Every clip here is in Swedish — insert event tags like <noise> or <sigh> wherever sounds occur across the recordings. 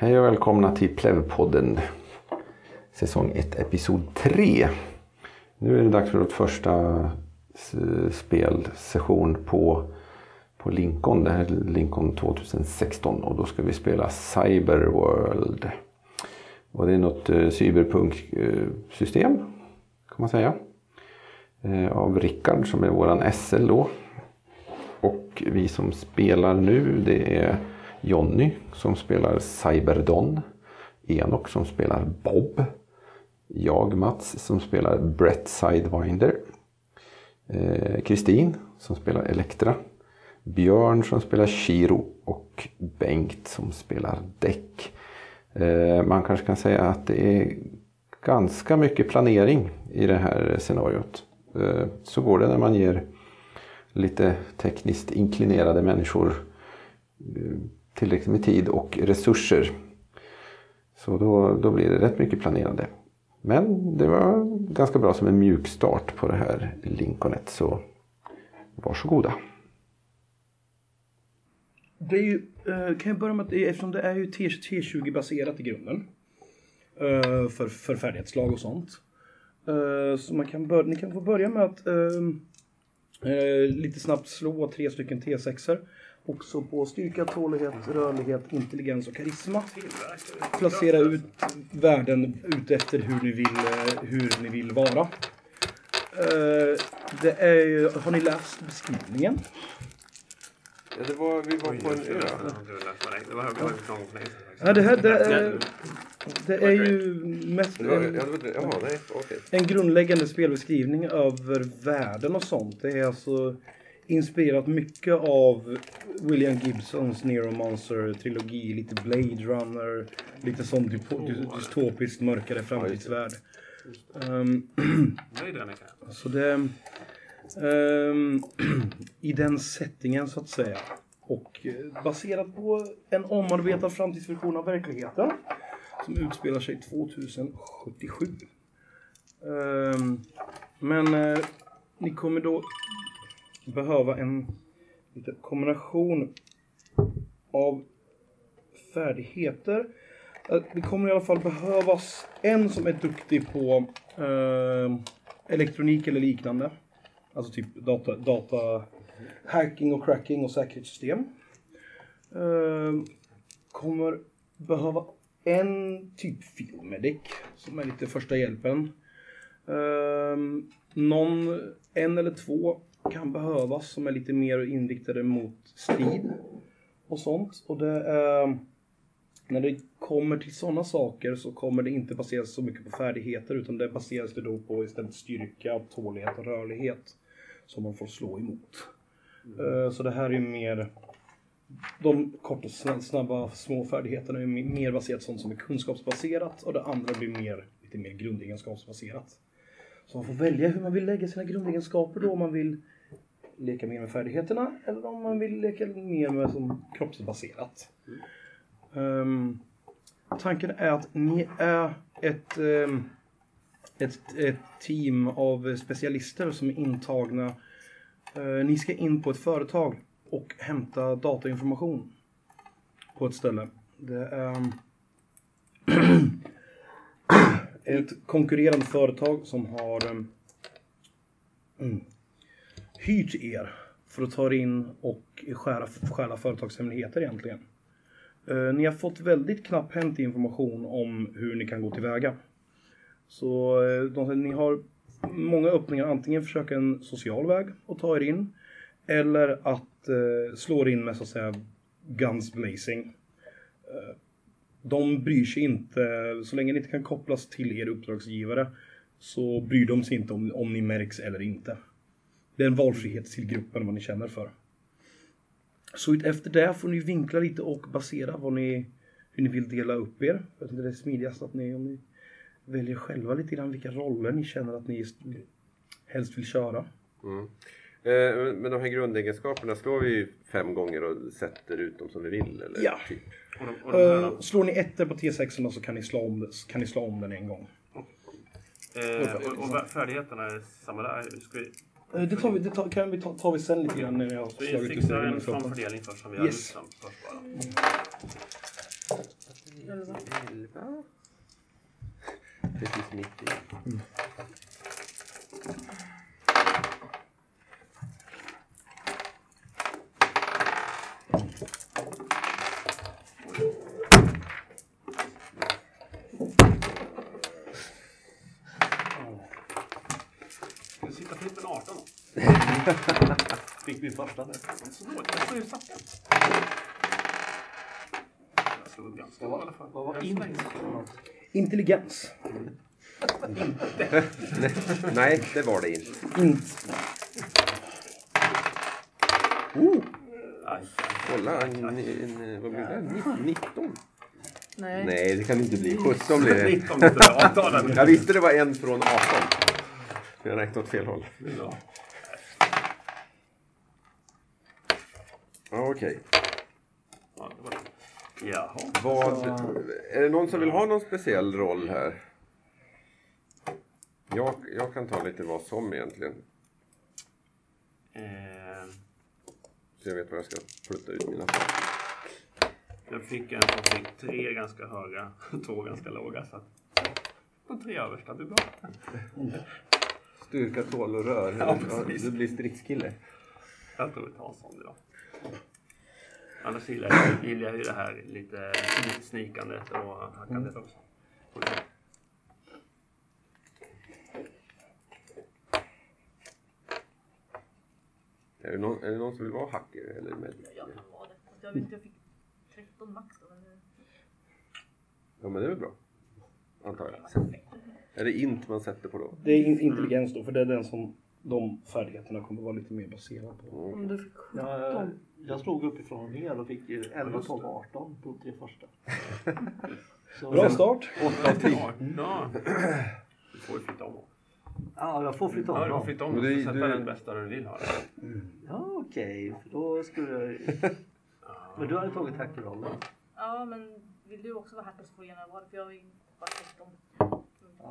Hej och välkomna till Plevpodden säsong 1 episod 3. Nu är det dags för vårt första spelsession på, på Lincoln. Det här är Lincoln 2016 och då ska vi spela Cyberworld. Och det är något eh, cyberpunk-system kan man säga. Eh, av Rickard som är våran SL då. Och vi som spelar nu det är Jonny som spelar Cyberdon. Enok som spelar Bob. Jag Mats som spelar Brett Sidewinder. Eh, Kristin som spelar Elektra. Björn som spelar Shiro och Bengt som spelar Däck. Eh, man kanske kan säga att det är ganska mycket planering i det här scenariot. Eh, så går det när man ger lite tekniskt inklinerade människor eh, tillräckligt med tid och resurser. Så då, då blir det rätt mycket planerande. Men det var ganska bra som en mjuk start på det här Lincolnet så varsågoda. Det är ju, eh, kan jag börja med att det är, eftersom det är ju T20 baserat i grunden. Eh, för, för färdighetslag och sånt. Eh, så man kan börja, ni kan få börja med att lite snabbt slå tre stycken T6er. Också på styrka, tålighet, rörlighet, intelligens och karisma. Placera ut värden ut efter hur ni vill, eh, hur ni vill vara. Eh, det är ju, har ni läst beskrivningen? Ja, det var, vi var på en ö. Det var sedan. Ja, det, här, det, är, det är ju mest en, en grundläggande spelbeskrivning över världen och sånt. Det är alltså inspirerat mycket av William Gibsons Neuromancer-trilogi, lite Blade Runner, lite sån dystopiskt mörkare framtidsvärld. Um, <clears throat> så det... ehm, <clears throat> I den settingen så att säga. Och eh, baserat på en omarbetad framtidsversion av verkligheten. Som utspelar sig 2077. Ehm, men eh, ni kommer då behöva en liten kombination av färdigheter. Eh, Det kommer i alla fall behövas en som är duktig på eh, elektronik eller liknande. Alltså typ data, data hacking och cracking och säkerhetssystem. Eh, kommer behöva en typ filmmedic som är lite första hjälpen. Eh, någon, en eller två kan behövas som är lite mer inriktade mot strid och sånt. Och det är när det kommer till sådana saker så kommer det inte baseras så mycket på färdigheter utan det baseras det då på istället styrka, tålighet och rörlighet som man får slå emot. Eh, Så det här är ju mer de korta, sna- snabba, små färdigheterna är mer baserat sånt som är kunskapsbaserat och det andra blir mer, lite mer grundegenskapsbaserat. Så man får välja hur man vill lägga sina grundegenskaper då om man vill leka mer med färdigheterna eller om man vill leka mer med som kroppsbaserat. Um, tanken är att ni är ett, um, ett, ett team av specialister som är intagna. Uh, ni ska in på ett företag och hämta datainformation på ett ställe. Det är ehm, <clears throat> ett konkurrerande företag som har mm, hyrt er för att ta er in och stjäla, stjäla företagshemligheter egentligen. Eh, ni har fått väldigt knapphänt information om hur ni kan gå tillväga. Så eh, de, ni har många öppningar, antingen försöka en social väg och ta er in. Eller att eh, slå er in med så att säga guns blazing. Eh, de bryr sig inte, så länge ni inte kan kopplas till er uppdragsgivare så bryr de sig inte om, om ni märks eller inte. Det är en valfrihet till gruppen vad ni känner för. Så efter det får ni vinkla lite och basera vad ni, hur ni vill dela upp er. Jag inte, det är smidigast att ni, om ni väljer själva lite grann vilka roller ni känner att ni helst vill köra. Eh, Men de här grundegenskaperna slår vi fem gånger och sätter ut dem som vi vill? Eller? Ja. Typ. Och de, och de här, Uh, slår ni ettor på T6 så kan ni slå om, kan ni slå om den en gång. eh, och, och färdigheterna är samma där. Ska vi, Det tar vi, det tar, kan vi ta, tar vi sen lite grann när jag har vi slagit ut fixar en egenskapen. sån fördelning först som vi har Yes. först bara. Elva. 11. Precis mitt i. Ska du sitta fritt med 18 då? Fick min första nu. Inte så dåligt. Jag slår ju satt den. Jag slog ganska bra i alla fall. Vad var in? Intelligens. Nej, det var det inte. Int. Oh, kolla, en, en, vad blir det? 19? Nej. Nej, det kan inte bli. 17 blir det. 19 inte det. 18 Jag visste det var en från 18. Jag räknade åt fel håll. Ja. Okej. Ja, det var det. Jaha. Vad, är det någon som vill ha någon speciell roll här? Jag, jag kan ta lite vad som egentligen. Eh, Så jag vet vad jag ska flytta ut mina. jag fick en som fick tre ganska höga, <laughs> två ganska låga. Så att de tre översta blir bra. Styrka, tål och rör. Ja, precis. du blir stridskille. Jag tror vi tar en sån idag. Annars gillar jag, gillar jag ju det här lite, lite snikandet och hackandet också. Är det, någon, är det någon som vill vara hacker eller medic? Jag kan vara det. Jag vet inte, jag fick 13 max då. Men Ja, men det är väl bra. Antar jag. Är det int man sätter på då? Det är in- intelligens då, för det är den som de färdigheterna kommer vara lite mer baserade på. Om du fick 17. Jag, jag slog uppifrån och ner och fick eh, 11, 12, 18 på tre första. Så, <laughs> Bra start! 8 av 10. Ja. Du får ju flytta om. Ja, jag får flytta om Ja, du får flytta om och det- sätta du- den bästa du vill ha. Ja, okej. För då skulle jag... Men du hade tagit hackerrollen. Ja, men vill du också vara hacker så får du gärna vara det. För jag har ju bara 13.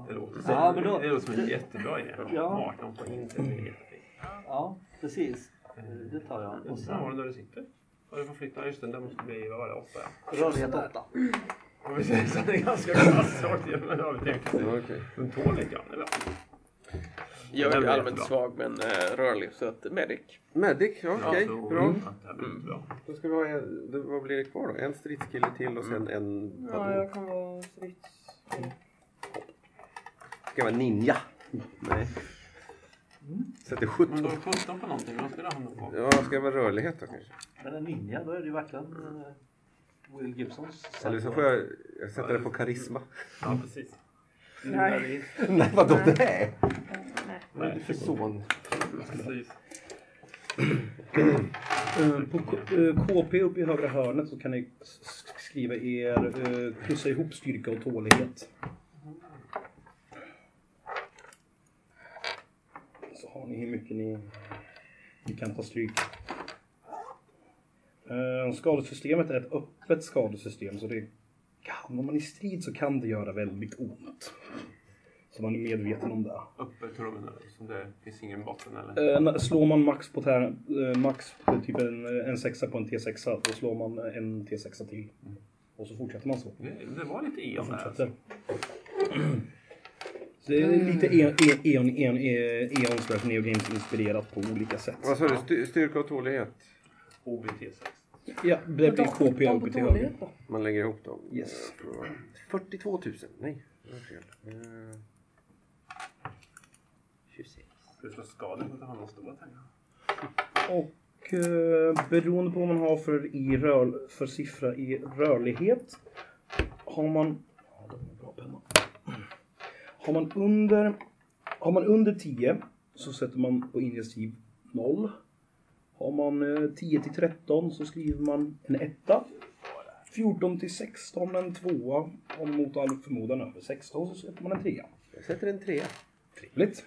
Det låter, Ja, men då- det låter som en jättebra idé. Ja. 18 på inte det är jättefint. Ja, precis. Eh, Det tar jag. Och Sen har sen du där du sitter. Ja, du får flytta. Just den där måste bli, vad var det, 8 ja. rörlighet 8. Om vi säger så, det är ganska klassart. Men har vi tänkt Ja, att okej. den tål lite grann. Eller? Jag Det är allmänt svag men eh, rörlig så att medic. Medic, ja, okej. Bra. det här blir bra. Då ska vi ha en, vad blir det kvar då? En stridskille till och sen en... Ja, jag kan vara strids... Ska vara ninja? Nej. Sätter 17. Men då är 17 på någonting. Vad ska det hamna på? Ja, ska jag vara rörlighet då kanske? Men en ninja, då är det ju verkligen eh, Will Gibsons. Eller så får jag, jag sätter det på karisma. Ja, precis. <laughs> Nej. Nej, vadå det? Nej. Vad är det för son? precis. <clears throat> Eh, På K- eh, KP uppe i högra hörnet så kan ni s- s- skriva er, eh, plussa ihop styrka och tålighet. Har ni hur mycket ni, ni kan ta stryk. Eh, Skadesystemet är ett öppet skadesystem så det kan, om man är i strid så kan det göra väldigt ont. Så man är medveten om det. Öppet rum eller? Det finns ingen botten eller? Eh, slår man max på tär, eh, max på typ en, en sexa på en T6, då slår man en T6 till. Och så fortsätter man så. Det, det var lite Man eon där. fortsätter. Det är lite E- E- Eon, Eon, E- Eon slash Neo Games inspirerat på olika sätt. Vad sa du? Styr- Styrka och tålighet? OBT6. Ja, det blir KP på till höger. Man lägger ihop dem. Yes. Jag provar. 42 000. Nej, det var fel. Eh, 26. Ska du slå skador för att ha någon stora pengar? Och eh, beroende på vad man har för, i rör, för siffra i rörlighet. Har man... Ja, det var en bra penna. Har man under... Har man under 10 så sätter man på initiativ 0. Har man eh, 10 till 13 så skriver man en etta. 14 till 16 en tvåa. Och mot all förmodan över 16 så sätter man en trea. Jag sätter en trea. Trevligt.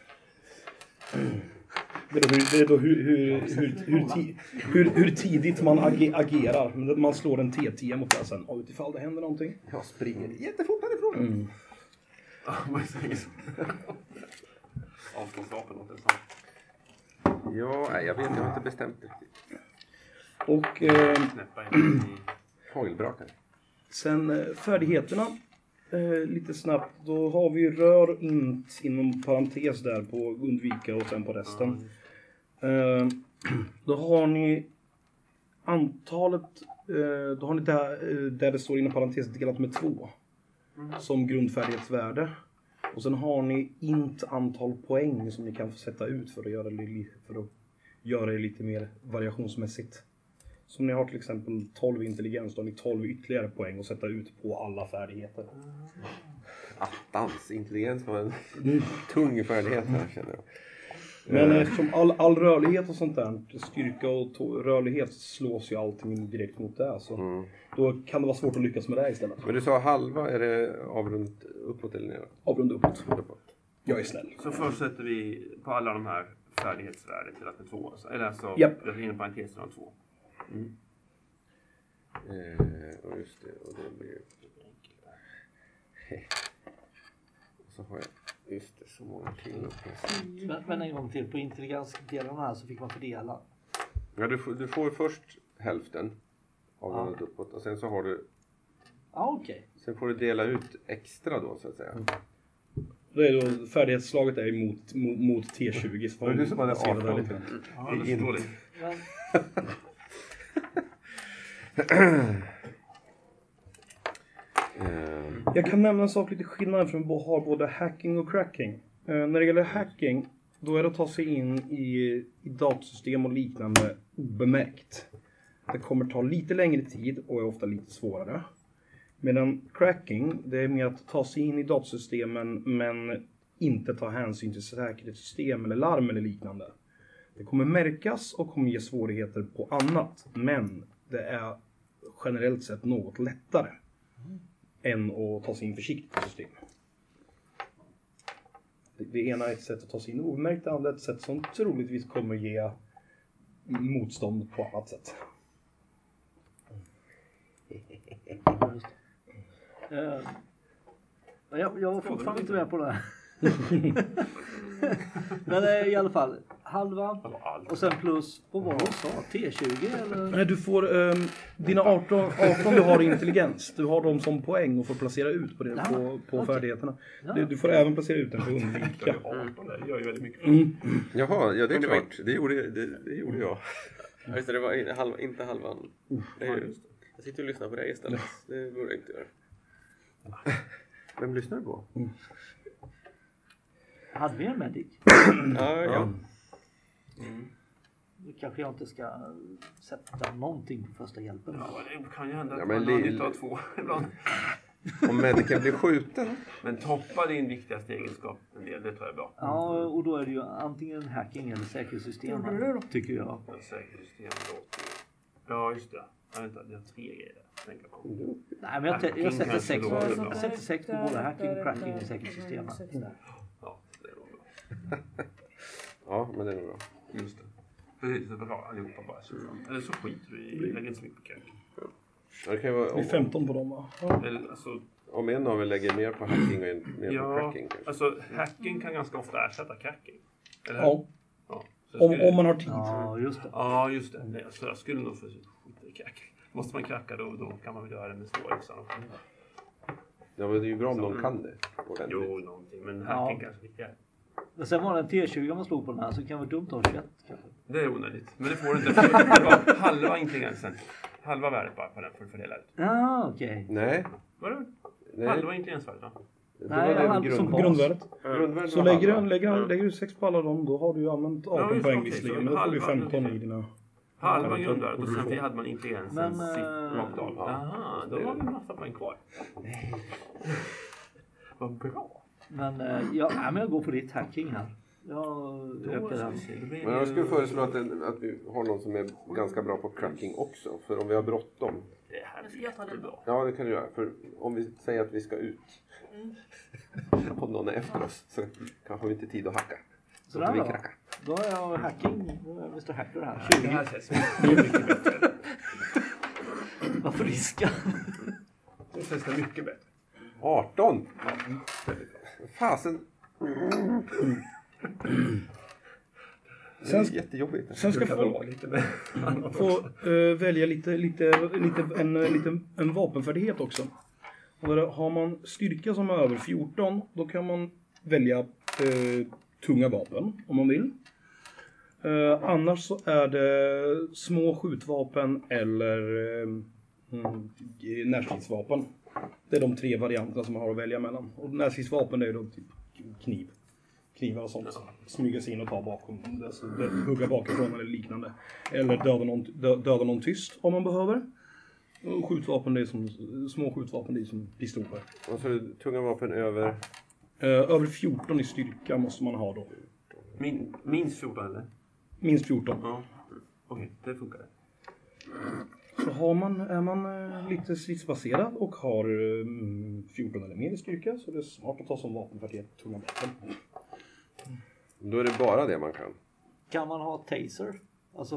Det är då, hur, det är då hur, hur, hur, hur, hur, tidigt man age, agerar. Man slår en T10 mot det sen. Och utifall det händer någonting. Jag springer jättefort härifrån. Ja, vad säger så? Avståndsvapen låter det som. Ja, nej, jag vet. Jag har inte bestämt riktigt. Och eh, Knäppa in i... Hagelbrakare. Sen eh, färdigheterna. Eh, lite snabbt. Då har vi rör int inom parentes där på undvika och sen på resten. Eh, då har ni antalet. Eh, då har ni där, eh, där det står inom parentes delat med två. Som grundfärdighetsvärde. Och sen har ni int antal poäng som ni kan få sätta ut för att göra det, för att göra det lite mer variationsmässigt. Som ni har till exempel 12 intelligens, då har ni 12 ytterligare poäng att sätta ut på alla färdigheter. Attans, intelligens var en tung färdighet här känner jag. Men Eh, eftersom all, all rörlighet och sånt där, styrka och rörlighet slås ju allting direkt mot det. Så mm. då kan det vara svårt att lyckas med det istället. Men du sa halva, är det avrundat uppåt eller neråt? Avrunda uppåt. Uppåt. Jag är snäll. Så först sätter vi på alla de här färdighetsvärden till att med två. alltså. Eller alltså, jag tar in parentesen av två. Eh, och just det, och det blir... <laughs> Och så har jag, just det, så många till uppe. Men, men en gång till, på intelligensdelarna här så fick man fördela. Ja, du, får, du får först hälften avrundat uppåt och sen så har du, Ja, okej. sen får du dela ut extra då så att säga. Då är då färdighetsslaget är mot, mot, mot T20. Så får Men du som hade basera det 18. lite grann. Ja, det förstår det. <clears throat> Eh, Jag kan nämna en sak lite skillnad för vi har både hacking och cracking. Eh, när det gäller hacking, då är det att ta sig in i, i datasystem och liknande obemärkt. Det kommer ta lite längre tid och är ofta lite svårare. Medan cracking, det är mer att ta sig in i datasystemen men inte ta hänsyn till säkerhetssystem eller larm eller liknande. Det kommer märkas och kommer ge svårigheter på annat, men det är generellt sett något lättare än att ta sig in försiktigt i system. Det, ena är ett sätt att ta sig in omärkt, det andra är ett sätt som troligtvis kommer ge motstånd på annat sätt. <laughs> just jag, jag var fortfarande inte med på det här. <laughs> Men eh, i alla fall, halva och sen plus, vad var det du sa? T20 eller? Nej, du får ehm, dina 18, 18 du har i intelligens, du har dem som poäng och får placera ut på, det, Ja, på, på okej. färdigheterna. Ja. Du, du får även placera ut den på Jag undvika. är 18 där, det gör ju väldigt mycket. Mm. Jaha, ja det är klart. Det gjorde, det, det gjorde jag. Ja, just det, det var in- halva, inte halvan. Det är just jag sitter och lyssnar på dig istället. Det borde jag inte göra. Vem lyssnar du på? Hade vi en medic? Ja, ja. Då kanske jag inte ska sätta någonting på första hjälpen. Ja, det kan ju hända att Ja, men man har li- nytta av två ibland. Om medicen blir skjuten? Men toppa din viktigaste egenskap en del, det tror jag är bra. Ja, och då är det ju antingen hacking eller säkerhetssystem. Tycker jag. Men Säkerhetssystem låter. Ja, just det. Ja, vänta, det har tre grejer att tänka på. Nej, men jag, jag sätter sex, jag sätter sex på både hacking, cracking och säkerhetssystem. Ja, det är nog bra. <laughs> Ja, men det är nog bra. Just det. Precis, det är bra allihopa bara. Så. Eller så skiter du i, lägger inte så mycket på crack. Ja, Det kan ju vara, Det är om, 15 på dem va? Ja. Eller alltså, om en av er lägger mer på hacking och en mer på ja, cracking kanske. alltså hacking kan ganska ofta ersätta cracking. Eller? ja. ja. Om, skulle- om man har tid. Ja, just det. Ja, just det. Nej, alltså, jag skulle nog få skita i crack. Måste man kracka då, då kan man väl göra det med stålyxan också. Ja, men det är ju bra om de kan det. ordentligt. Jo, någonting. Men hacking Ja. kanske viktigare. Men sen var det en T20 man slog på den här så det kan vara dumt att ha 21 kanske. Det är onödigt. Men det får du inte. För det var halva intelligensen. Halva värdet bara på den får du fördela ut. Ja, okej. Nej. Vadå? Nej. Halva intelligensvärdet då? Det Nej, var halv- som grund... Grundvärdet. grundvärdet Så lägger du, lägger, lägger du 6 på alla dem, då har du ju använt 18 Ja, poäng visserligen. Men då får du halva- 15 okej. i dina... Halva grundvärdet och du sen hade man intelligensens sitt eh, rakt av. ja. Aha, då har vi en massa poäng kvar. <laughs> Vad bra. Men, eh, ja, men jag går på ditt hacking här. Jag ökar den. Men det jag skulle föreslå att, en, att vi har någon som är ganska bra på cracking också. För om vi har bråttom. Det här Jag ska jag ta blir den bra. Ja, det kan du göra. För om vi säger att vi ska ut. <laughs> Om någon är efter oss så kanske vi inte tid att hacka. Så Sådär då. kracka. Då är jag hacking. Då är jag Mr Hacker här. Det 20. här känns mycket, bättre. Varför riska? Det känns det mycket bättre. 18! Fasen. Det Sen är ska- jättejobbigt. sen ska få- lite <laughs> få eh, välja lite, lite, lite, en, eh, lite, en vapenfärdighet också. Och har man styrka som är över 14, då kan man välja eh, tunga vapen om man vill. Eh, annars så är det små skjutvapen eller eh, mm, närstridsvapen. Det är de tre varianterna som man har att välja mellan. Och närstridsvapen är ju då typ kniv. Knivar och sånt. Smyga sig in och ta bakom. Alltså, hugga bakifrån eller liknande. Eller döda någon, dö, döda någon tyst om man behöver. Och skjutvapen det är som, små skjutvapen det är som pistoler. Och så tunga vapen över. Eh, över 14 i styrka måste man ha då. Min, minst 14 eller? Minst 14. Ja. Okej, det funkar. Så har man, är man eh, lite stridsbaserad och har eh, mm, 14 eller mer i styrka så är det smart att ta som vapenfärdighet tunga vapen. Då är det bara det man kan. Kan man ha taser? Alltså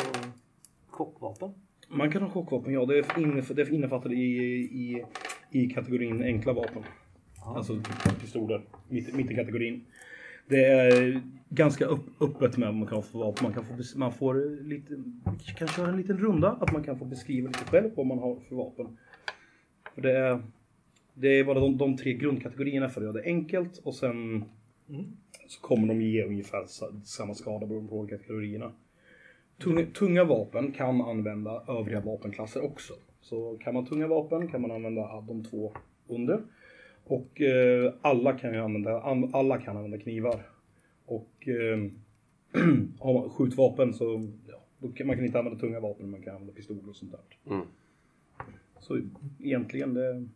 chockvapen? Man kan ha chockvapen, ja. Det är, inne, det är innefattat i, i, i kategorin enkla vapen. Alltså typ pistoler, mitt, mitt i kategorin. Det är ganska upp, öppet med vad man kan få. Man, kan få, man får lite, kan köra en liten runda att man kan få beskriva lite själv vad man har för vapen. För det är, det är bara de, de tre grundkategorierna för att göra det enkelt och sen så kommer de ge ungefär sa- samma skada beroende på olika kategorierna. Tunga, tunga vapen kan använda övriga vapenklasser också. Så kan man tunga vapen kan man använda de två under. Och eh, alla kan ju använda, an, alla kan använda knivar. Och eh, <clears throat> har man skjutvapen så ja, då kan, man kan inte använda tunga vapen, man kan använda pistoler och sånt där. Mm. Så egentligen det,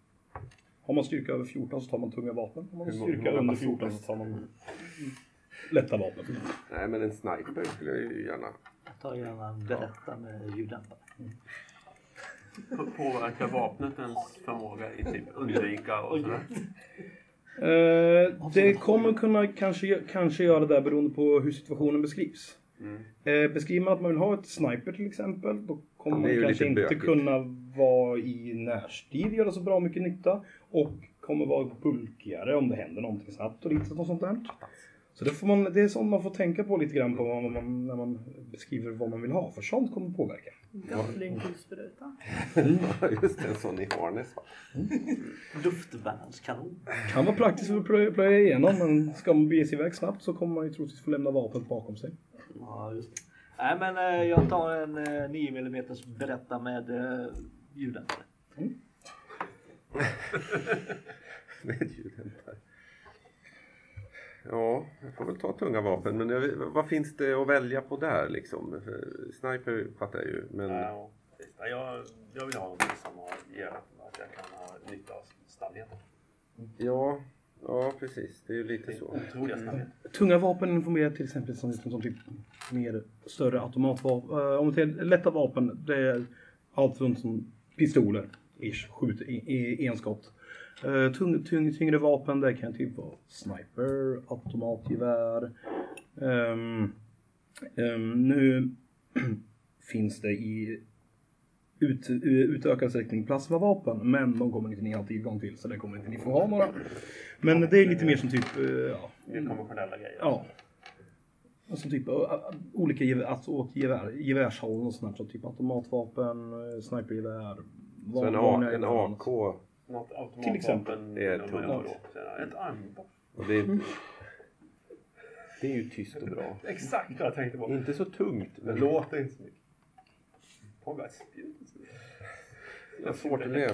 har man styrka över 14 så tar man tunga vapen. Har man styrka under pistoler? 14 så tar man <laughs> lätta vapen. Nej, men en sniper skulle jag ju gärna. Ta gärna en berätta med ljuddämpare. På- Påverkar vapnet ens förmåga i typ undvika och sådär? Eh, det kommer kunna kanske, kanske göra det där beroende på hur situationen beskrivs. Mm. Eh, beskriver man att man vill ha ett sniper till exempel, då kommer man kanske inte bökigt. kunna vara i närstrid, göra så bra mycket nytta. Och kommer vara bulkigare om det händer någonting snabbt och lite och sånt där. Så det, får man, det är sånt man får tänka på lite grann på vad man, när man beskriver vad man vill ha, för sånt kommer påverka. Gatling-kulspruta. Ja, Just en sån i harness. va? Luftvärnskanon. Kan vara praktiskt att plöja, igenom, men ska man bege sig iväg snabbt så kommer man ju troligtvis få lämna vapnet bakom sig. Ja, just det. Nej, men eh, jag tar en eh, 9 mm berätta med eh, ljuddämpare. <laughs> Med ljuddämpare. Ja, jag får väl ta tunga vapen. Men jag, vad finns det att välja på där liksom? För Sniper fattar jag ju. Men Ja, jag, jag vill ha någonting som har, gör att jag kan ha nytta av snabbheten. ja, ja precis. Det är ju lite så. Otroliga snabbhet. Tunga vapen informerar till exempel som, som typ mer större automatvapen. Uh, om vi tar lätta vapen, det är allt runt som pistoler. Ish, skjut i, i enskott. Uh, tung, tung, tyngre vapen, det kan typ vara sniper, automatgevär. Ehm, ehm, nu <clears throat> finns det i ut, utökad sträckning plasmavapen, men de kommer inte ni ha tillgång till, så det kommer inte ni få ha några. Men det är lite mer som typ, eh, ja, konventionella grejer. Ja. Och så typ uh, olika gevär, alltså, gevär, gevärshåll och sånt där. Så typ automatvapen, snipergevär. Så en, en. AK. Något automatvapen. Till exempel. Det är tungt. Ett. Och det, är, det är ju tyst och bra. Exakt vad jag tänkte på. Inte så tungt. Det Men låter inte så mycket. Spjut. det är svårt att leva.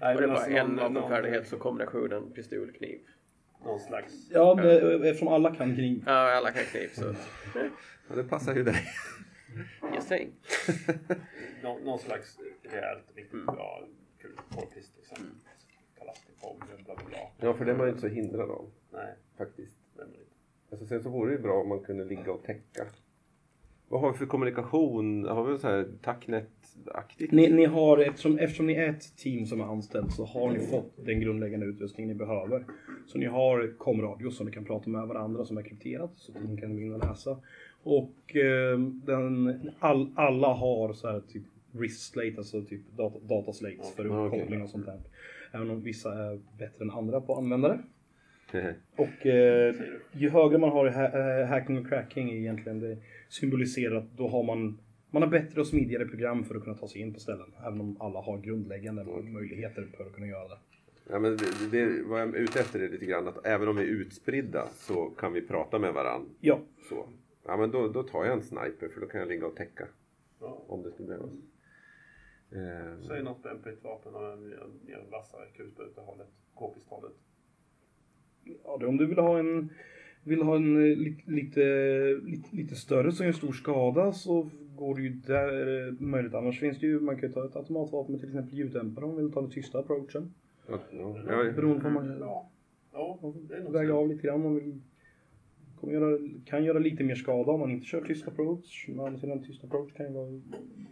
Nej, det var alltså en någon- någon- vapenfärdighet så kombination pistol, kniv. Någon slags... Ja, det, eftersom alla kan kniv. Ja, alla kan kniv så Ja, det passar ju dig. just saying. Någon, någon slags rejält, riktigt bra kulpist liksom. Kalashnikov, bla bla bla. Ja, för det är man ju inte så hindrad av. Nej, Faktiskt. man inte. Alltså, sen så vore det ju bra om man kunde ligga och täcka. Vad har vi för kommunikation? Har vi så här Tacknet-aktigt? Ni, ni har, eftersom, eftersom ni är ett team som är anställt så har ni fått den grundläggande utrustning ni behöver. Så ni har komradio som ni kan prata med varandra som är krypterat så att ni kan gå in och läsa. Och eh, den, all, alla har så här typ wristslate, alltså typ data, dataslates för uppkoppling och sånt där. Även om vissa är bättre än andra på att använda det. Och eh, ju högre man har i ha- eh, hacking och cracking egentligen det symboliserar att då har man man har bättre och smidigare program för att kunna ta sig in på ställen. Även om alla har grundläggande möjligheter för att kunna göra det. Ja, men det, det, vad jag är ute efter är lite grann att även om vi är utspridda så kan vi prata med varandra. Ja, Så. Ja, men då, då tar jag en sniper för då kan jag ligga och täcka Ja. om det skulle behövas. Eh, Säg något lämpligt vapen och en, en vassare kulsprutehållet, k-pistolet. ja det, om du vill ha en vill ha en eh, li, lite, lite, lite större som gör stor skada så går det ju där eh, möjligt. Annars finns det ju, man kan ju ta ett automatvapen med till exempel ljuddämpare om man vill ta den tysta approachen. ja, ja, ja, Beroende på vad man Ja, ja det är väga av lite grann. om Man vill, kommer göra, kan göra lite mer skada om man inte kör tyst approach. Men å andra sidan tyst approach kan ju vara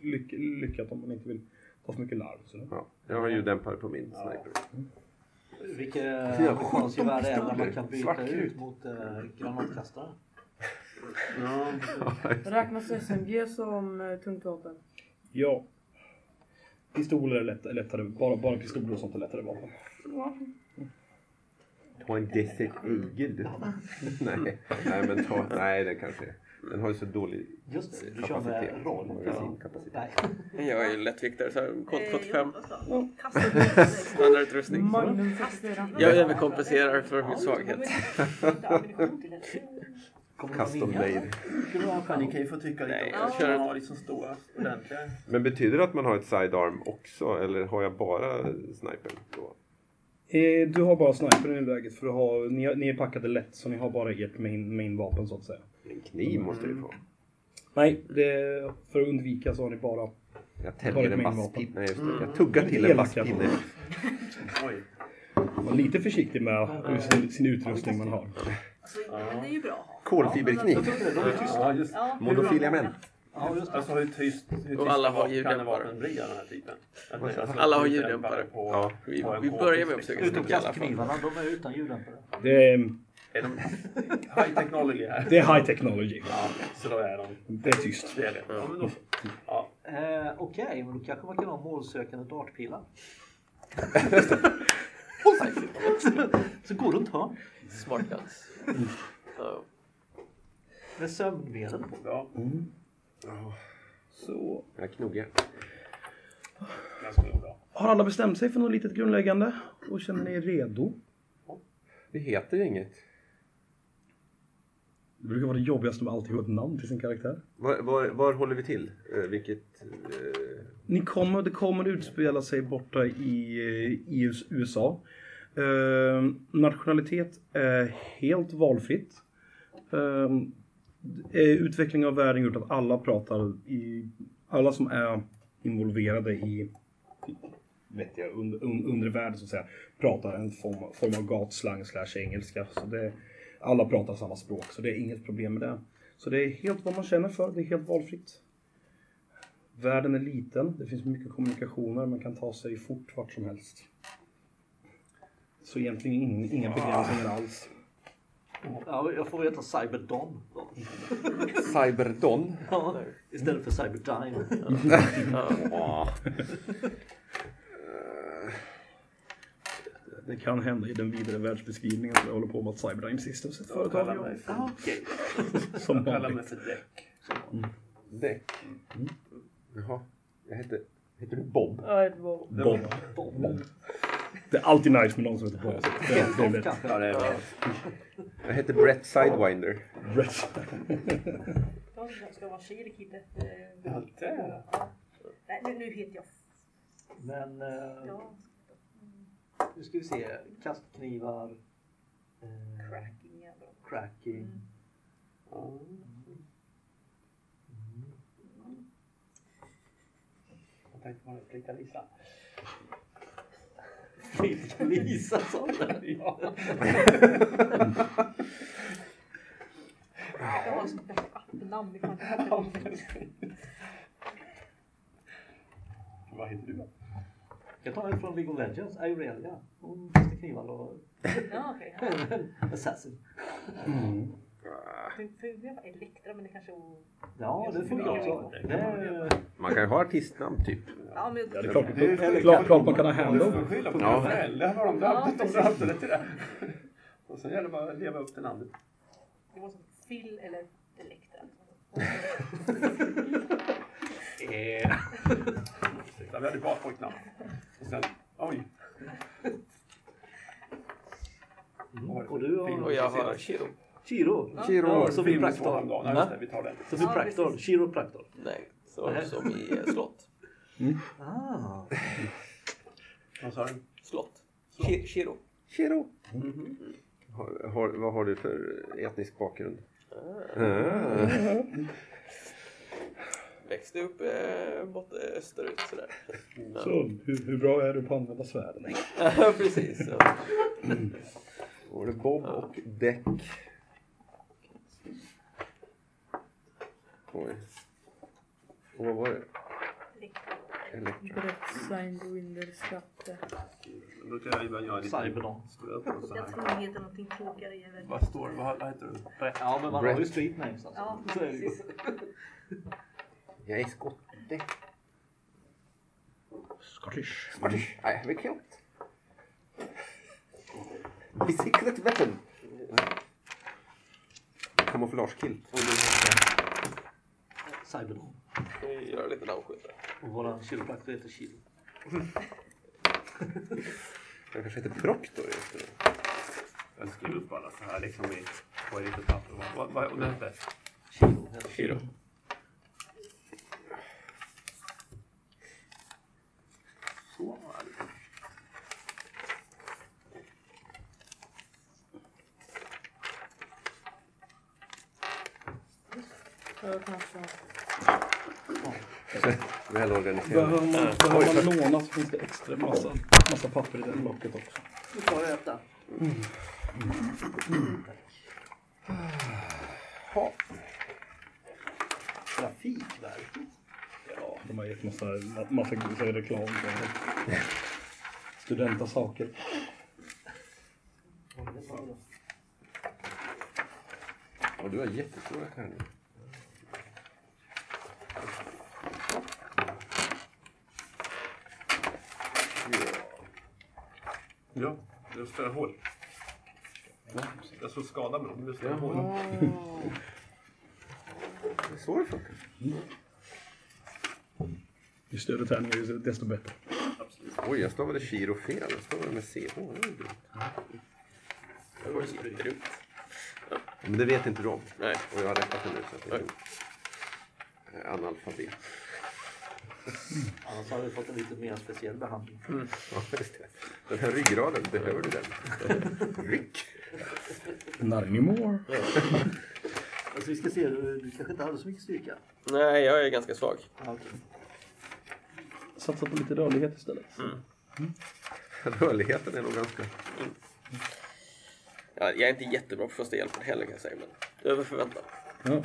lyck, lyckat om man inte vill ta för mycket larm. Så. ja. Jag har ljuddämpare på min sniper. Vilket <laughs> Ja, amerikansgevär det är där man kan byta Svart ut mot eh, granatkastare. Ja, <laughs> Räknas SMG som eh, tungt vapen? Ja. Pistoler är lätt, lättare, bara, bara pistoler och sånt är lättare vapen. Ta en Desert Eagle. <laughs> nej, nej, men ta, nej, den kanske Den har ju så dålig Just det, du kör med kapacitet. roll. Nej. Jag är ju lättviktare så kod Eh, 45. Jonas då? Kasta <laughs> Standardutrustning. Magnum 44. Jag överkompenserar för min svaghet. <laughs> Custom made. skulle kan ju få tycka lite Nej, om jag det. kör- liksom stora, ordentliga. Men betyder det att man har ett sidearm också eller har jag bara snipern då? Eh, du har bara snipern i nuläget för att ha, ni, ni är packade lätt så ni har bara ert main, main vapen så att säga. En kniv måste du få. Nej, det, för att undvika så har ni bara... Jag Har täljer en vapen. Nej, just det. Jag tuggar till en Elaka. vasspinne. <laughs> Oj. Var lite försiktig med sin, sin utrustning man har. Alltså, det är ju bra. Kolfiberkniv. Ja, Monofilia män. Ja, just det. Alltså hur tyst, hur tyst Och alla har kan ljuddämpare. vapen bli av den här typen? Det- alltså, Alla har ljuddämpare på- Ja. Vi, på vi börjar med att försöka Utom snicka i alla fall. de är utan ljuddämpare. Det är, Är de high technology här? det är high technology. Ja, så då är de. Det är tyst. Det är det. Ja, men då, ja. Eh, Okej, men då kanske man kan ha målsökande dartpilar. <laughs> så går runt hörn Smart guns. Med sömnmedel på. ja. Så. Jag bra. Har alla bestämt sig för något litet grundläggande? Och känner ni er redo? Det heter inget. Det brukar vara det jobbigaste med alltid ett namn till sin karaktär. Var, var, var håller vi till? Eh, vilket... Eh, Ni kommer, det kommer utspela sig borta i, eh, i US- USA. Eh, nationalitet är helt valfritt. Eh, eh, utveckling av världen gjort att alla pratar i, alla som är involverade i vet jag, under, un, undre världen så att säga, pratar en form, form av gatslang slash engelska. Så det, alla pratar samma språk så det är inget problem med det. Så det är helt vad man känner för, det är helt valfritt. Världen är liten, det finns mycket kommunikationer, man kan ta sig fort vart som helst. Så egentligen ingen, inga begränsningar alls. Ja, jag får veta Cyberdom. då. Cyberdon. Ja, istället för Cyberdime. Ja. <laughs> Det kan hända i den vidare världsbeskrivningen som jag håller på med att Cyberdyne Systems är ett företag Kalla jag- mig för, Ja, Okej. som kalla mig för däck. Däck. Jaha. Jag heter... Heter du Bob? Ja, ett vapen. Bob. Bob. Det är alltid nice med någon som heter Bob. Det, det är lätt. Ja, det är bra. Jag heter Brett Sidewinder. Rätt. Jag ska vara Shirikid efter... Ja, det. Ja. Nej, nu, nu heter jag... Men eh, Ja, nu ska vi se. Kastknivar. Eh, cracking är bra. cracking. Jag tänkte bara flicka Lisa. Lisa sa det. Ja. Jag har sånt där appnamn. Vi kan inte ha det. Vad heter du? Jag tar en från League of Legends. Aurelia. Hon kastar knivar och Ja, okej. <laughs> Assassin. Det fungerar bara Elektra, men det kanske... Ja, det funkar också. Det är, Man kan ju ha artistnamn typ. Ja, men... Ja, det är klart, klart, klart man kan ha handle. På Ja. Det var de drabbade. De drabbade till det. Och sen gäller det bara att leva upp till namnet. Det var som Phil eller Elektra. Eh. Vi hade bara pojknamn. Och sen, oj. Och du har... Och jag har Shiro. Chiro. Chiro. Ja, som i Praktor. Ja, just det, vi tar den. Som i Praktor. Chiro Praktor. Nej, så, som i eh, slott. Ah. <laughs> Vad sa du? Slott. Shiro. Chiro. Har, har, vad har du för etnisk bakgrund? Ah. <laughs> Växte upp eh, bort österut sådär. Så, hur, hur bra är du på att använda svärden? <laughs> Ja, precis. Så. Då var det Bob och Beck. Oj. Och vad var det? Elektra. Brett Winder skatte. Då kan jag ibland göra lite... Cyberdon. Jag tror det heter någonting klokare. Vad står det? Vad, heter du? Ja, men man har ju street names alltså. Ja, precis. Jag är skotte. Scottish. Scottish. I have a kilt. My secret weapon. Kamouflagekilt. Och du heter? Cyberdon. Vi gör lite. Och våran kiropraktor heter Chiro. Jag kanske heter Proctor just nu. Jag skriver upp alla så här liksom i, på ett litet papper. Vad, vad, vad, och det hette? Heter Shiro. Så var det. Jag kanske Välorganiserat. Behöver man, behöver man låna så finns det extra massa, massa papper i det blocket också. Nu tar jag detta. Trafikverket. Ja, de har gett massa, massa det reklam studenta saker. Och du har jättestora tärningar. Ja, det spelar hål. Jag såg skada med dem. Det spelar hål. <laughs> Det är så det funkar. Ju större tärningar desto bättre. Oj, jag stavade Chiro fel. Jag stavade med CH. Det var ju. Det jättedumt. Men det vet inte de. Nej. Och jag har rättat det nu. Så att jag är analfabet. <laughs> Annars hade du fått en lite mer speciell behandling. <laughs> Ja, just det. Den här ryggraden, behöver du den? <laughs> Ryck! Not anymore. Alltså vi ska se, du, du kanske inte hade så mycket styrka? Nej, jag är ganska svag. Ja, okej. Satsa på lite rörlighet istället. Rörligheten är nog ganska... Ja, jag är inte jättebra på första hjälpen heller kan jag säga, men över förväntan. Ja.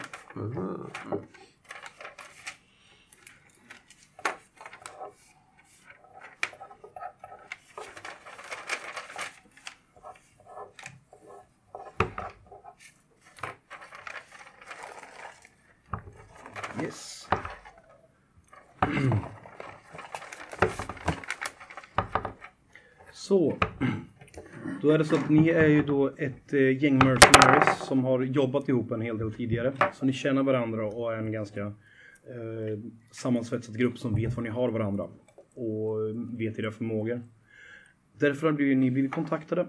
Yes. Så. Då är det så att ni är ju då ett eh, gäng mercenaries som har jobbat ihop en hel del tidigare. Så ni känner varandra och är en ganska eh, sammansvetsad grupp som vet var ni har varandra. Och eh, vet era förmågor. Därför har ni blivit kontaktade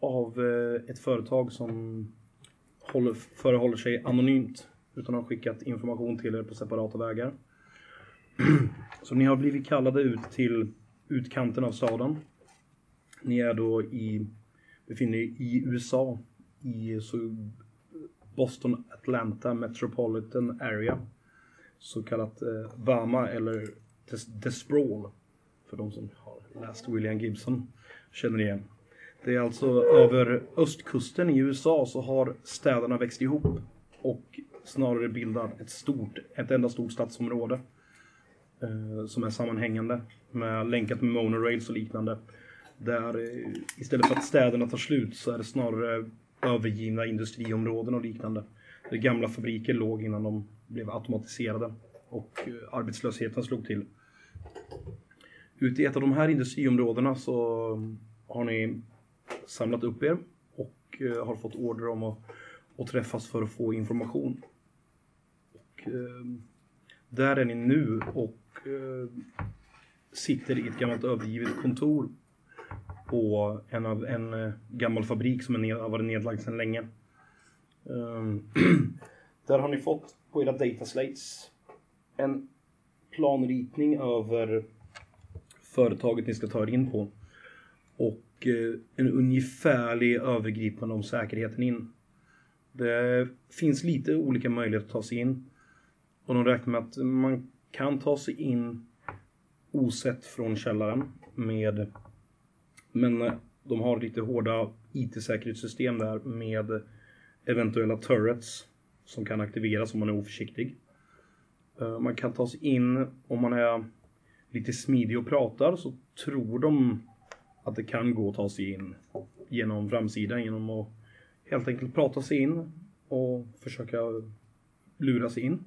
av eh, ett företag som håller, förehåller sig anonymt. Utan har skickat information till er på separata vägar. <clears throat> Så ni har blivit kallade ut till utkanten av staden. Ni är då i, befinner i USA, i så Boston Atlanta Metropolitan Area. Så kallat eh, VAMA eller The, För de som har läst William Gibson känner igen. Det är alltså över östkusten i USA så har städerna växt ihop och snarare bildat ett stort, ett enda stort stadsområde. Eh, som är sammanhängande med länkat med monorails och liknande. Där eh, istället för att städerna tar slut så är det snarare övergivna industriområden och liknande. Där gamla fabriker låg innan de blev automatiserade och eh, arbetslösheten slog till. Ute i ett av de här industriområdena så har ni samlat upp er och eh, har fått order om att, att träffas för att få information. Och, där är ni nu och sitter i ett gammalt övergivet kontor på en, av, en eh, gammal fabrik som är ned, har varit nedlagd sedan länge. Ehm, <clears throat> där har ni fått på era data slates en planritning över företaget ni ska ta er in på. Och eh, en ungefärlig övergripande om säkerheten in. Det finns lite olika möjligheter att ta sig in. Och de räknar med att man kan ta sig in osett från källaren med men eh, de har lite hårda IT-säkerhetssystem där med eventuella turrets som kan aktiveras om man är oförsiktig. Eh, man kan ta sig in om man är lite smidig och pratar så tror de att det kan gå att ta sig in genom framsidan genom att helt enkelt prata sig in och försöka lura sig in.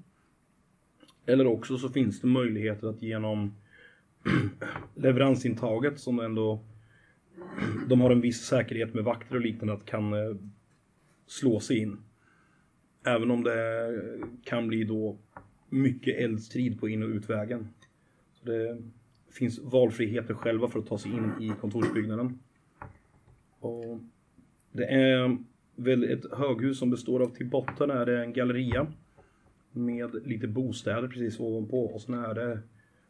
Eller också så finns det möjligheter att genom <clears throat> leveransintaget som ändå de har en viss säkerhet med vakter och liknande att kan eh, slå sig in. Även om det kan bli då mycket eldstrid på in och utvägen. Så det finns valfriheter själva för att ta sig in i kontorsbyggnaden. Och det är väl ett höghus som består av till botten är det en galleria med lite bostäder precis ovanpå och sen är det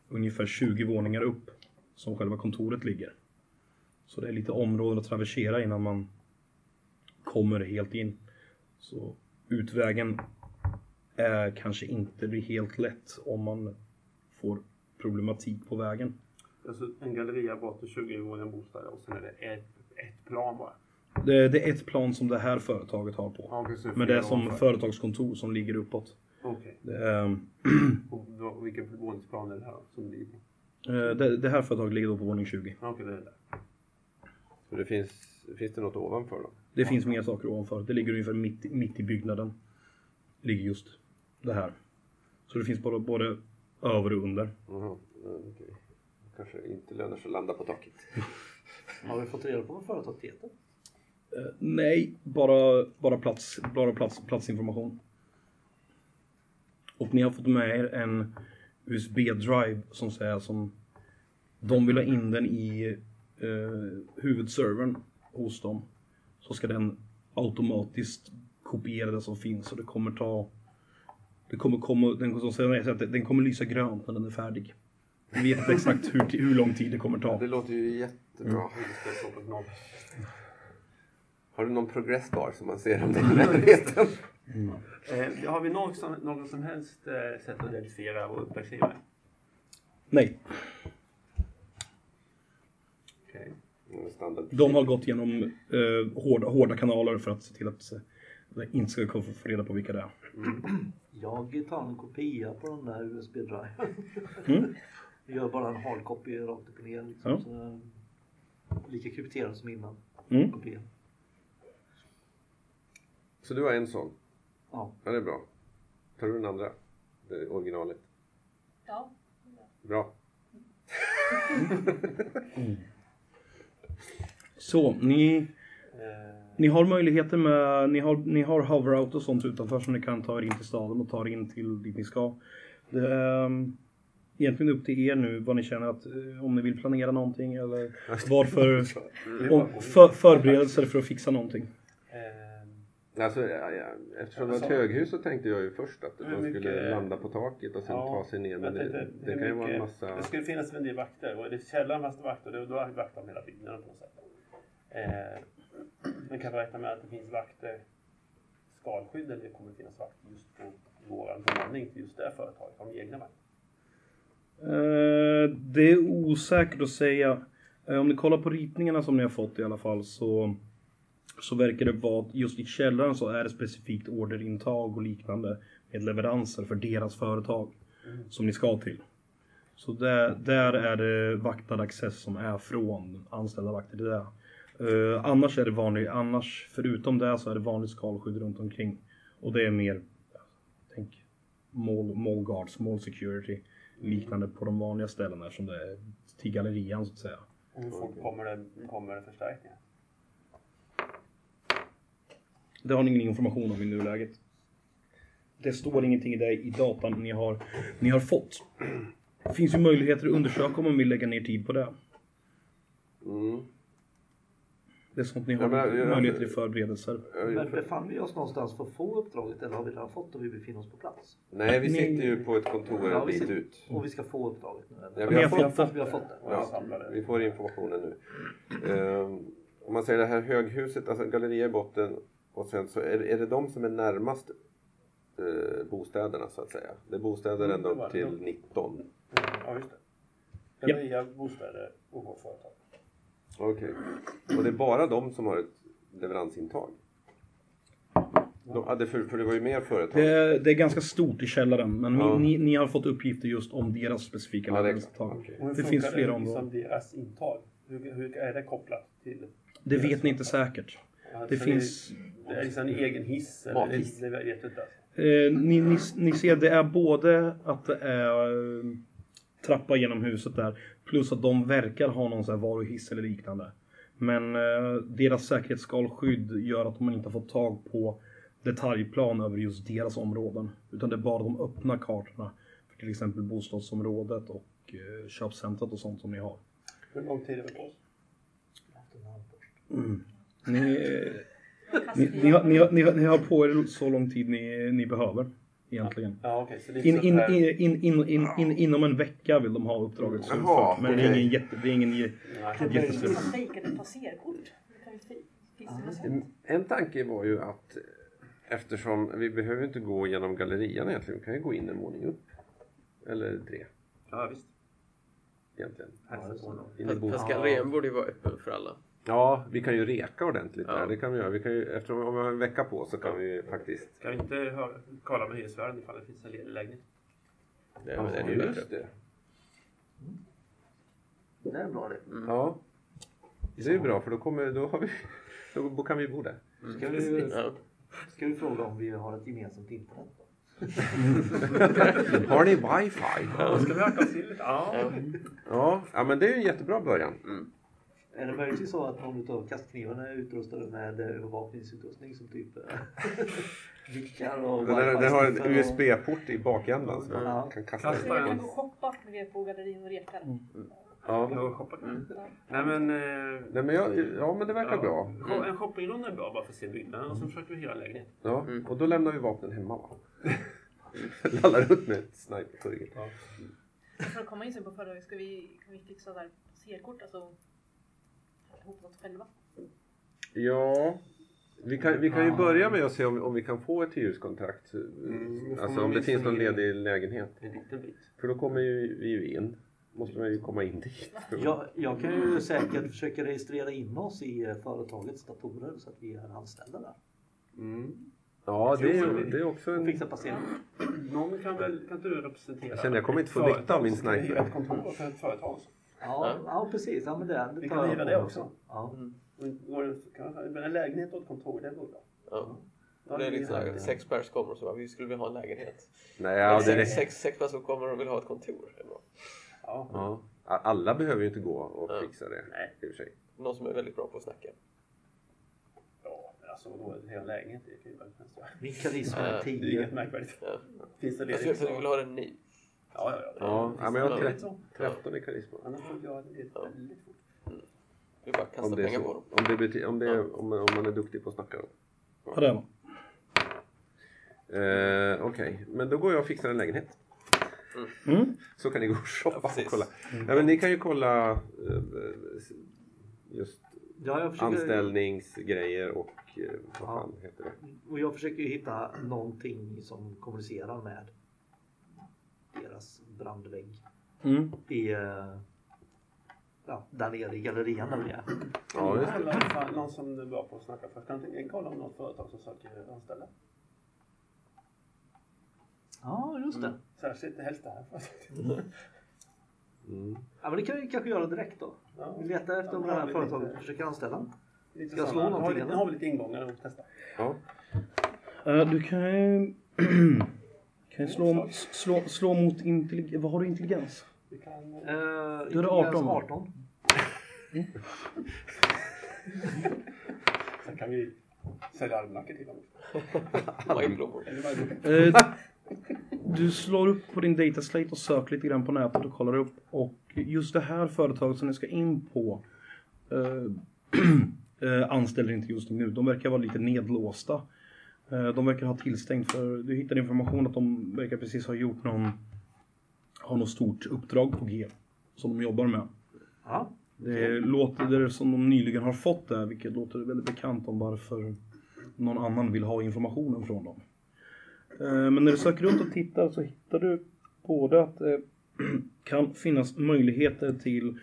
ungefär 20 våningar upp som själva kontoret ligger. Så det är lite områden att traversera innan man kommer helt in. Så utvägen är kanske inte blir helt lätt om man får problematik på vägen. Alltså en galleria bort till 20 våningar bostäder och sen är det ett, ett plan bara. Det, det är ett plan som det här företaget har på. Ja, precis. Men det är som Ovanför. företagskontor som ligger uppåt. Okej. Det, är, <clears throat> Och då, vilken våningsplan är det här som ligger på? eh, det, det här företaget ligger då på våning 20. Okej, det är det. Så det finns, finns det något ovanför då? Det finns mer saker ovanför. Det ligger ungefär mitt, i- mitt i byggnaden. Ligger just det här. Så det finns både, både över och under. Ja, okej. Kanske inte lönar sig att landa på taket. <laughs> Har vi fått reda på vad företaget heter? Eh, nej, bara, bara, plats, bara plats, platsinformation. Och ni har fått med er en USB-drive som säger som de vill ha in den i eh, huvudservern hos dem. Så ska den automatiskt kopiera det som finns och det kommer ta det kommer komma, den, som säger att den kommer lysa grönt när den är färdig. Vi vet inte exakt hur, hur lång tid det kommer ta. Det låter ju jättebra. Har du någon progressbar som man ser om det är i närheten? Eh, har vi något som, något som helst eh, sätt att reducera vår uppdragsgivare? Nej, Okej. Mm, Standard. De har gått igenom eh, hårda, hårda kanaler för att se till att eh, inte ska få få reda på vilka det är. Jag tar en kopia på den där USB-driven. Mm. Gör bara en hardcopy rakt upp och ner. Liksom, Ja. så lika krypterad som innan. Mm. Kopian. Så du har en sån? Ja. Ja, det är bra. Tar du den andra? Det originalet? Ja. Bra. Så, ni, ni har möjligheter med, ni har, ni har hover-out och sånt utanför som ni kan ta er in till staden och ta er in till dit ni ska. Det är um, egentligen upp till er nu vad ni känner att, eh, om ni vill planera någonting eller varför, <laughs> om, för, förberedelser för att fixa någonting. eh, Alltså, ja, ja, eftersom det var ett höghus så tänkte jag ju först att de skulle landa på taket och sen Ja, ta sig ner. Men det, det kan ju vara en massa... Det skulle finnas en del vakter och det källaren fast vakter då, då vaktar de hela byggnaden på något sätt. Eh, men kan räkna med att det finns vakter skalskydd eller kommer det finnas vakter just på våran bemanning till just det företaget? Har de egna vakter? Eh, det är osäkert att säga. Eh, om ni kollar på ritningarna som ni har fått i alla fall så, så verkar det vara att just i källaren så är det specifikt orderintag och liknande med leveranser för deras företag som ni ska till. Så där, där är det vaktad access som är från anställda vakter till det. Eh, annars är det vanlig, annars förutom det så är det vanligt skalskydd runt omkring. Och det är mer, tänk, mall, mall guards, mall security liknande på de vanliga ställena eftersom det är till gallerian så att säga. Och hur fort kommer det, kommer det förstärkningar? Det har ni ingen information om i nuläget. Det står ingenting i det i datan ni har, ni har fått. Det finns ju möjligheter att undersöka om man vill lägga ner tid på det. Mm. Det är sånt ni har Ja, men jag- möjligheter till förberedelser. Men befann vi oss någonstans för att få uppdraget eller har vi redan fått och vi befinner oss på plats? Nej, vi Ni- sitter ju på ett kontor Ja, en bit ut. Och vi ska få uppdraget nu? eller? Ja, vi har fått det. Vi har fått det. Samlar Vi får informationen nu. Ehm, om man säger det här höghuset, alltså galleria i botten och sen så är, är det de som är närmast eh, bostäderna så att säga. Det är bostäder Mm, ända upp till 19. Ja, just det. Galleria, bostäder och vårt företag. Okej. Och det är bara de som har ett leveransintag? De, ja, det, för, för det var ju mer företag. Det är, det är ganska stort i källaren men Ja. ni, ni, ni har fått uppgifter just om deras specifika Ja, leveransintag. hur Det finns flera liksom områden. deras intag? Hur, hur är det kopplat till? Det vet ni inte säkert. Alltså, Det finns... Det är liksom en egen hiss eller? Mathiss. Det, det vet inte. Alltså. Eh, ni, ni, ni ser det är både att det är eh, trappa genom huset där plus att de verkar ha någon sån här varuhiss eller liknande. Men eh, deras säkerhetsskalskydd gör att man inte har fått tag på detaljplan över just deras områden. Utan det är bara de öppna kartorna för till exempel bostadsområdet och eh, köpcentret och sånt som ni har. Hur lång tid är det på oss? Ni, eh, ni, ni, har, ni, ni, har, ni har på er så lång tid ni, ni behöver egentligen. Ja, okej. så In, in, in, in, in, in, in, inom en vecka vill de ha uppdraget Jaha, slutfört. Men det är ingen jätte... Det är ingen, Jättestor. passerkort? En, en tanke var ju att eh, eftersom vi behöver inte gå genom gallerian egentligen, vi kan ju gå in en våning upp. Eller tre Ja, visst. egentligen. Fast gallerian borde ju vara öppen för alla. Ja, vi kan ju reka ordentligt Ja. där. Det kan vi göra. Vi kan ju, eftersom om vi har en vecka på så kan vi ju faktiskt... Ska vi inte höra, kolla med hyresvärden ifall det finns en ledig lägenhet? Det är, det är ju bättre. det. Det är en bra det. Ja. Det är ju bra för då, kommer, då, har vi, <laughs> då kan vi bo där. Ska vi, Ja. ska vi fråga om vi har ett gemensamt internet? <laughs> Har ni wifi? Ja. Ska vi hacka oss till lite? Ja. Ja, ja men det är ju en jättebra början. Är det möjligtvis så att någon av kastknivarna är utrustade med eh, övervakningsutrustning som typ eh, <laughs> vickar och Den, den har en USB-port i bakändan som man Ja. kan kasta Så jag kan gå och shoppa med det på gallerian och rekar. Ja. Ja, shoppa. Nej men... Eh, Nej, men jag, ja men det verkar ja. bra. Shop- En shoppingrunda är bra bara för att se byggnaden och sen försöker vi hyra en lägenhet. Ja, och då lämnar vi vapnen hemma va? <laughs> Lallar runt med ett sniper ryggen. För att komma in sen på företaget ska vi, kan vi fixa där passerkort, alltså ihop något själva. Ja, vi kan, vi kan ju börja med att se om, om vi kan få ett hyreskontrakt. Mm, alltså om det finns någon ledig lägenhet. En liten bit. För då kommer ju vi ju in. Måste man ju komma in dit. Jag, jag kan ju säkert försöka registrera in oss i eh, företagets datorer så att vi är anställda där. Ja, det är, det är också en... fixa passering. Någon kan väl, kan du representera? Jag känner jag kommer inte få nytta av min sniper. ett kontor för ett företag. Ja, ja precis. Ja, men det, det Vi kan hyra det också. Ja. Och Går det, en lägenhet och ett kontor, det går bra. Ja. Ja, Det är lite såhär, det. sex pers kommer och så bara, vi skulle vilja ha en lägenhet. Nej, ja, det sex, är... sex, sex personer kommer och vill ha ett kontor. Det är bra. Ja. Ja. Alla behöver ju inte gå och Ja. fixa det. Nej. I och för sig. Någon som är väldigt bra på att snacka. Ja, alltså vadå, en hel lägenhet det kan ju nästan. Min karisma är Ja, Det är 10. inget märkvärdigt. Ja. Finns det Jag skulle, ledigt jag vill ha den ny. Ja, ja, ja. Ja, ja, men jag har Ja, tre- 13 i karisma. Annars får jag det väldigt fort. Vi bara kastar Om det är pengar på så. dem. Om, det bety- om, det är, om, man- om man är duktig på att snacka. då. Ja, det är man. Eh, Okej, men då går jag och fixar en lägenhet. Mm. Så kan ni gå och shoppa Ja, och kolla. Ja, men ni kan ju kolla eh, just Ja, jag försöker, anställningsgrejer och eh, vad Ja. fan heter det? och jag försöker ju hitta någonting som kommunicerar med deras brandvägg Mm. i, eh, ja, där nere i gallerian där vi är. Ja, just det. Någon som är bra på att snacka först. Kan inte kolla om något företag som söker anställda? Ja, just det. Särskilt helst det här företaget. Mm. Ja, men det kan vi kanske göra direkt då. Ja. Vi letar efter om det Ja, här företaget försöker anställa. Lite Ska jag slå någonting, Har vi, eller? har vi lite ingångar och testa. Ja. Eh, du kan ju... <clears throat> <clears throat> kan slå, slå, slå mot intelligens. Vad har du intelligens? Vi kan... Är det intelligens 18. 18. <laughs> Sen kan vi Sälja armlacker till. Majblommor. Eh, du slår upp på din dataslate och söker lite grann på nätet och kollar upp. Och just det här företaget som ni ska in på eh, <clears throat> anställer inte just nu. De verkar vara lite nedlåsta. Eh, de verkar ha tillstängt för du hittar information att de verkar precis ha gjort någon har något stort uppdrag på G som de jobbar med. Ja. Det låter som de nyligen har fått det, vilket låter väldigt bekant om varför någon annan vill ha informationen från dem. Eh, Men när du söker runt och tittar så hittar du både att det <clears throat> kan finnas möjligheter till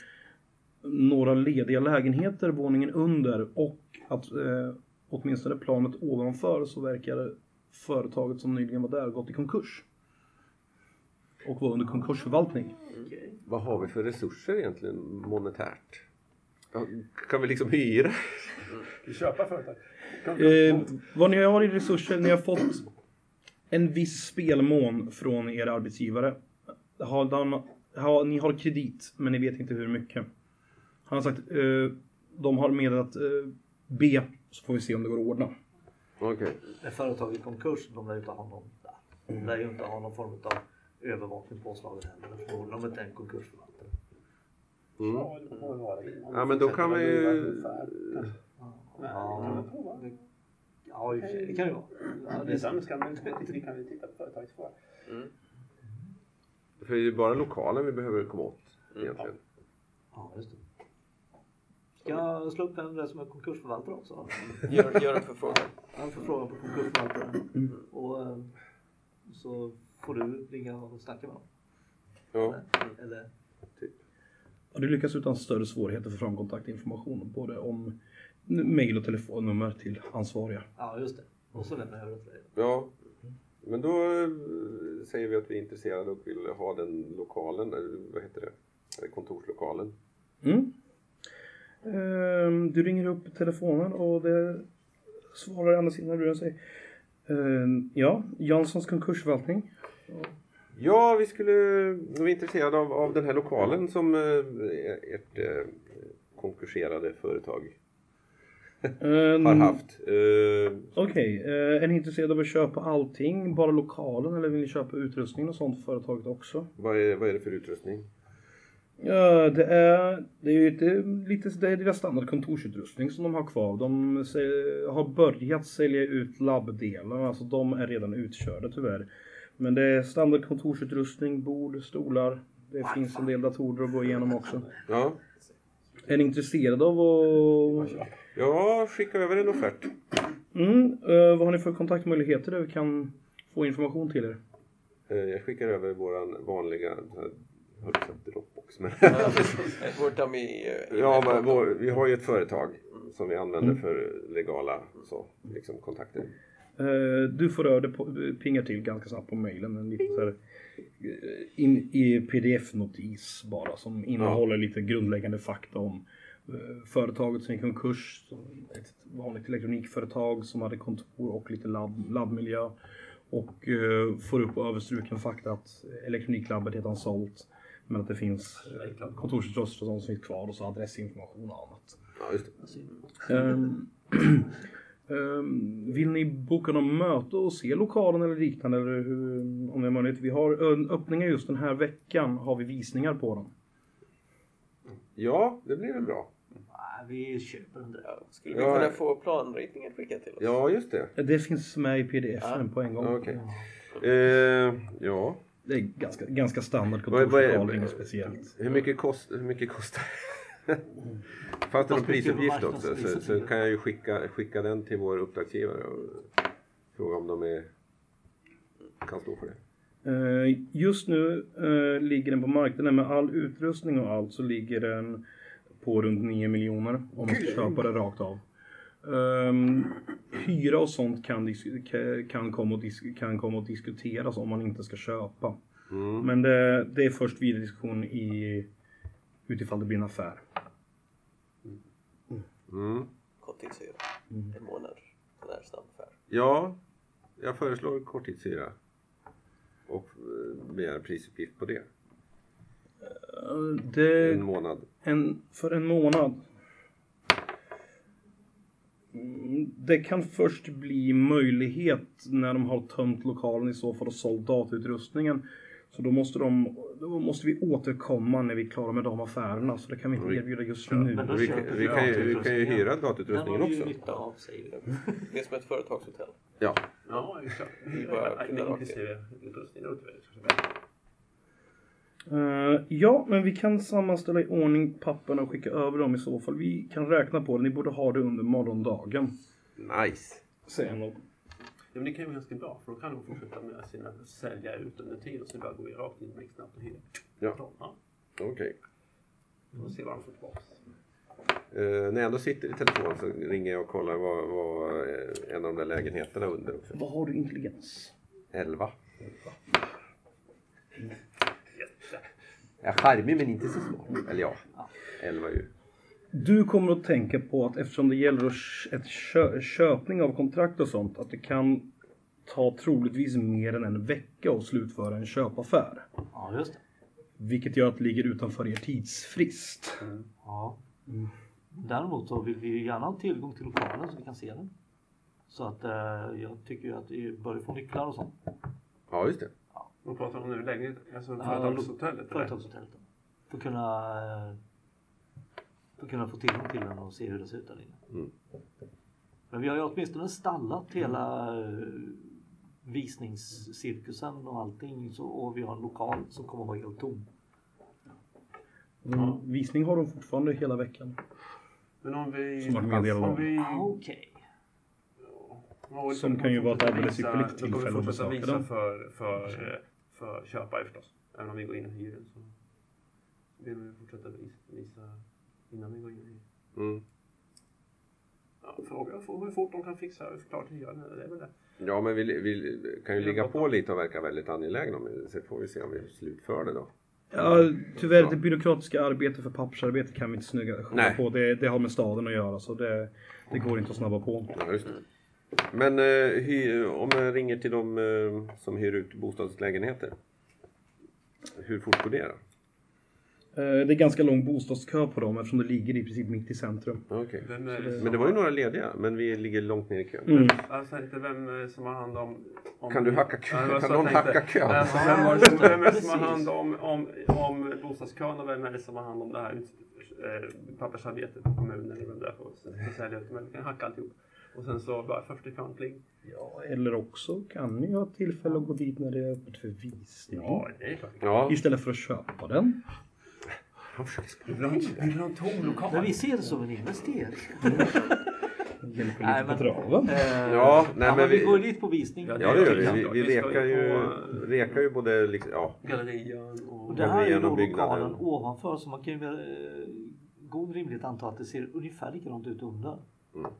några lediga lägenheter våningen under och att eh, åtminstone planet ovanför så verkar företaget som nyligen var där gått i konkurs. Och var under konkursförvaltning. Okej. Vad har vi för resurser egentligen monetärt? Kan vi liksom hyra? Vi köper företag. Eh, vad ni har i resurser, ni har fått en viss spelmån från er arbetsgivare. Har, de, har, ni har kredit, men ni vet inte hur mycket. Han har sagt, eh, de har meddelat eh, B, så får vi se om det går att ordna. Okej. Är företaget i konkurs, de lär ju inte ha någon där. De lär ju inte ha någon form av övervakning påslagen heller. Förmodligen om inte en konkursförvaltare. Mm. Ja, men då kan vi ju... Ja, i och för sig, det kan ju vara. Ja, Det ska man kan vi titta på företagets fråga. För det är ju bara lokalen vi behöver komma åt egentligen. Ja, just det. Ska jag slå upp vem det är som är konkursförvaltare också? Gör, gör en förfrågan. Jag får fråga på konkursförvaltaren. Och eh, så får du ringa och snacka med honom. Ja. Eller? Ja, du lyckas utan större svårigheter få fram kontaktinformation både om mail och telefonnummer till ansvariga. Ja, just det. Och så lämnar jag över till dig. ja. Men då eh, säger vi att vi är intresserade och vill ha den lokalen, eller vad heter det? Eh, Kontorslokalen. Mm. Ehm, du ringer upp telefonen och det svarar andra sidan luren sig. Ehm, ja, Janssons konkursförvaltning. Ja, vi skulle är intresserade av, av den här lokalen som eh, ert eh, konkurserade företag Ehm, har haft. Eh, Okej, eh, är ni intresserade av att köpa allting, bara lokalen eller vill ni köpa utrustning och sånt för företaget också? vad, är, vad är det för utrustning? Ja, det är, det är ju inte lite det är deras standard kontorsutrustning som de har kvar. De har börjat sälja ut labbdelar, alltså de är redan utkörda tyvärr. Men det är standard kontorsutrustning, bord, stolar. Det finns en del datorer att gå igenom också. Ja, Är ni intresserade av att... ja skicka över en offert. Mm, eh, vad har ni för kontaktmöjligheter där vi kan få information till er? Eh, jag skickar över våran vanliga, höll säga Dropbox, men <laughs> Vår dummy... eh, Ja, men vår, vi har ju ett företag som vi använder för legala så, liksom, kontakter. Eh, Du får röra dig pingar till ganska snabbt på mejlen. En liten så här, eh, in, i pdf-notis bara som innehåller lite grundläggande fakta om företaget som gick i konkurs. Ett vanligt elektronikföretag som hade kontor och lite labb, labbmiljö. Och får upp överstruken fakta att elektroniklabbet redan sålt. Men att det finns kontorsutrustning och sånt som finns kvar och så adressinformation och annat. Ja, just det. Ehm, <clears throat> ehm, vill ni boka någon möte och se lokalen eller liknande? Eller hur, om det är möjligt. Vi har öppningar just den här veckan. Har vi visningar på dem. Ja, det blir väl bra. Nej, vi köper den där. Ja, skulle vi Ja. kunna få planritningen skickad till oss? Ja, just det. Det finns med i pdf på en gång. Okej. Eh, ja, Det är ganska, ganskal standard Vad- vad är- kontorslokal, inget speciellt. hur mycket, kost, hur mycket kostar <laughs> Fanns det någon prisuppgift också så, så kan jag ju skicka, skicka den till vår uppdragsgivare och fråga om de är, kan stå för det. Eh, Just nu eh, ligger den på marknaden med all utrustning och allt så ligger den på runt 9 miljoner om man ska köpa det rakt av. Um, hyra och sånt kan, kan, komma och kan komma att diskuteras om man inte ska köpa. Mm. Men det, det är först vidare diskussion i utifall det blir en affär. Mm. Korttidshyra. En månad. Här snabb affär. Ja, jag föreslår korttidshyra. Och eh, begär prisuppgift på det. Eh, Det, En månad. en, för en månad. Mm, Det kan först bli möjlighet när de har tömt lokalen i så fall och sålt datautrustningen. Så då måste, de, då måste vi återkomma när vi är klara med de affärerna. Så det kan vi inte erbjuda just Ja, nu. Vi, vi kan ju, vi kan ju hyra Den har datutrustningen vi ju också. nytta av säger vi. Det är som ett företagshotell. Ja. Ja, exakt. Inklusive utrustning och. Eh, ja, men vi kan sammanställa i ordning papperna och skicka över dem i så fall. Vi kan räkna på det. Ni borde ha det under morgondagen. Nice. Säger nog. Ja, men det kan ju vara ganska bra för då kan de fortsätta med sina sälja ut under tiden och så bara går rakt in med snabbt och hyra. Ja. ja. Okej. Vi får se vad de får tillbaka. Eh, när jag ändå sitter i telefon så ringer jag och kollar vad, vad eh, en av de där lägenheterna under också. Vad har du intelligens? 11. Jag är charmig men inte så smart. Eller ja, 11 ju. Du kommer att tänka på att eftersom det gäller ett kö köpning av kontrakt och sånt, att det kan ta troligtvis mer än en vecka att slutföra en köpaffär. Ja, just det. Vilket gör att det ligger utanför er tidsfrist. Ja. Däremot så vill vi ju gärna ha tillgång till lokalen så vi kan se den. Så att eh, jag tycker ju att vi bör få nycklar och sånt. Ja, just det. Vad pratar om nu? Lägenhet? Alltså Ja, företagshotellet? Företagshotellet. För kunna, eh, för kunna få tillgång till den och se hur det ser ut där inne. Mm. Men vi har ju åtminstone stallat hela eh, visningscirkusen och allting. Så, och vi har en lokal som kommer att vara helt tom. Mm. Visning har de fortfarande hela veckan. Men om vi... Som vart meddelad Om vi... Okej. Ja, Som kan ju vara ett alldeles ypperligt tillfälle att besöka den. för, för, för köpare förstås. Även om vi går in och hyr den så vill vi fortsätta visa, innan vi går in och hyr. Mm. Ja, fråga får hur fort de kan fixa klart hyran. Det är väl det. Ja, men vi, vi kan ju ligga på lite och verka väldigt angelägna om det. Så får vi se om vi slutför det då. Ja, tyvärr det byråkratiska arbetet för pappersarbete kan vi inte snygga på. Det, det har med staden att göra så det, det går inte att snabba på. Ja, just det. Men eh, hy, om jag ringer till de eh, som hyr ut bostadslägenheter. Hur fort går det då? Eh, Det är ganska lång bostadskö på dem eftersom det ligger i princip mitt i centrum. Vem är det som Men det var ju har- några lediga, men vi ligger långt ner i kön. Mm. Alltså inte vem eh, som har hand om... om Kan du hacka? Ja, det var Kan så jag någon tänkte. hacka kön? Alltså, vem, som- vem är det som har hand om, om, om bostadskön och vem är det som har hand om det här eh, pappersarbetet på kommunen eller vem det är för att sälja ut dem? Vi kan hacka alltihop. Och sen så bara först i kön pling. Ja, eller också kan ni ha tillfälle att gå dit när det är öppet för visning. Ja, det är klart. Ja. Istället för att köpa den. Vi vill ha en- vi vill ha en tom Men lokal. vi ser det som en investering. <laughs> Hjälper lite Nej, på men- traven. Eh, Ja, nej, ja, men vi vi- går dit på visning. Ja, det gör vi. Vi, vi rekar, ju, på- rekar ju både liksom, ja, Gallerian och... Och det här är ju då byggnaden. lokalen ovanför så man kan ju med eh, god rimligt anta att det ser ungefär likadant ut under. Mm.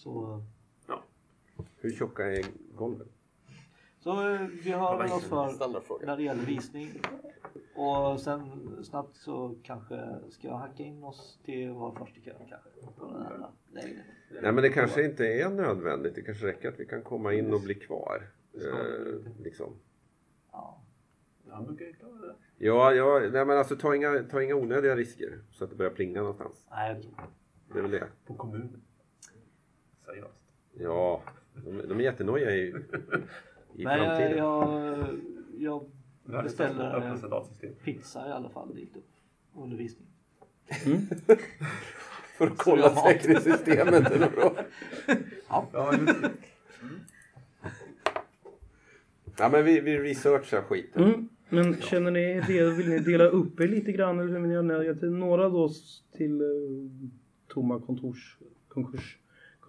Så, hur tjocka är golven? så eh, vi har väl oss för när det gäller visning. Och sen snabbt så kanske ska jag hacka in oss till vår första kö kanske. På den här lägenheten. Nej men det kanske inte är nödvändigt. Det kanske räcker att vi kan komma in och bli kvar. Eh, liksom. Ja. Han brukar ju klara det. Ja, ja nej, men alltså ta inga, ta inga onödiga risker så att det börjar plinga någonstans. Nej, okej. Det är väl det. På kommunen. Seriöst. Ja, de, de är jättenojiga i, i jag, framtiden. jag, jag beställer en pizza i alla fall dit upp. Under visning. <laughs> För att kolla säkerhetssystemet. eller vad? Ja, det. <laughs> ja men vi, vi researchar skiten. Mm. Men känner ni er? Vill ni dela upp er lite grann? Eller hur vill ni göra? Några då till eh, tomma kontors, konkurs,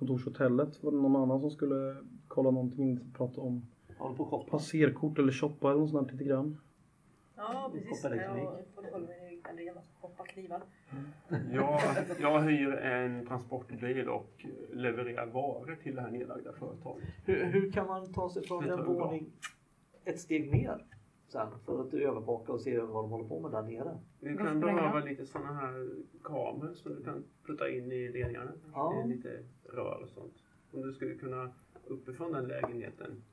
kontorshotellet. Var det någon annan som skulle kolla någonting? Prata om Håller på att shoppa. passerkort eller shoppa eller något sånt lite grann? Ja, precis. Jag hålla mig i gallerian och hoppa knivar. Jag, jag hyr en transportbil och levererar varor till det här nedlagda företaget. Hur, hur kan man ta sig från en våning ett steg ner sen för att övervaka och se vad de håller på med där nere? Vi kan behöva lite sådana här kameror som du kan putta in i ledningarna. Ja. Det är lite rör och sånt. Om du skulle kunna uppifrån den lägenheten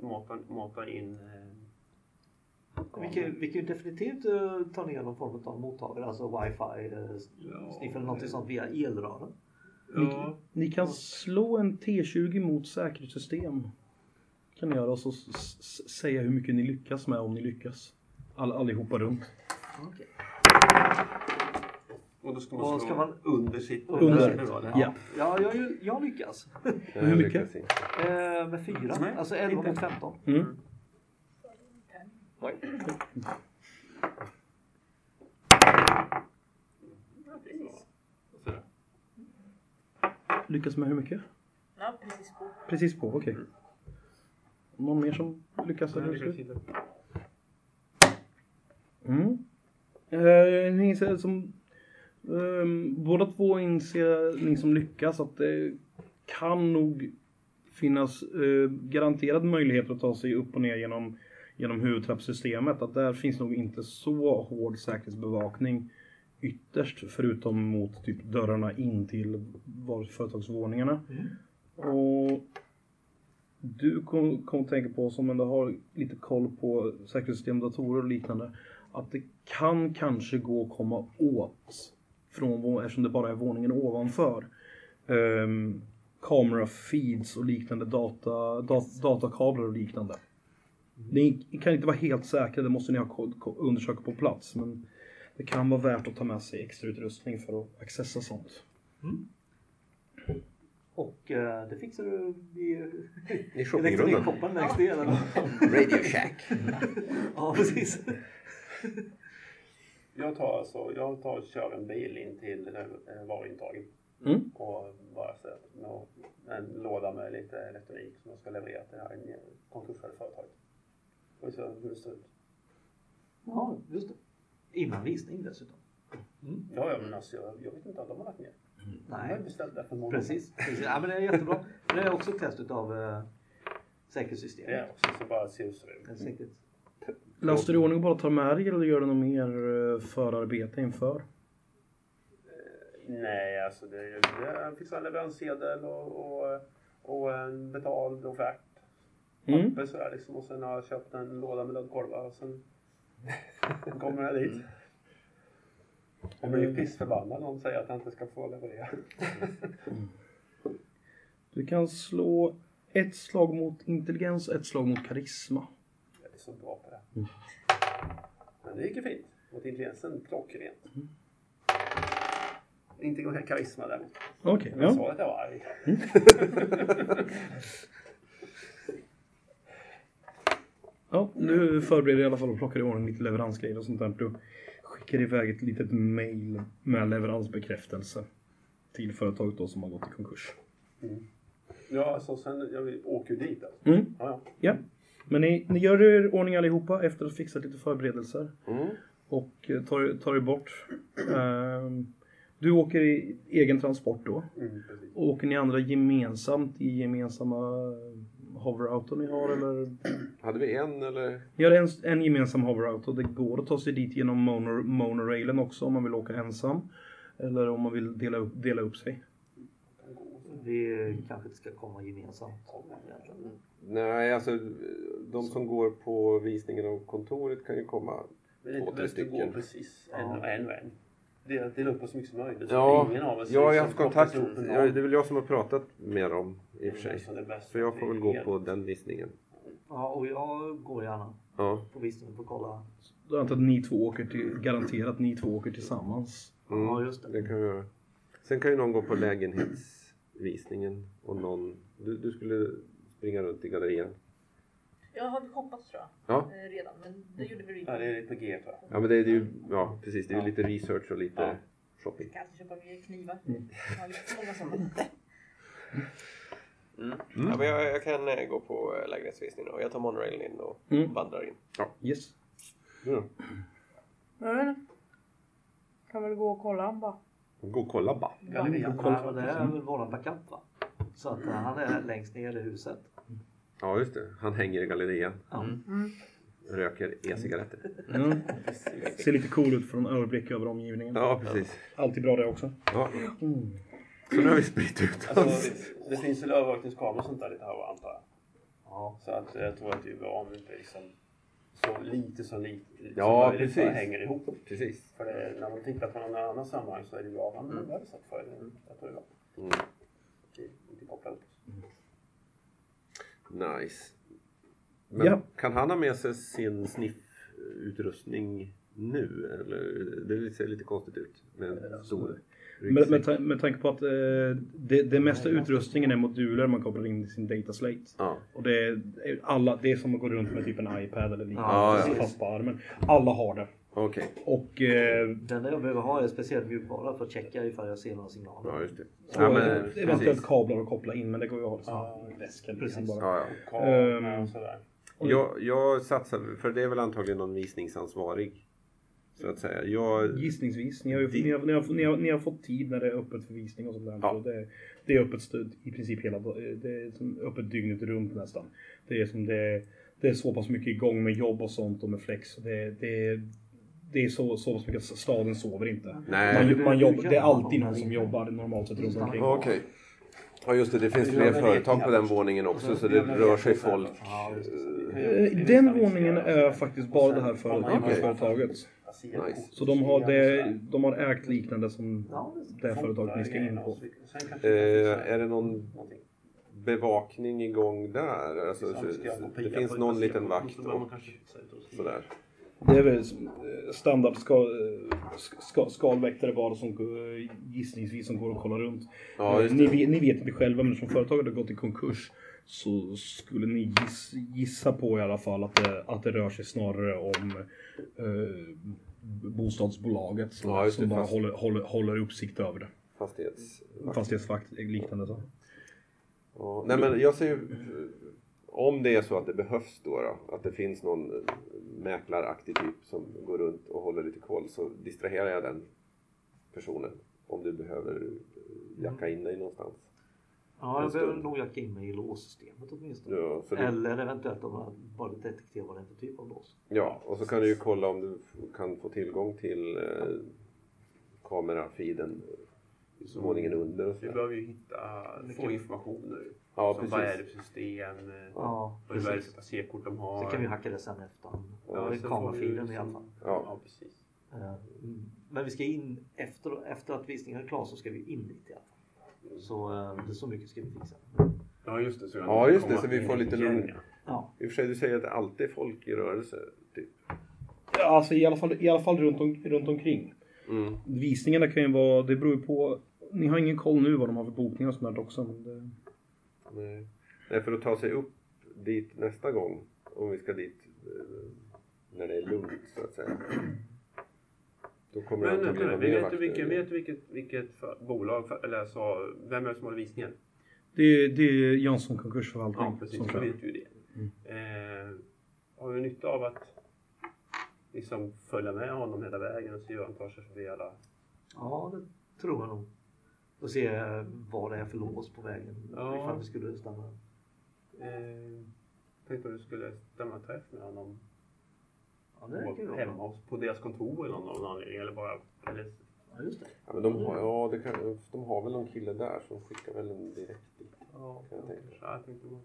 mata, mata in eh, Vi kan, vi kan ju definitivt eh, ta ner någon form av mottagare, alltså wifi, uh, Ja. sniff eller någonting sånt via elrören. Ni, ni kan slå en T20 mot säkerhetssystem. Kan ni göra och så s- s- säga hur mycket ni lyckas med om ni lyckas. All, allihopa runt. Okej. Och då ska man ska slå man under sitt Under. Ja. Ja, jag, jag lyckas. Hur mycket? Eh, med fyra. Nej, alltså 11 inte. mot 15. Mm. Oj. Lyckas med hur mycket? Ja, precis på. Precis på, okej. Någon mer som lyckas? Nej, Eller? det lyckas inte. Mm. Eh, ni inser som, ehm, båda två inser, ni som lyckas, att det kan nog finnas eh, garanterad möjlighet att ta sig upp och ner genom, genom huvudtrappsystemet. Att där finns nog inte så hård säkerhetsbevakning ytterst, förutom mot typ dörrarna in till företagsvåningarna. Och du kom, kom tänka på, som ändå har lite koll på säkerhetssystem, datorer och liknande, att det kan kanske gå att komma åt, från, eftersom det bara är våningen ovanför, um, kamera feeds och liknande, data, dat, datakablar och liknande. Ni kan inte vara helt säkra, det måste ni ha undersöka på plats, men det kan vara värt att ta med sig extra utrustning för att accessa sånt. Och eh, det fixar du i I <laughs> shoppingrundan. elektronikkoppan längst ner. eller? <laughs> Radio Shack. <laughs> ja, precis. <laughs> Jag tar alltså, jag tar och kör en bil in till eh, varuintagen. Mm. Och bara så att- med en låda med lite elektronik som jag ska leverera till det här konkursade företaget. Och så hur det ser ut. Ja, just det. Innan visning dessutom. Ja, ja, men alltså jag, jag vet inte om de har lagt ner. Jag har Nej, beställt det för många precis. precis. Ja, men det är jättebra. Det är också ett test av eh, Det är säkerhetssystemet. också så bara se hur det ser ut. Lastar du ordning och bara tar med dig eller gör du något mer eh, förarbete inför? Nej, alltså det, jag fixar en leveranssedel och, och, och en betald offert. Mm. Papper sådär liksom. Och sen har jag köpt en låda med lödkolvar och sen <laughs> kommer jag dit. Jag blir ju pissförbannad om de säger att jag inte ska få leverera. Du kan slå ett slag mot intelligens ett slag mot karisma. Jag så bra på det. Men det gick ju fint. Mot intelligensen klockrent. Inte gå karisma däremot. Okej, Jag ja. sa att jag var arg. ja. Du förbereder i alla fall och plockar i ordning lite leveransgrejer och sånt där. Du skickar iväg ett litet mail med leveransbekräftelse till företaget då som har gått i konkurs. Ja, alltså sen, jag åker ju dit alltså. Mm. Ja, ja. Ja. Men ni, ni gör er ordning allihopa efter att ha fixat lite förberedelser. Mm. Och eh, tar, tar er bort. Ehm, du åker i egen transport då. Mm. Och åker ni andra gemensamt i gemensamma eh, hoverauto ni har eller? Hade vi en eller? Ni har en, en gemensam hoverauto. Det går att ta sig dit genom mono, monorailen också om man vill åka ensam. Eller om man vill dela upp, dela upp sig. Vi kanske inte ska komma gemensamt. egentligen. Nej, alltså de som går på visningen av kontoret kan ju komma. Men det är Två, tre att gå stycken. precis en och en en. Dela, dela upp oss så mycket som möjligt. så Ja, ingen av oss jag har haft kontakt. Ja, det är väl jag som har pratat med dem i och för sig. Så jag får väl gå på den visningen. Ja, och jag går gärna Ja. på visningen för att kolla. Då antar jag att ni två åker till, garanterat ni två åker tillsammans. Mm, Ja, just det. Det kan vi göra. Sen kan ju någon gå på lägenhetsvisningen och någon... Du, du skulle springa runt i gallerian. Jag har hoppats tror jag. Ja. eh, Redan, men det gjorde vi Ja, det är på G tror jag. Ja men det är ju, ja precis, det är ju Ja. lite research och lite Ja. shopping. Kan alltid köpa mer knivar. Mm. Jag har lite många sådana. Mm. Ja, men jag, jag kan eh, gå på eh, lägenhetsvisning och jag tar monorailen in och Mm. vandrar in. Yes. Du då? Jag vet inte. Kan väl gå och kolla bara. Gå och kolla bara. Gallerian. Ja, men det är väl våran backup va? Så att eh, han är längst ner i huset. Ja just det, han hänger i gallerian. Ja. Röker e-cigaretter. Mm. Ser lite cool ut från överblick över omgivningen. Ja precis. Alltid bra det också. Ja. Mm. Så nu har vi spritt ut oss. Alltså, det finns väl övervakningskameror och sånt där lite här och antar jag. Ja. Så att jag tror att det är bra om det inte liksom så lite som lite Ja, som precis. hänger ihop. Precis. För det, när man tittar på någon annan sammanhang så är det bra. Ja, men det har vi sett förr. Jag tror det bra. Mm. Inte kopplad. Nice. Men Ja. kan han ha med sig sin sniffutrustning nu? Eller? Det ser lite konstigt ut med en stor Med, med, med tanke på att eh, det, det mesta utrustningen är moduler man kopplar in i sin data slate. Ja. Och det är, alla, det är som att gå runt med typ en iPad eller liknande Ja, ja. fast på armen. Alla har det. Okej, Och eh, Det enda jag behöver ha är speciell mjukvara för att checka ifall jag ser några signaler. ja just det. och Ja, men, eventuellt precis. kablar att koppla in men det går ju att ha liksom Ja, i väskan. precis. liksom bara. Ja, ja. Kamera Ehm, och sådär. Jag, jag satsar, för det är väl antagligen någon visningsansvarig. Så att säga. Jag, Gissningsvis. Ni har, ju, ni, har, ni, har, ni, har, ni har fått tid när det är öppet för visning och sånt där. Ja. Så det, det är öppet stöd i princip hela Det är som öppet dygnet runt nästan. Det är som det, det är så pass mycket igång med jobb och sånt och med flex. Det, det, det är så, så pass mycket att staden sover inte. nej. Man, man jobbar, det är alltid någon som jobbar normalt sett runt omkring. Okej. Ja just det, det finns fler företag på den våningen också så det rör sig folk. Eh, Den våningen är faktiskt bara det här för, Okej. företaget. Nice. Så de har, det, de har ägt liknande som Ja, det företaget ni ska in på. Eh, är det någon bevakning igång där? Alltså, så, så, det finns någon liten vakt och sådär. Det är väl som, eh, standard ska, eh, ska, skalväktare bara som eh, gissningsvis som går och kollar runt. Ja, ni, ni vet inte själva men eftersom företaget har gått i konkurs så skulle ni giss, gissa på i alla fall att det, att det rör sig snarare om eh, bostadsbolaget som, Ja, som bara fast- håller, håller, håller uppsikt över det. Fastighetsvakt. Fastighetsvakt liknande så. Ja, nej men jag ser om det är så att det behövs då, då att det finns någon eh, mäklaraktig typ som går runt och håller lite koll så distraherar jag den personen om du behöver eh, jacka in dig någonstans. Ja, jag behöver nog jacka in mig i låssystemet åtminstone. Ja, så det, Eller eventuellt om man bara detekterar vad det är för typ av lås. ja, och så kan du ju kolla om du kan få tillgång till eh, kamerafiden i våningen under och Vi så. behöver ju hitta, få information nu. Ja, Som vad är det för system? eh, Ja, Vad är det för precis. passerkort de har? Sen kan vi hacka det sen efterhand. Ja, så kamerafilen i alla fall. Ja, Ja, precis. Eh, mm. Men vi ska in efter, efter att visningen är klar så ska vi in dit i alla fall. Så eh, det är så mycket ska vi fixa. Ja, just det. Så Ja, just det, så vi får lite lugn. ja. I och för sig du säger att det alltid är folk i rörelse. Typ. Ja, alltså i alla fall, i alla fall runt, om, runt omkring. Mm. Visningarna kan ju vara, det beror ju på, ni har ingen koll nu vad de har för bokningar och sånt där också. Men det, Nej. Nej, för att ta sig upp dit nästa gång, om vi ska dit eh, när det är lugnt så att säga. Då kommer det Men antagligen vänta, vara vi vet, du vilket, vet du vilket, vilket för, bolag, för, eller alltså, vem är det som håller visningen? det, det är Jansson konkursförvaltning Ja, precis. som Då vet vi ju det. Eh, har vi nytta av att liksom följa med honom hela vägen och se hur han tar sig förbi alla... ja det tror jag nog. Och se eh, vad det är för lås på vägen. Ja. Ifall vi skulle stanna. Eh, tänkte om du skulle stämma träff med honom Ja, det på, vara hemma hos, på deras kontor eller någon anledning. Eller bara... Eller, Ja, just det. Ja, men de, har, ja, det kan, de har väl någon kille där som skickar väl en direkt dit. ja, Kan jag tänka. ja, jag tänkte bara...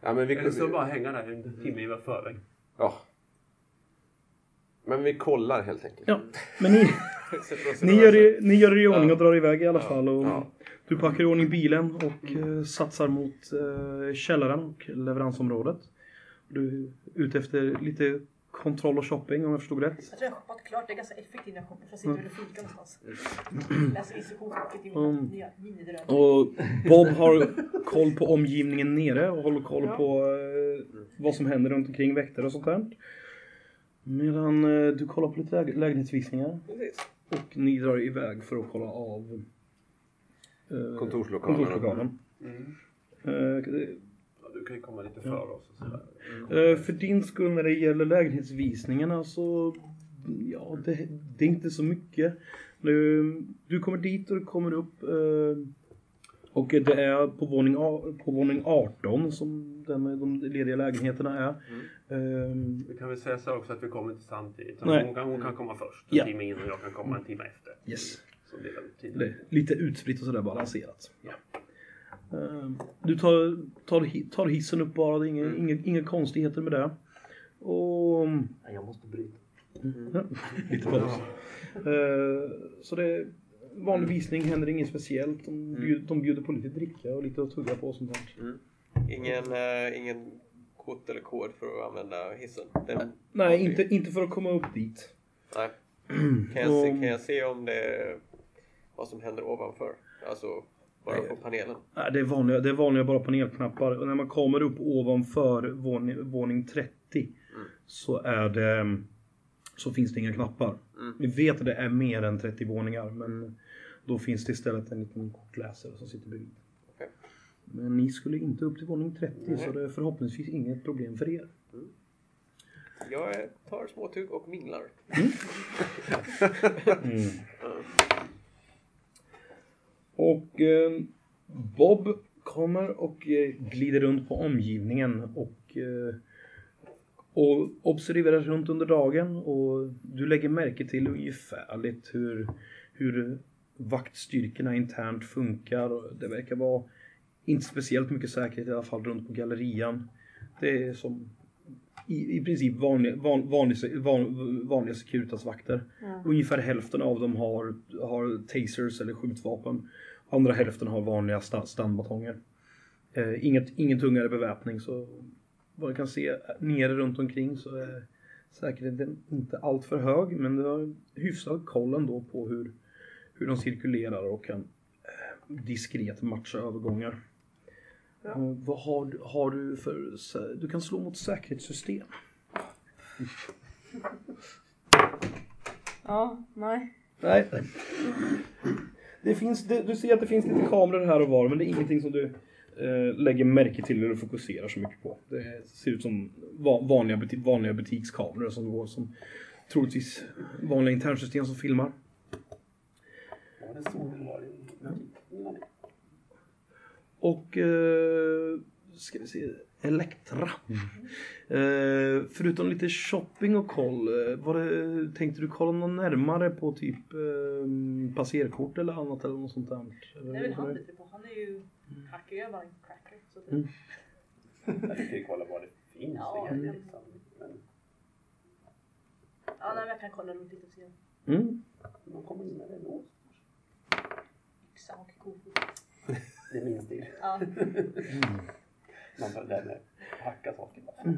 Ja, men vi, Eller så bara hänga där en timme i förväg. ja. Men vi kollar helt enkelt. Ja, men ni, <laughs> ni, gör, er- ni gör i ordning och drar iväg i alla fall. Och Ja. Du packar i ordning bilen och eh, satsar mot eh, källaren och leveransområdet. Du är ute efter lite kontroll och shopping om jag förstod rätt. Jag tror jag har shoppat klart. Det är ganska effektivt när jag shoppar. Så jag sitter väl och fikar någonstans. <clears throat> Läser instruktionsboken till mina Mm. nya minidrömmar. Och Bob har koll på omgivningen nere och håller koll på eh, vad som händer runt omkring väktare och sånt där. Medan eh, du kollar på lite läge- lägenhetsvisningar. Och ni drar iväg för att kolla av eh, Kontorslokalen. kontorslokalen. Mm. Du kan ju komma lite före oss och sådär. Eh, För din skull när det gäller lägenhetsvisningarna så ja, det, det är inte så mycket. Nu, du kommer dit och du kommer upp eh, och det är på våning, på våning 18 som den, de lediga lägenheterna är. Eh, Vi kan väl säga så också att vi kommer inte samtidigt. Nej. Hon, kan, hon kan komma först en Ja. timme innan jag kan komma en timme efter. yes. Så Det är lite utspritt och sådär balanserat. Ja. Eh, Du tar, tar, tar hissen upp bara, det är inga, inga, inga konstigheter med det. Och jag måste bryta. Ja, lite paus. Eh, så det, vanlig visning, händer inget speciellt. De bjuder, de bjuder på lite dricka och lite att tugga på och sånt där. Ingen, eh, ingen kort eller kod för att använda hissen? Den, Nej, inte, inte för att komma upp dit. nej. <clears throat> Kan, jag se, kan jag se om det är vad som händer ovanför? Alltså bara på panelen? Nej, det, är vanliga, det är vanliga bara panelknappar. Och när man kommer upp ovanför våning, våning 30 så är det så finns det inga knappar. Mm. Vi vet att det är mer än 30 våningar men då finns det istället en liten kortläsare som sitter bredvid. Men ni skulle inte upp till våning 30 så det är förhoppningsvis inget problem för er. Jag eh, tar småtugg och minglar. <laughs> Och eh, Bob kommer och eh, glider runt på omgivningen och, eh, och observerar runt under dagen och du lägger märke till ungefärligt hur, hur vaktstyrkorna internt funkar. Det verkar vara inte speciellt mycket säkerhet i alla fall runt på gallerian. Det är som i, i princip vanliga, van, vanlig, van, vanliga Securitas-vakter. Ungefär hälften av dem har, har tasers eller skjutvapen. Andra hälften har vanliga sta, standbatonger. Eh, inget, ingen tungare beväpning så vad du kan se nere runt omkring så är säkerheten inte allt för hög men du har hyfsad koll ändå på hur, hur de cirkulerar och kan eh, diskret matcha övergångar. Eh, vad har, du- har du för... Du kan slå mot säkerhetssystem. Ja, nej. Nej. <laughs> Det finns, det, du ser att det finns lite kameror här och var men det är ingenting som du eh, lägger märke till eller fokuserar så mycket på. Det ser ut som va, vanliga, buti, vanliga butikskameror som går som troligtvis vanliga internsystem som filmar. Och eh, ska vi se, Elektra. Eh, förutom lite shopping och koll, eh, var det, tänkte du kolla något närmare på typ eh, passerkort eller annat eller något sånt där? Det är väl han på. Han är ju hacker, jag är bara en cracker. Så Mm. Jag tycker vi kollar vad det finns. Ja, det liksom, men Ja, nej, men jag kan kolla runt lite och se. Mm. man kommer in med det då. Yxa och kofot. Det är min stil. Ja. <laughs> Man med hacka saker. bara.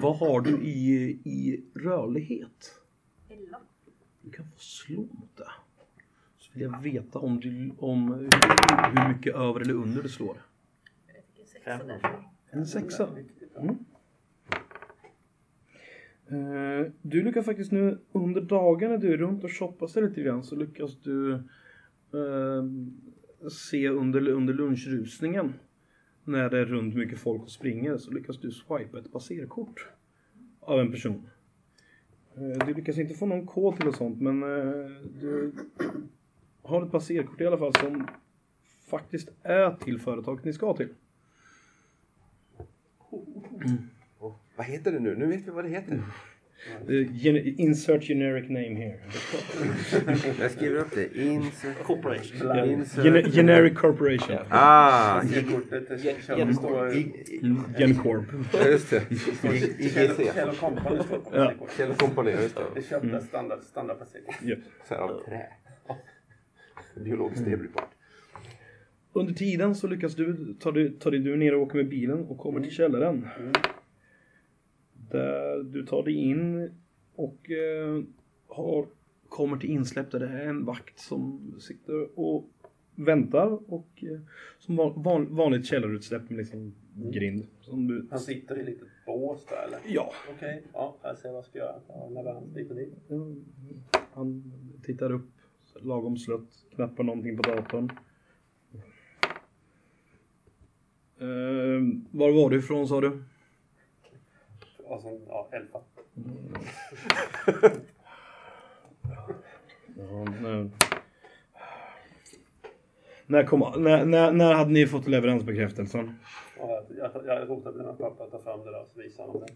Vad har du i, i rörlighet? Elva. Du kan få slå mot det. Så vill jag veta om, du, om hur, hur mycket över eller under du slår. Fick en sexa. Mm. Eh, Du lyckas faktiskt nu under dagen när du är runt och shoppar lite grann så lyckas du eh, se under, under lunchrusningen när det är runt mycket folk och springer så lyckas du swipa ett passerkort av en person. Eh, du lyckas inte få någon kod till och sånt men eh, du har ett passerkort i alla fall som faktiskt är till företaget ni ska till. Oh, vad heter det nu? Nu vet vi vad det heter. Uh, gen- insert generic name here. <laughs> Jag skriver upp det. Insert... Corporation. Yeah. Insert... Gen- generic corporation. Ah! Det kortet, det Gen- kör- gen- står- Gencorp. Ja, just det. IGC. Kjell och Company står på. Kjell Company, just Det det. köpta standard, standardpasserkort. Yep. Så här av trä. Biologiskt debrytbart. Under tiden så lyckas du ta dig, ta dig du ner och åker med bilen och kommer till källaren. Där du tar dig in och eh, har, kommer till insläpp där det är en vakt som sitter och väntar och eh, som van, van, vanligt källarutsläpp med liksom grind. Som du, Han sitter i litet bås där eller? ja, Okej, ja, jag ser vad jag ska göra. Ja, leverans dit och dit. Han tittar upp lagom slött, knappar någonting på datorn. Uh, var var du ifrån sa du? Och sen, ja, elfa. <laughs> Ja, när, när, kom, när, när, när hade ni fått leveransbekräftelsen? Ja, jag, jag, jag hotar mina pappa att ta fram det där och så visar han det.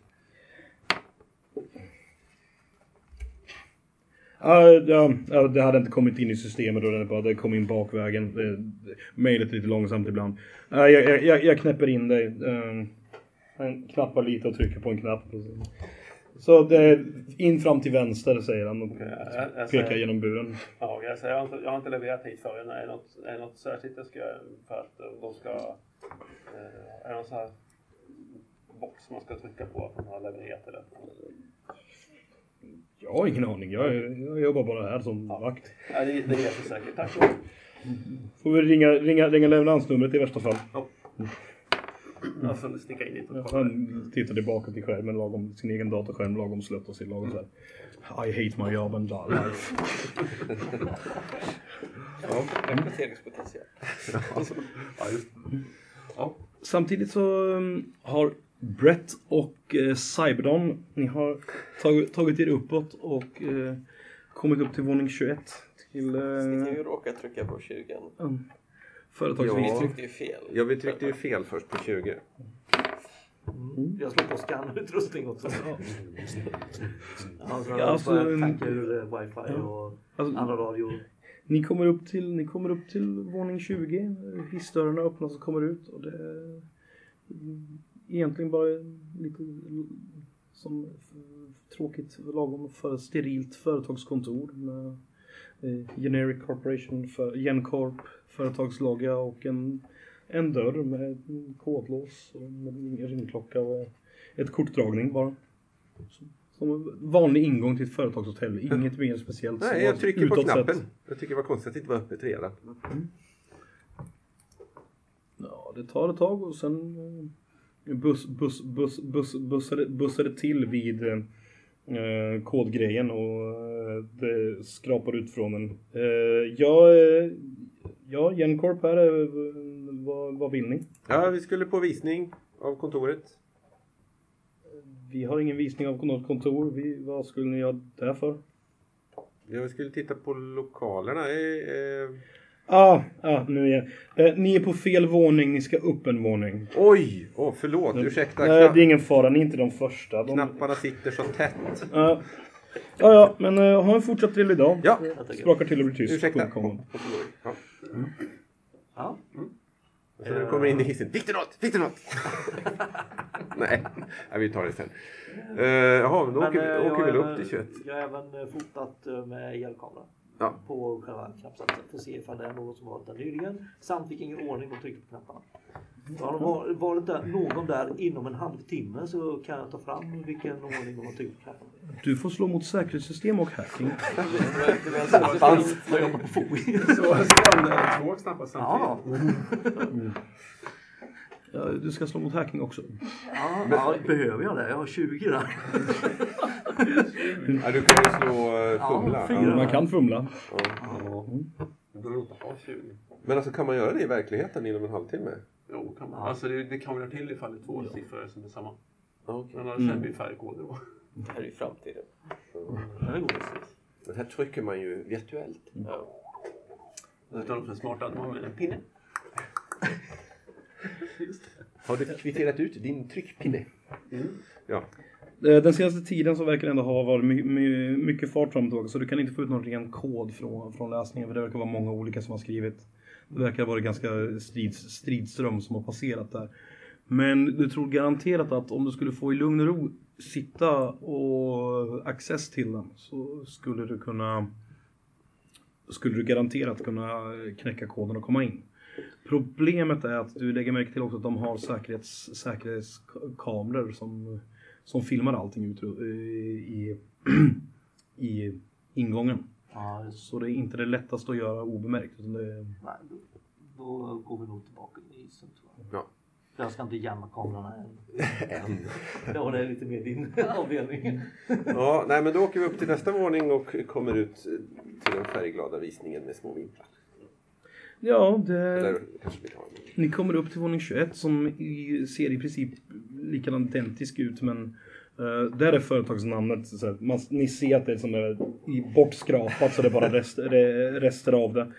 Ja, ja, ja, det hade inte kommit in i systemet då, det bara kom in bakvägen. Mejlet lite långsamt ibland. Ja, jag, jag- jag, knäpper in dig. Eh, Han knappar lite och trycker på en knapp. Så Så det är in fram till vänster säger han och pekar säger, genom buren. ja, jag, säger, jag, har inte, jag har inte levererat hit förrän. Är det något, är det något särskilt jag ska göra för att de ska... Eh, är det någon sån här box man ska trycka på att man har levererat eller? Jag har ingen aning. Jag, jag jobbar bara här som vakt. Ja, det, det är jättesäkert. Tack så Får vi ringa, ringa, ringa leveransnumret i värsta fall. Jag får sticka in dit och kolla. Han tittar tillbaka till skärmen, lagom, sin egen datorskärm, lagom slött och sig lagom så här. I hate my job and life. <laughs> Rekryteringspotential. Ja, just Samtidigt så um, har Brett och eh, Cyberdon, ni har tagit, tagit er uppåt och eh, kommit upp till våning 21. Till Ni kan eh, ju råka trycka på 20. Um, Vi företagsvisning. tryckte ju fel. Ja, vi tryckte ju fel först på 20. Mm. Jag slår på scannerutrustning också. Alltså, Ja, alltså, alltså, en- tankar eh, wifi och Alltså, andra radio. Ni kommer upp till, ni kommer upp till våning 20. Hissdörrarna öppnas och kommer ut. Och det är egentligen bara lite som tråkigt lagom för sterilt företagskontor med eh, Generic Corporation, för Gencorp, företagslogga och en, en dörr med kodlås och en ringklocka och ett kortdragning bara. Som- vanlig ingång till ett företagshotell, inget mer speciellt. Nej, jag trycker på knappen. Jag tycker det var konstigt att det inte var öppet redan. Ja, det tar ett tag och sen eh, buss, buss, buss, buss, bussade, bussade till vid eh, kodgrejen och eh, det skrapar ut från en. Eh, ja, eh, ja, Gencorp här, eh, vad, vad vill ni? Ja, vi skulle på visning av kontoret. Vi har ingen visning av något kontor. Vi, vad skulle ni göra där för? Ja, vi skulle titta på lokalerna. Eh, eh. Ah, ah nu igen. Eh, ni är på fel våning, ni ska upp en våning. Oj! Åh, förlåt. Ursäkta. Nej, det är ingen fara, ni är inte de första. De, knapparna sitter så tätt. Ja, ja, ja, men uh, ha en fortsatt trevlig dag. Ja, Sprakar till och blir tyst. ursäkta. Punkt com. Ja. Ja. Och så när du kommer in i hissen. Fick du något? Fick du något? <laughs> Nej. Nej, vi tar det sen. Uh, jaha, men då Men, åker, eh, vi- jag åker vi upp till 21. även- Jag har även eh, fotat eh, med elkamera. Ja. På själva knappsatsen för att se ifall det är någon som har varit där nyligen. Samt vilken ordning de trycker på knapparna. Har de var- varit där, någon där inom en halvtimme så kan jag ta fram vilken ordning de har tryckt på knapparna. Du får slå mot säkerhetssystem och hacking. <laughs> Jag jobbar på FOI. Så skrämde två knappar Ja, Ja, du ska slå mot hacking också. ja, ja, behöver jag det? Jag har 20 där. <laughs> Ja, du kan ju slå Ja, fumla. fyra. Man kan fumla. Ja, 20. Men alltså kan man göra det i verkligheten inom en halvtimme? Jo, kan man. Alltså det, det krånglar till ifall det är två siffror som är samma. Okej. Men annars sen blir det färre koder då. Det här är ju framtiden. Det går. Men här trycker man ju virtuellt. Ja. Utan är smarta att man använder en pinne. <laughs> Har du kvitterat ut din tryckpinne? Ja. Eh, Den senaste tiden så verkar det ändå ha varit my, my, mycket fart fram och tillbaka så du kan inte få ut någon ren kod från, från läsningen för det verkar vara många olika som har skrivit. Det verkar ha varit ganska strids, stridström som har passerat där. Men du tror garanterat att om du skulle få i lugn och ro sitta och access till den så skulle du kunna skulle du garanterat kunna knäcka koden och komma in. Problemet är att du lägger märke till också att de har säkerhets, säkerhetskameror som, som filmar allting ut eh, i, <clears throat> i ingången. Ja, Så det är inte det lättaste att göra obemärkt. Utan det, nej, då, då går vi nog tillbaka in i isen tror jag. Ja. Jag ska inte jamma kamerorna än. <laughs> En. Ja, det är lite mer din <laughs> avdelning. Ja, nej men då åker vi upp till nästa våning och kommer ut till den färgglada visningen med små vinklar. Ja, det, Eller kanske vi ni kommer upp till våning 21 som i, ser i princip likadant identisk ut men Uh, där är företagsnamnet, så här, man, ni ser att det är som är i bortskrapat så det är bara rest, <laughs> re, rester av det.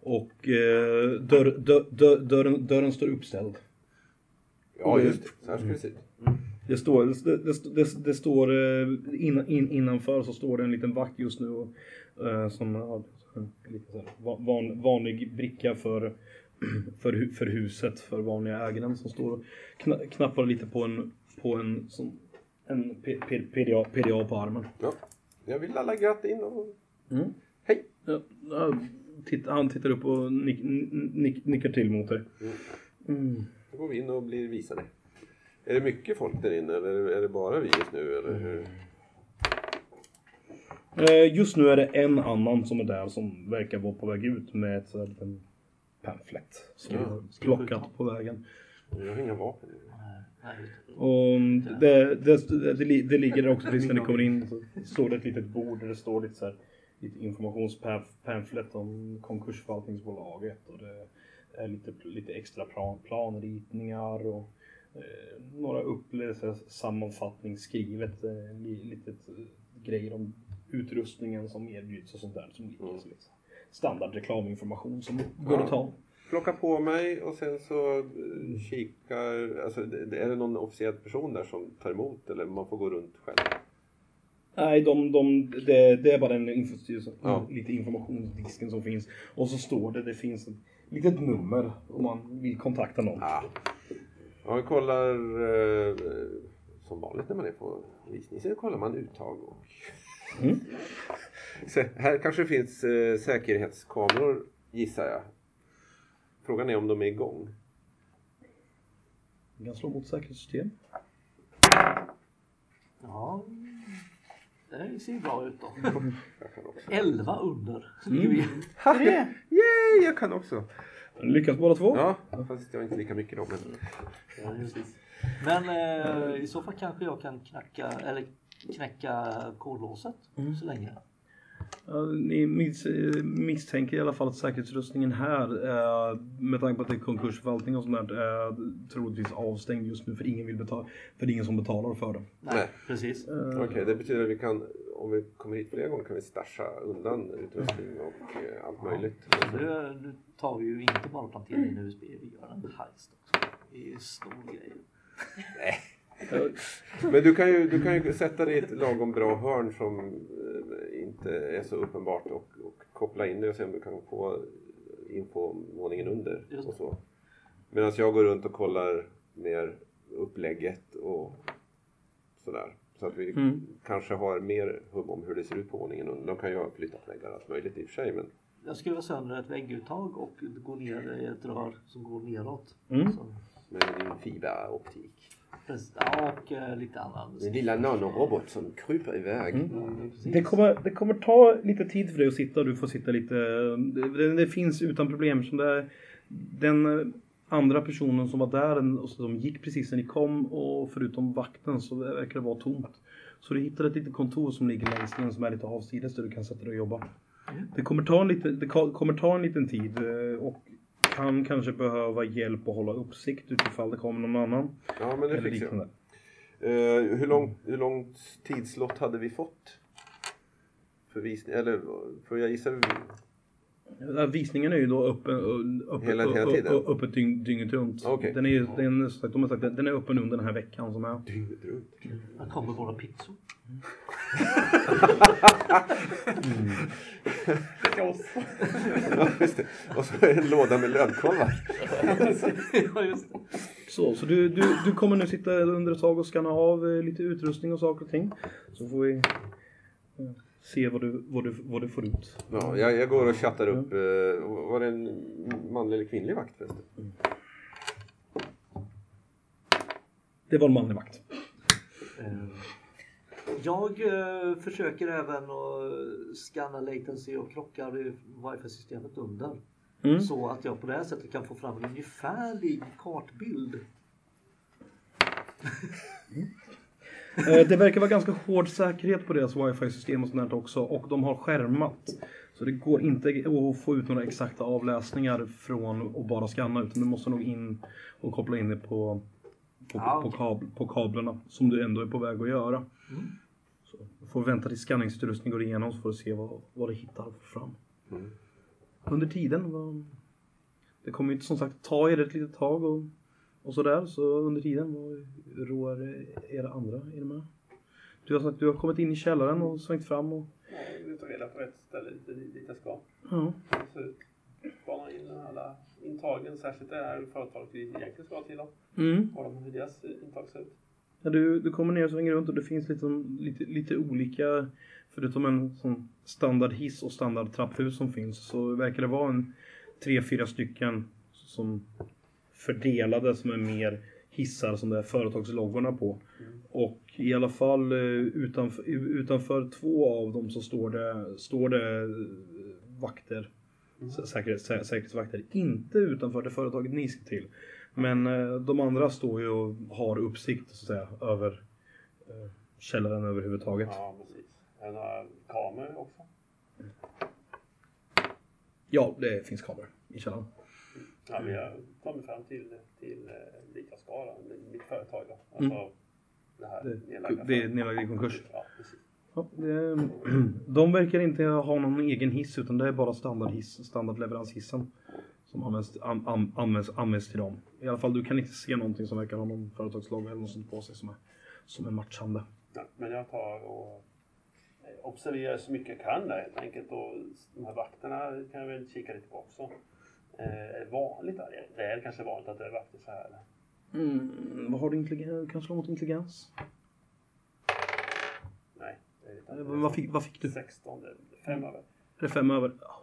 Och uh, dörr, dörr, dörr, dörren, dörren står uppställd. Ja, just. Så här ska det se ut. Det står, det, det, det, står eh, in, in, innanför så står det en liten vakt just nu och, eh, som har en lite så här va- van, vanlig bricka för, <clears throat> för, för huset, för vanliga ägaren som står och kna, knappar lite på en, på en, som, en PDA, PDA på armen. Ja. Jag vill alla gratta in och... Mm. Hej! Ja, han tittar upp och nick, nick, nickar till mot dig. Mm. Då går vi in och blir visade. Är det mycket folk där inne eller är det bara vi just nu? Eller hur? Eh, Just nu är det en annan som är där som verkar vara på väg ut med ett sådär liten pamflett som Ja. plockat på vägen. Jag har inga vapen. Och det, det, det, det, li- det ligger där också precis när ni kommer in så står det ett litet bord där det står lite så här, lite informationspamflet om konkursförvaltningsbolaget och det är lite, lite extra plan, planritningar och eh, några upplevelser, sammanfattning skrivet, eh, li, litet eh, grejer om utrustningen som erbjuds och sånt där som ligger så lite standard reklaminformation som går att ta. Plocka på mig och sen så eh, kikar... Alltså, är det någon officiell person där som tar emot eller man får gå runt själv? Nej, de, de, det, det är bara den infostyrelsen, Ja. lite informationsdisken som finns. Och så står det, det finns ett litet nummer om man vill kontakta någon. Ja. Ja, vi kollar eh, som vanligt när man är på visning. Sen kollar man uttag och... Mm. Så här kanske finns eh, säkerhetskameror gissar jag. Frågan är om de är igång. Man kan slå mot säkerhetssystem. Ja, det ser bra ut då. <laughs> 11 under. ligger vi. Yay, jag kan också! Lyckas båda två. Ja, fast jag är inte lika mycket då. Men... Ja. Men eh, i så fall kanske jag kan knacka, eller knäcka kodlåset så länge. Ja, ni mis, eh, misstänker i alla fall att säkerhetsrustningen här, eh, med tanke på att det är konkursförvaltning och sånt där, är troligtvis avstängd just nu för ingen vill betala, för det är ingen som betalar för det. Nej, Nej. precis. Okej, det betyder att vi kan, om vi kommer hit flera gånger kan vi stasha undan utrustning och eh, allt möjligt. Nu, nu tar vi ju inte bara och planterar in USB, vi gör en heist också. Det är stor grej. Men du kan, ju, du kan ju sätta dig i ett lagom bra hörn som eh, inte är så uppenbart och, och koppla in det och se om du kan få in på våningen under. Och så. Medan jag går runt och kollar mer upplägget och sådär. Så att vi Mm. kanske har mer hum om hur det ser ut på våningen under. De kan ju ha flyttat väggar allt möjligt i och för sig. Men Jag skruvar sönder ett vägguttag och går ner i ett rör som går neråt. Mm. Så, med din fiberoptik. Precis. Ja, och eh, lite annan. Den lilla nanorobot som kryper iväg. Mm, precis. Det kommer, det kommer ta lite tid för dig att sitta och du får sitta lite... Det, det finns utan problem. Som det är, den andra personen som var där och som gick precis när ni kom och förutom vakten så verkar det vara tomt. Så du hittar ett litet kontor som ligger längst in som är lite avsides där du kan sätta dig och jobba. Det kommer ta en liten, det kommer ta en liten tid eh, och kan kanske behöva hjälp att hålla uppsikt utifall det kommer någon annan. Ja, men det fixar jag. Eh, hur, lång, hur långt tidslott hade vi fått? För visning, eller för jag gissar visningen är ju då öppen, öppen, Hela- hela tiden? ö- öppet dygn, dygnet runt. Okej. Den är, ju- den, de har sagt att den är öppen under den här veckan som är. dygnet runt. Här kommer våra pizzor. Ja, just det. Och så en låda med ja, just det. Så, så du, du, du kommer nu sitta under ett tag och scanna av eh, lite utrustning och saker och ting. Så får vi eh, se vad du, vad du, vad du får ut. Ja, jag, jag går och chattar upp. Eh, var det en manlig eller kvinnlig vakt förresten? Det var en manlig vakt. Eh, Jag eh, försöker även att scanna latency och krockar i wifi-systemet under. Mm. Så att jag på det här sättet kan få fram en ungefärlig kartbild. Eh, Det verkar vara ganska hård säkerhet på deras wifi-system och sånt också. Och de har skärmat. Så det går inte att få ut några exakta avläsningar från att bara scanna. Utan du måste nog in och koppla in det på, på, på, okej. kab, på kablarna. Som du ändå är på väg att göra. Så du får vänta tills skanningsutrustningen går igenom så får du se vad, vad du hittar och får fram. Under tiden. Vad, det kommer ju som sagt ta er ett litet tag och, och sådär. Så under tiden, vad roar era andra i det med? Du har sagt du har kommit in i källaren och svängt fram och... Ja, vi tar reda på rätt ställe lite dit jag ska. Ja. Så spanar in alla intagen, särskilt det här företaget vi egentligen ska till. Då. Mm. Har de hur deras intag ser ut? Ja, du, du kommer ner och svänger runt och det finns liksom lite, lite olika, förutom en sån standard hiss och standard trapphus som finns, så verkar det vara en tre, fyra stycken som fördelade som är mer hissar som det är företagsloggorna på. Och i alla fall eh, utanför, utanför två av dem så står det, står det eh, vakter. sä- Säkerhets, sä- säkerhetsvakter. Inte utanför det företaget ni ska till. Men eh, de andra står ju och har uppsikt så att säga över eh, källaren överhuvudtaget. Ja, precis. Är det kameror också? Ja, det finns kameror i källaren. Ja, vi har kommit fram till, till eh, lika skala, mitt företag då. Alltså det här nedlagda det är nedlagd i konkurs. Ja, precis. Ja, det, <clears throat> de verkar inte ha någon egen hiss utan det är bara standardhiss, standardleveranshissen som används, an, an, används, används till dem. I alla fall du kan inte se någonting som verkar ha någon företagslogga eller något sånt på sig som är, som är matchande. Ja, men jag tar och eh, observerar så mycket jag kan där helt enkelt. Och de här vakterna kan jag väl kika lite på också. Eh, är det vanligt? där? Det är kanske vanligt att det är vakter så här. Mm, vad har du intelligens? Kan slå mot intelligens? Nej, det är Eh, Vad fick, vad fick du? 16, det är fem över. Är det fem över? Ja.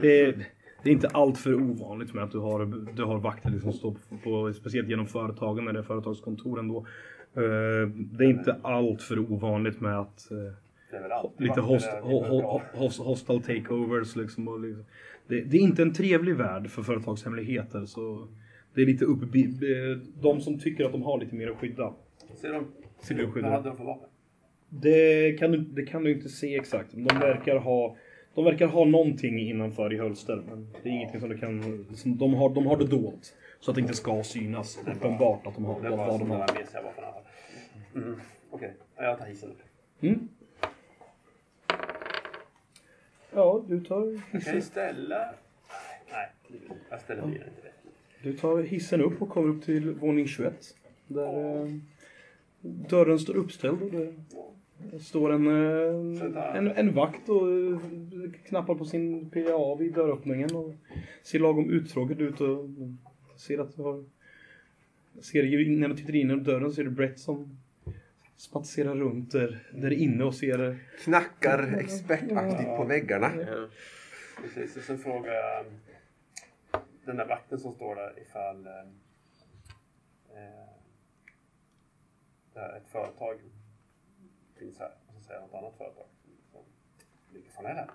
Det är, det är inte allt för ovanligt med att du har, du har vakter liksom står på, på, speciellt genom företagen när det är företagskontoren då. Eh, Det är inte allt för ovanligt med att eh, är lite host, är ho, lite ho, bra. host, hostile takeovers liksom. Och liksom. Det, det är inte en trevlig värld för företagshemligheter så det är lite upp, de som tycker att de har lite mer att skydda. Ser de? Ser du skydda? Vad hade de för vapen? Det kan, du, det kan du inte se exakt. De verkar ha de verkar ha någonting innanför i hölster, men det är ingenting som du kan... Som de, har, de har det dolt. Så att det inte ska synas uppenbart att de har, Det vad, vad de har. mesiga vapen. i alla fall. Okej, ja, jag tar hissen upp. Mm. Ja, du tar, Kan jag hissen, ställa? Nej, jag ställer bilen inte rätt. du tar hissen upp och kommer upp till våning 21. Där eh, dörren står uppställd och det står en, eh, en, en vakt och eh, knappar på sin PA vid dörröppningen och ser lagom uttråkad ut och ser att du har... Ser ju när du tittar in genom dörren ser du Brett som spatserar runt där, där inne och ser... Knackar expertaktigt på väggarna. Ja. Precis, och sen frågar jag den där vakten som står där ifall eh, eh, det här, ett företag finns här. Och så säger något annat företag. Vilka fan är det här?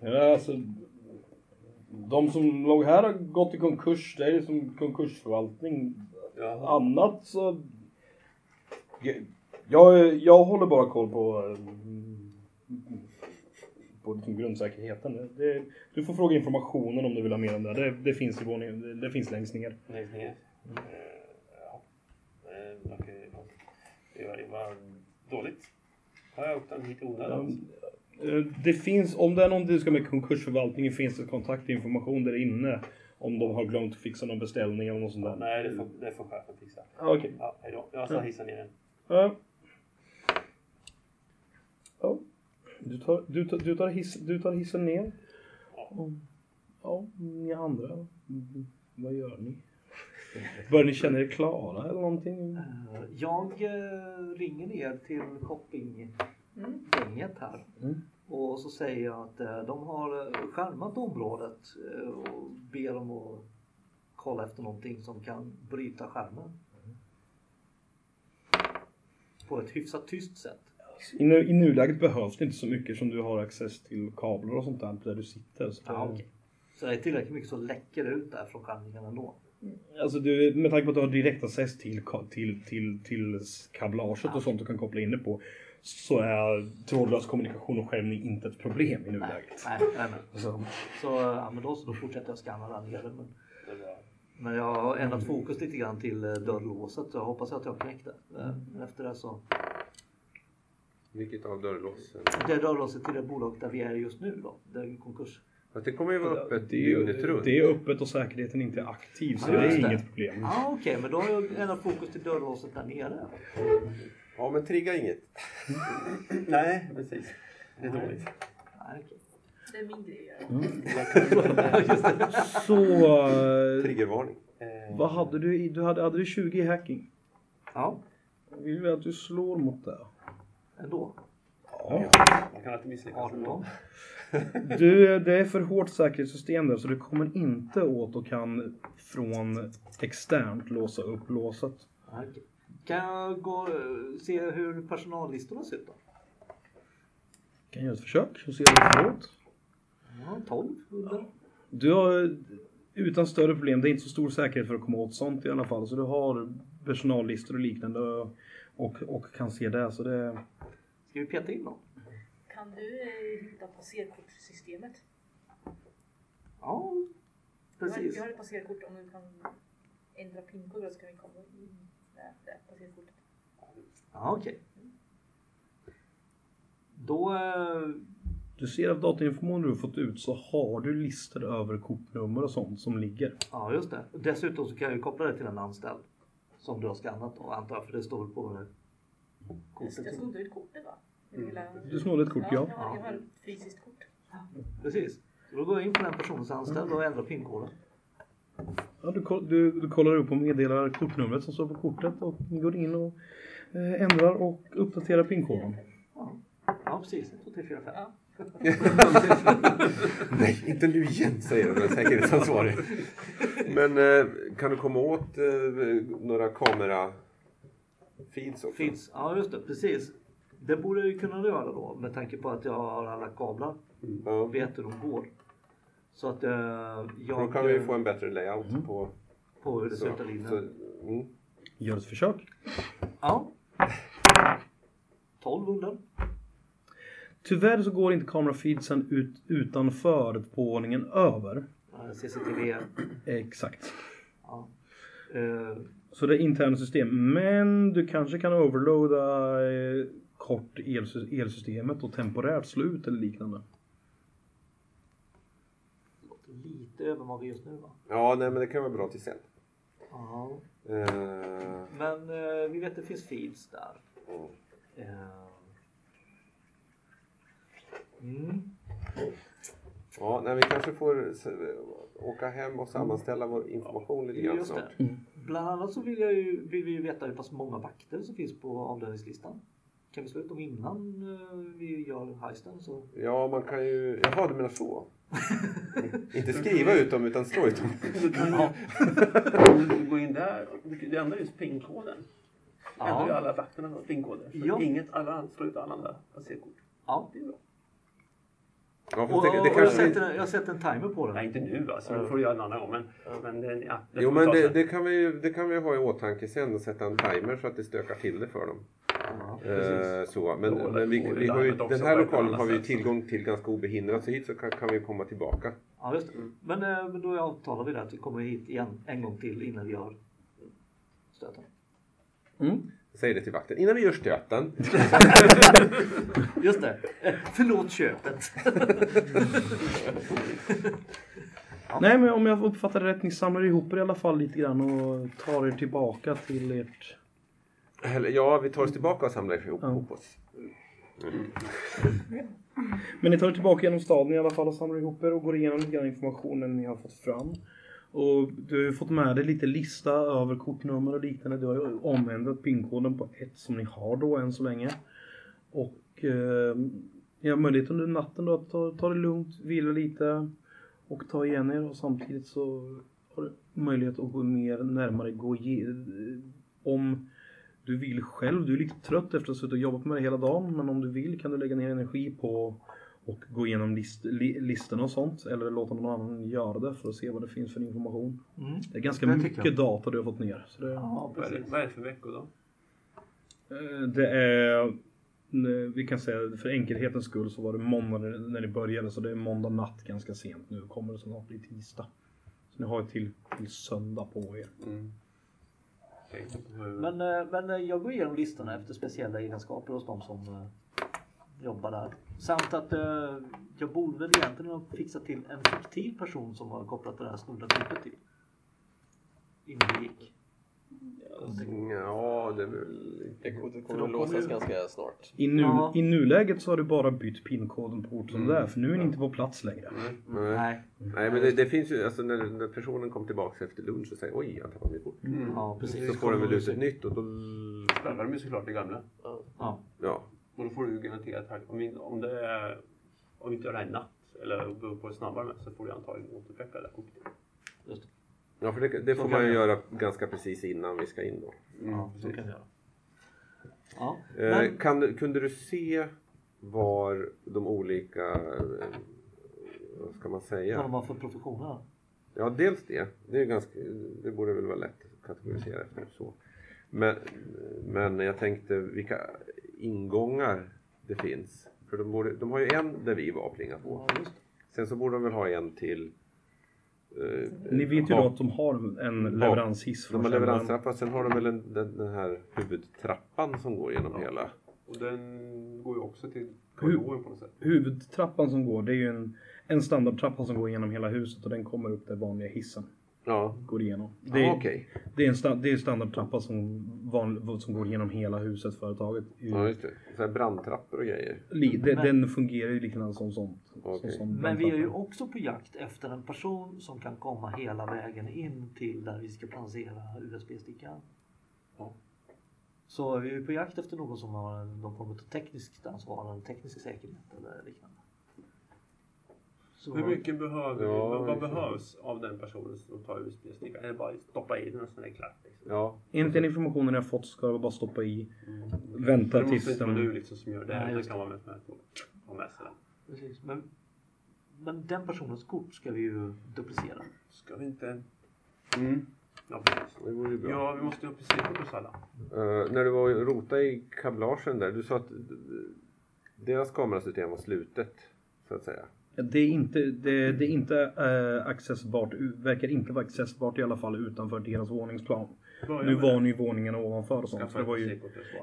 Ja, alltså, de som låg här har gått i konkurs. Det är som konkursförvaltning. Jaha. Annat så... Jag, jag, jag håller bara koll på, eh, på liksom grundsäkerheten. Det, du får fråga informationen om du vill ha mer om det. Det, det finns i våningen, det, finns längst ner. Längst ner. Eh, ja. Eh, Okej. Det var, det var dåligt. Har jag åkt den hit onödan? Eh, Det finns, om det är någonting som ska med konkursförvaltningen finns det kontaktinformation där inne. Om de har glömt att fixa någon beställning eller något sånt där. Nej, det får, det får chefen fixa. Ah, Okej. Ja, hejdå. Jag ska hissa ner den. Ja. Ja. Du tar, du, tar, du, tar hiss, du tar hissen ner. Och, ja, ni andra. mm, Vad gör ni? Börjar ni känna er klara eller någonting? Eh, Jag eh, ringer ner till shoppinggänget här. Mm. Och så säger jag att eh, de har eh, skärmat området eh, och ber dem att kolla efter någonting som kan bryta skärmen. På ett hyfsat tyst sätt. I, nu, I nuläget behövs det inte så mycket som du har access till kablar och sånt där där du sitter. Så Ja, okej. Så det är tillräckligt mycket så läcker ut där från skärmningen ändå. Alltså du, med tanke på att du har direkt access till, till, till, till kablaget och sånt du kan koppla in det på så är trådlös kommunikation och skärmning inte ett problem i nuläget. nej, nej, nej. Alltså, Så, ja, men då, så då fortsätter jag scanna där nere. Men, bra. men jag har ändrat fokus lite grann till eh, dörrlåset. Jag hoppas att jag knäckte. Eh, Men efter det så. Vilket av dörrlåsen? Det är dörrlåset till det bolaget där vi är just nu då. Det är ju konkurs. Fast det kommer ju vara öppet det, är, dygnet runt. det är öppet och säkerheten inte är aktiv så Ja, det är det. inget problem. Ja okej, men då har jag ändrat fokus till dörrlåset där nere. Ja, men trigga inget. Nej, precis. Det är dåligt. Det är min grej göra. <laughs> Så... eh, Triggervarning. Eh, Vad hade du i? Du hade, hade du 20 i hacking? Ja, Jag vill väl att du slår mot det. ändå. Ja. Man kan alltid misslyckas. 18. <laughs> <laughs> Du, det är för hårt säkerhetssystem där så du kommer inte åt och kan från externt låsa upp låset. Okej. Kan jag gå se hur personallistorna ser ut då? Kan göra ett försök och se hur det går åt. Ja, 12 under. Du har utan större problem, det är inte så stor säkerhet för att komma åt sånt i alla fall. Så du har personallistor och liknande och, och kan se det. Så det Ska vi peta in någon? Kan du eh, hitta passerkortssystemet? Ja, Vi har, precis. vi har ett passerkort om du kan ändra pinkod så kan vi komma in med det passerkortet. Ja, okej. Då... eh, Du ser av datainformationen du har fått ut så har du listor över kortnummer och sånt som ligger. Ja, just det. Dessutom så kan jag ju koppla det till en anställd. Som du har skannat då, antar jag, för det står väl på det kortet. Jag snodde ut kortet va? Mm. Hela- Du snodde ett kort, ja. Har, jag har ett fysiskt kort. Precis. Så då går jag in på den personens anställd och ändrar pinkoden. Ja du, du, du kollar upp och meddelar kortnumret som står på kortet och går in och eh, ändrar och uppdaterar pinkoden. Ja, ja precis. 1, 2, 3, 4, 5. Ja. Nej, inte nu igen säger den säkerhetsansvarig. Men eh, kan du komma åt eh, några kamera feeds också? Finns. Ja, just det. Precis. Det borde jag ju kunna göra då med tanke på att jag har alla kablar. Och vet hur de går. Så att eh, jag... Då kan vi få en bättre layout på... På hur det inne. så, mm. Gör ett försök. Ja. 12 under. Tyvärr så går inte kamerafeedsen ut utanför på våningen över. Eh, CCTV. Exakt. Ja. Eh, Så det är interna system. Men du kanske kan overloada eh, kort elsys- elsystemet och temporärt slå ut eller liknande. låter lite övermaga just nu va? Ja, nej, men det kan vara bra till sen. Ja. Eh, Men eh, vi vet att det finns feeds där. mm. Eh, Mm. Ja, nej, vi kanske får åka hem och sammanställa vår information lite grann snart. Bland annat så vill, jag ju, vill vi ju veta hur pass många vakter som finns på avlöningslistan. Kan vi slå ut dem innan vi gör heisten? Så... Ja, man kan ju... Jaha, du menar så? Inte skriva ut dem, utan slå ut dem. Du kan ju, om du går in där, det ändrar just pinkoden. Ja. Ändrar ju alla vakterna pinkoder. Så Ja. inget, alla slår ut alla andra passerkort. Ja. Det är bra. Ja, Och, det, det och jag, kanske... sätter, jag sätter en timer på den. Nej, inte nu alltså. Det får du göra en annan gång. Men, men det- ja, det Jo, men det, det, kan vi, ju- det kan vi ha i åtanke sen och sätta en timer så att det stökar till det för dem. Ja, Eh, så. Men, men vi, vi vi har ju, den här lokalen har vi tillgång till ganska obehindrat så hit så kan, kan vi komma tillbaka. Ja, just. Men, eh, men då avtalar vi det att vi kommer hit igen en gång till innan vi gör stöten. Mm. Säg det till vakten. Innan vi gör stöten. <laughs> Just det. Förlåt köpet. <laughs> Nej men om jag uppfattar det rätt, ni samlar ihop er i alla fall lite grann och tar er tillbaka till ert... Eller, ja, vi tar oss tillbaka och samlar ihop Ja. oss. Men ni tar er tillbaka genom staden i alla fall och samlar ihop er och går igenom lite grann informationen ni har fått fram. Och du har ju fått med dig lite lista över kortnummer och liknande. Du har ju omändrat pinkoden på ett som ni har då än så länge. Och eh, ni har möjlighet under natten då att ta, ta det lugnt, vila lite och ta igen er och samtidigt så har du möjlighet att gå mer närmare gå om du vill själv. Du är lite trött efter att ha suttit och jobbat med det hela dagen. Men om du vill kan du lägga ner energi på och gå igenom list, li, listorna och sånt. Eller låta någon annan göra det för att se vad det finns för information. Mm. Det är ganska Det mycket jag. data du har fått ner. Så det, Ja, Vad är det- precis. vad är det för veckor då? eh, det är, vi kan säga för enkelhetens skull så var det måndag när- när det började. Så det är måndag natt ganska sent nu. Kommer det snart bli tisdag. Så ni har ju till, till söndag på er. Mm. Men, eh, men eh, jag går igenom listorna efter speciella egenskaper hos de som eh, jobbar där. Samt att jag borde väl egentligen ha fixat till en fiktiv person som var kopplad till det här snodda typet till. Innan vi gick. Ja, det är väl... Det kommer de att låsas kommer ju- ganska snart. I, nu, Ja. I nuläget så har du bara bytt pinkoden på ort som Mm. det är, för nu är ni inte på plats längre. Nej. Nej. Nej, men det, det finns ju, alltså när, när personen kommer tillbaka efter lunch och säger oj, jag tappade mitt kort. Ja, precis. Så får den väl ut ett nytt och då... Spärrar de ju såklart det gamla. Ja. Ja, Och då får du garanterat här, om, om det är, om vi inte gör det här i natt eller beror på det snabbare med, så får du antagligen återuppväcka det där kortet. Just det. Ja för det, det får man ju göra ganska precis innan vi ska in då. Ja, så kan vi göra. Ja. Eh, Men, kan, du- kunde du se var de olika, eh, vad ska man vad säga? de har för professioner. Ja, dels det. Det, är ganska, det borde väl vara lätt att kategorisera efter så. Men, men jag tänkte vilka ingångar det finns. För de, borde, de har ju en där vi var och plingade på. Ja. Sen så borde de väl ha en till. Eh, Ni vet ju bak- då att de har en leveranshiss. De har leveranstrappa, sen har de väl en, den, den här huvudtrappan som går genom hela. Och den går ju också till korridoren på något sätt. Huvudtrappan som går, det är ju en, en standardtrappa som går genom hela huset och den kommer upp där vanliga hissen Ja, går igenom. Det, är- okej. det är en sta, det är standardtrappa som, van, som går igenom hela huset, företaget. Ja, just det. Så här brandtrappor och grejer. Li- det, Men- den fungerar ju likadant som sånt. Okej. Som, som Men vi är ju också på jakt efter en person som kan komma hela vägen in till där vi ska placera USB-stickan. Ja. Så vi är ju på jakt efter någon som har någon form av tekniskt ansvar eller teknisk säkerhet eller liknande. Så, Hur mycket behöver Ja, vi, vad, vad behövs av den personen som tar USB-stickan? Är det bara att stoppa i den och sen är det klart? Liksom? Ja, Enligt den informationen jag fått ska jag bara stoppa i, Mm. vänta det måste tills inte vara den... du liksom som gör det. Nej, det kan vara med helst ha med sig den. Precis. Men, men den personens kort ska vi ju duplicera. Ska vi inte... Mm. Ja, precis. det vore ju bra. Ja, vi måste ju ha precis på oss alla. Eh, när du var och rota i kablagen där, du sa att deras kamerasystem var slutet, så att säga. Det är inte, det, det är inte äh, accessbart, verkar inte vara accessbart i alla fall utanför deras våningsplan. Nu var ni våningen ovanför och sånt. Så det var ju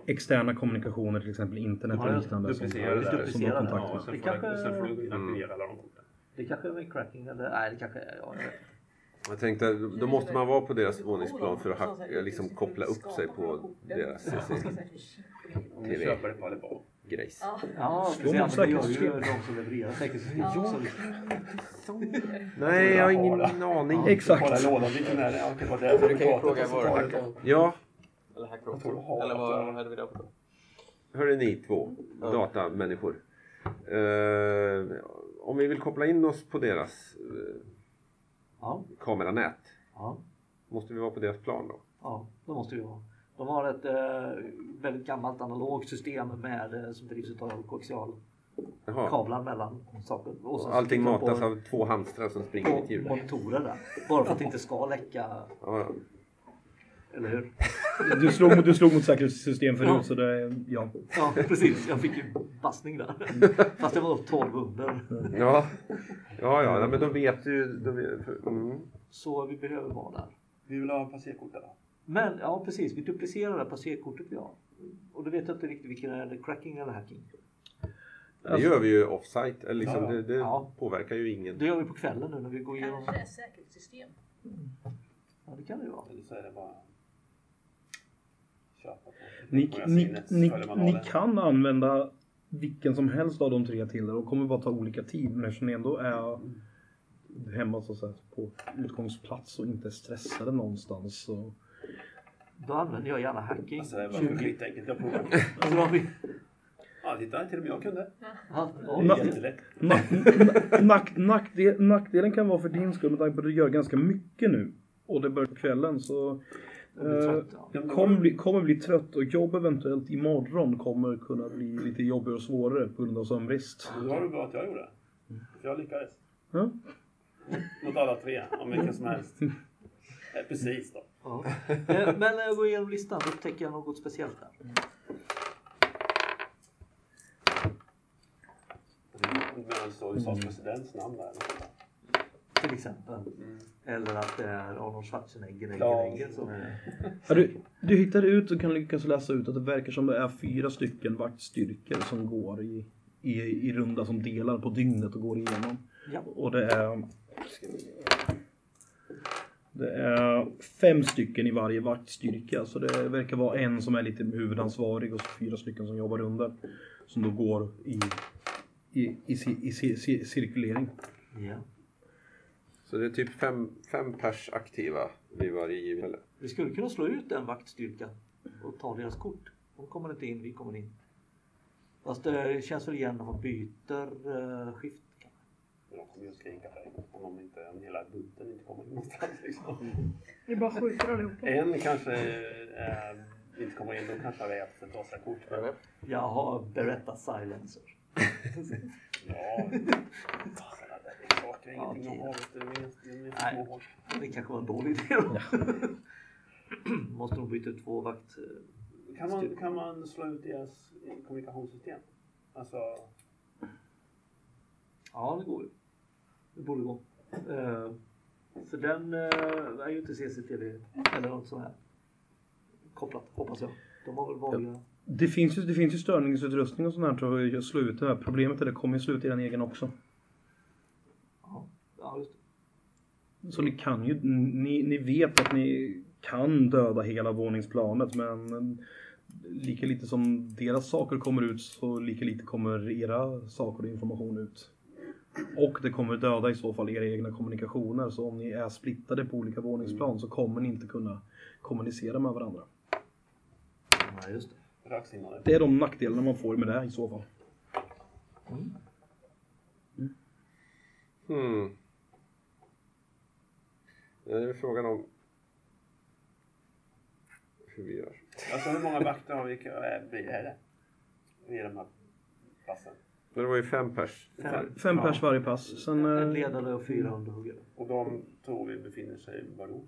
externa kommunikationer, till exempel internet Ja, och ja. liknande. Som, där. som de Ja, med. sen Det kanske- sen får du inaktivera. Det kanske är med cracking eller nej det kanske är ja, jag vet. Jag tänkte, då måste man vara på deras våningsplan för att hacka, liksom koppla upp sig på deras Om du TV. CC-grejs. Ja. Ja, det gör ju säkerhetssystem. de som levererar säkerhetssystem. Nej, jag har ingen Ja. aning. Exakt. lådan, vilken är det? Ja, okej, vad det är för Du kan ju fråga vår dem. Ja, Eller har Eller vad hade vi det på? hörde ni två datamänniskor. Eh, om vi vill koppla in oss på deras eh, Ja, kameranät, ja, måste vi vara på deras plan då? ja, det måste vi ha. De har ett eh, väldigt gammalt analogt system med, eh, som drivs av koaxialkablar Jaha. mellan saker. Och så Allting de matas på, av två hamstrar som springer i ett på hjul. monitorer där. Bara för att det inte ska läcka, Ja, eller hur? Du slog, mot- du slog mot säkerhetssystem förut Ja. så det, ja. Ja, precis. Jag fick ju bassning där. Fast det var 12 under. ja, ja, ja men då vet du. Då vet, mm. Så vi behöver vara där. Vi vill ha passerkort där. Men ja, precis. Vi duplicerar det passerkortet vi har. Och då vet jag inte riktigt vilken är det, cracking eller hacking. Det gör vi ju offsite, eller liksom, Ja, det, det Ja. påverkar ju ingen. Det gör vi på kvällen nu när vi går igenom. Kanske är säkerhetssystem. Ja, det kan det ju vara. Eller så är det bara köpa på. Ni, På ni, ni, ni kan använda vilken som helst av de tre till det. De kommer bara ta olika tid. Men eftersom ni ändå är hemma så att säga, på utgångsplats och inte stressade någonstans. Så. Då använder jag gärna hacking. Alltså det var 20. skitenkelt. Jag provar. Så då har vi... Ja, titta. Till och med jag kunde. Ja, Det ja, är jättelätt. Nack, nack, nackdel, nackdelen kan vara för din skull med tanke på att du gör ganska mycket nu. Och det börjar på kvällen så eh, trött, ja. Då- kommer, bli, kommer bli trött och jobb eventuellt imorgon kommer kunna bli lite jobbigare och svårare på grund av sömnbrist. Då var det bra att jag gjorde det. För jag lyckades. Ja. Mot alla tre, om vilken som helst. <laughs> Eh, Precis då. Ja. <laughs> Eh, Men när jag går igenom listan då upptäcker jag något speciellt där. Medan så USAs presidents namn där. Till exempel. Eller att det är Arnold Schwarzenegger Ja. Egger, som är... Ja, du, du hittar ut och kan lyckas läsa ut att det verkar som det är fyra stycken vaktstyrkor som går i, i, i runda som delar på dygnet och går igenom. Ja. Och det är... Det är fem stycken i varje vaktstyrka. Så det verkar vara en som är lite huvudansvarig och så fyra stycken som jobbar under. Som då går i, i, i, i, ci- cirkulering. Ja. Så det är typ fem, fem pers aktiva vid varje tillfälle. Vi skulle kunna slå ut den vaktstyrkan och ta deras kort. De kommer inte in, vi kommer in. Fast det känns väl igen när man byter uh, skift. de kommer ju att skrika dig om, de inte, om hela bunten inte kommer någonstans. Liksom. Vi bara skjuter allihopa. En kanske eh, inte kommer in, de kanske har rätt för att ta sig kort. Men, Jag har Beretta Silencer. ja, där saker. Ingenting Okej. de har. vet du, De är- de är Nej. små hål. Det kanske var en dålig idé då. <clears throat> Måste de byta ut två vakt... Kan man, kan man slå ut deras kommunikationssystem? Alltså, Ja, det går ju. Det borde gå. Uh, för den uh, är ju inte CCTV eller något sånt här kopplat, hoppas jag. De har väl vanliga... Det finns ju, det finns ju störningsutrustning och sånt här för att slå ut det här. Problemet är att det kommer ju slå ut er egen också. Ja, ja just det. Så ni kan ju, ni, ni vet att ni kan döda hela våningsplanet men lika lite som deras saker kommer ut så lika lite kommer era saker och information ut. Och det kommer döda i så fall era egna kommunikationer så om ni är splittade på olika våningsplan så kommer ni inte kunna kommunicera med varandra. Ja, just det. röksignaler. Det är de nackdelarna man får med det i så fall. Hmm. Det är frågan om hur vi gör. Alltså hur många vakter har vi? Äh, blir det? Vid de här passen? Men det var ju fem pers. Fem. Fem pers varje pass. Sen, En eh, ledare och fyra underhuggare. Och de tror vi befinner sig var då?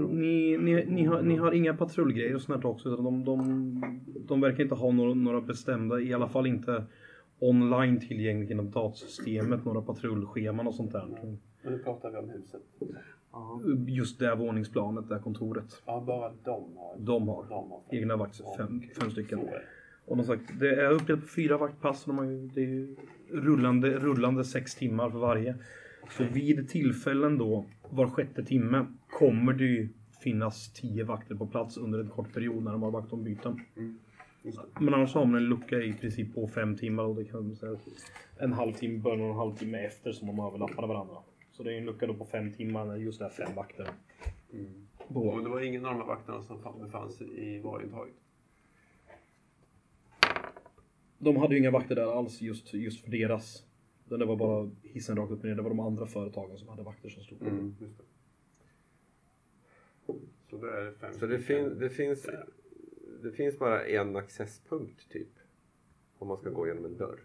Ni, ni, ni, har, ni har inga patrullgrejer och sånt här också. Utan de, de, de verkar inte ha några, några bestämda, i alla fall inte online tillgängligt genom datasystemet, några patrullscheman och sånt där. Men nu pratar vi om huset. Ja. Just det våningsplanet, det här kontoret. Ja, bara de har. De har De har egna vakter, fem, fem stycken. Så. Och de sagt, det är uppdelat på fyra vaktpass. Och de har ju, det är ju rullande, rullande sex timmar för varje. Så vid tillfällen då, var sjätte timme, kommer det ju finnas tio vakter på plats under en kort period när de har vaktombyten. Det. Men annars har man en lucka i princip på fem timmar och det kan man säga en halvtimme början och en halvtimme efter som de överlappar varandra. Så det är en lucka då på fem timmar när just det är fem vakter. Mm. Och det var ingen av de här vakterna som fan- befann sig i varuintaget? De hade ju inga vakter där alls just, just för deras. Utan Det var bara hissen rakt upp och ner. Det var de andra företagen som hade vakter som stod. Mm, just det. Så då är det fem Så det, fin, det, finns, det finns bara en accesspunkt typ. Om man ska gå genom en dörr.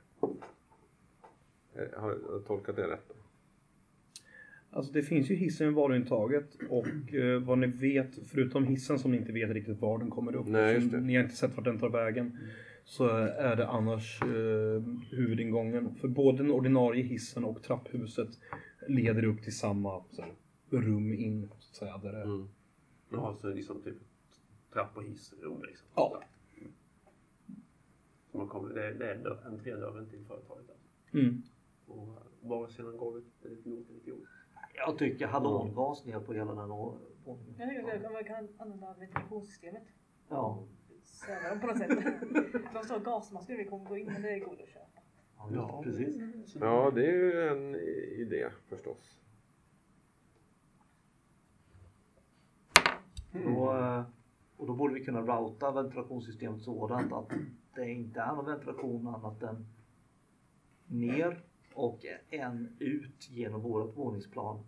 Eh, Har jag tolkat det rätt? då? Alltså det finns ju hissen i varuintaget och eh, vad ni vet, förutom hissen som ni inte vet riktigt var den kommer upp. Nej, det. Ni har inte sett vart den tar vägen. Så är det annars eh, huvudingången. För både den ordinarie hissen och trapphuset leder upp till samma så här, rum in. Så att säga, där det, Mm. Jaha, så liksom typ trapp och hissrum liksom? Ja. Så man kommer, det, är- det är dörr- entrédörren till företaget alltså. mm. Och bara sedan golvet är lite gjort, lite gjort. Jag tycker hallongas ner på hela den å- våningen. Jag tycker att man kan använda ventilationssystemet. Ja. Söva dem på något sätt. <laughs> De står gasmasker vi kommer gå in men det går att köpa. Ja, precis. Ja, det är ju en idé förstås. Då, eh, och då borde vi kunna routa ventilationssystemet sådant att det inte är någon ventilation annat än ner och en ut genom vårt våningsplan.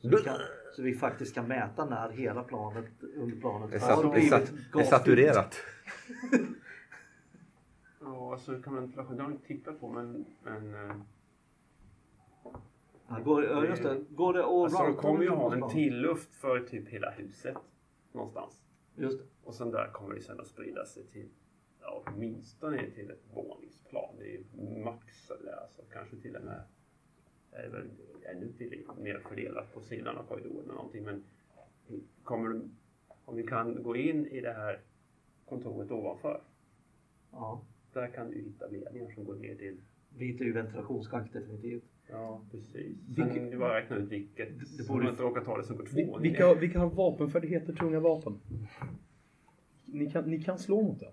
Så vi, kan, så vi faktiskt kan mäta när hela planet under planet är, sat, det är, sat, är saturerat. Ja, alltså kan ventilation, det har jag inte tittat på men, men eh, Ja, går, ja, just det. Går det att alltså, de kommer ju ha en tilluft för typ hela huset någonstans. Just det. Och sen där kommer det sen att sprida sig till ja, åtminstone till ett våningsplan. Det är ju max, eller alltså kanske till och med är det väl ännu till, mer fördelat på sidan av korridoren eller någonting. Men kommer du, om vi kan gå in i det här kontoret ovanför. Ja. Där kan du hitta ledningar som går ner till Vi hittar ju ventilationsschakt definitivt. Ja, precis. Sen vi bara räkna ut vilket. Det Det borde- inte råka ta det som går två. Vi- Vilka, vilka har vapenfärdigheter, tunga vapen? Ni kan, ni kan slå mot det.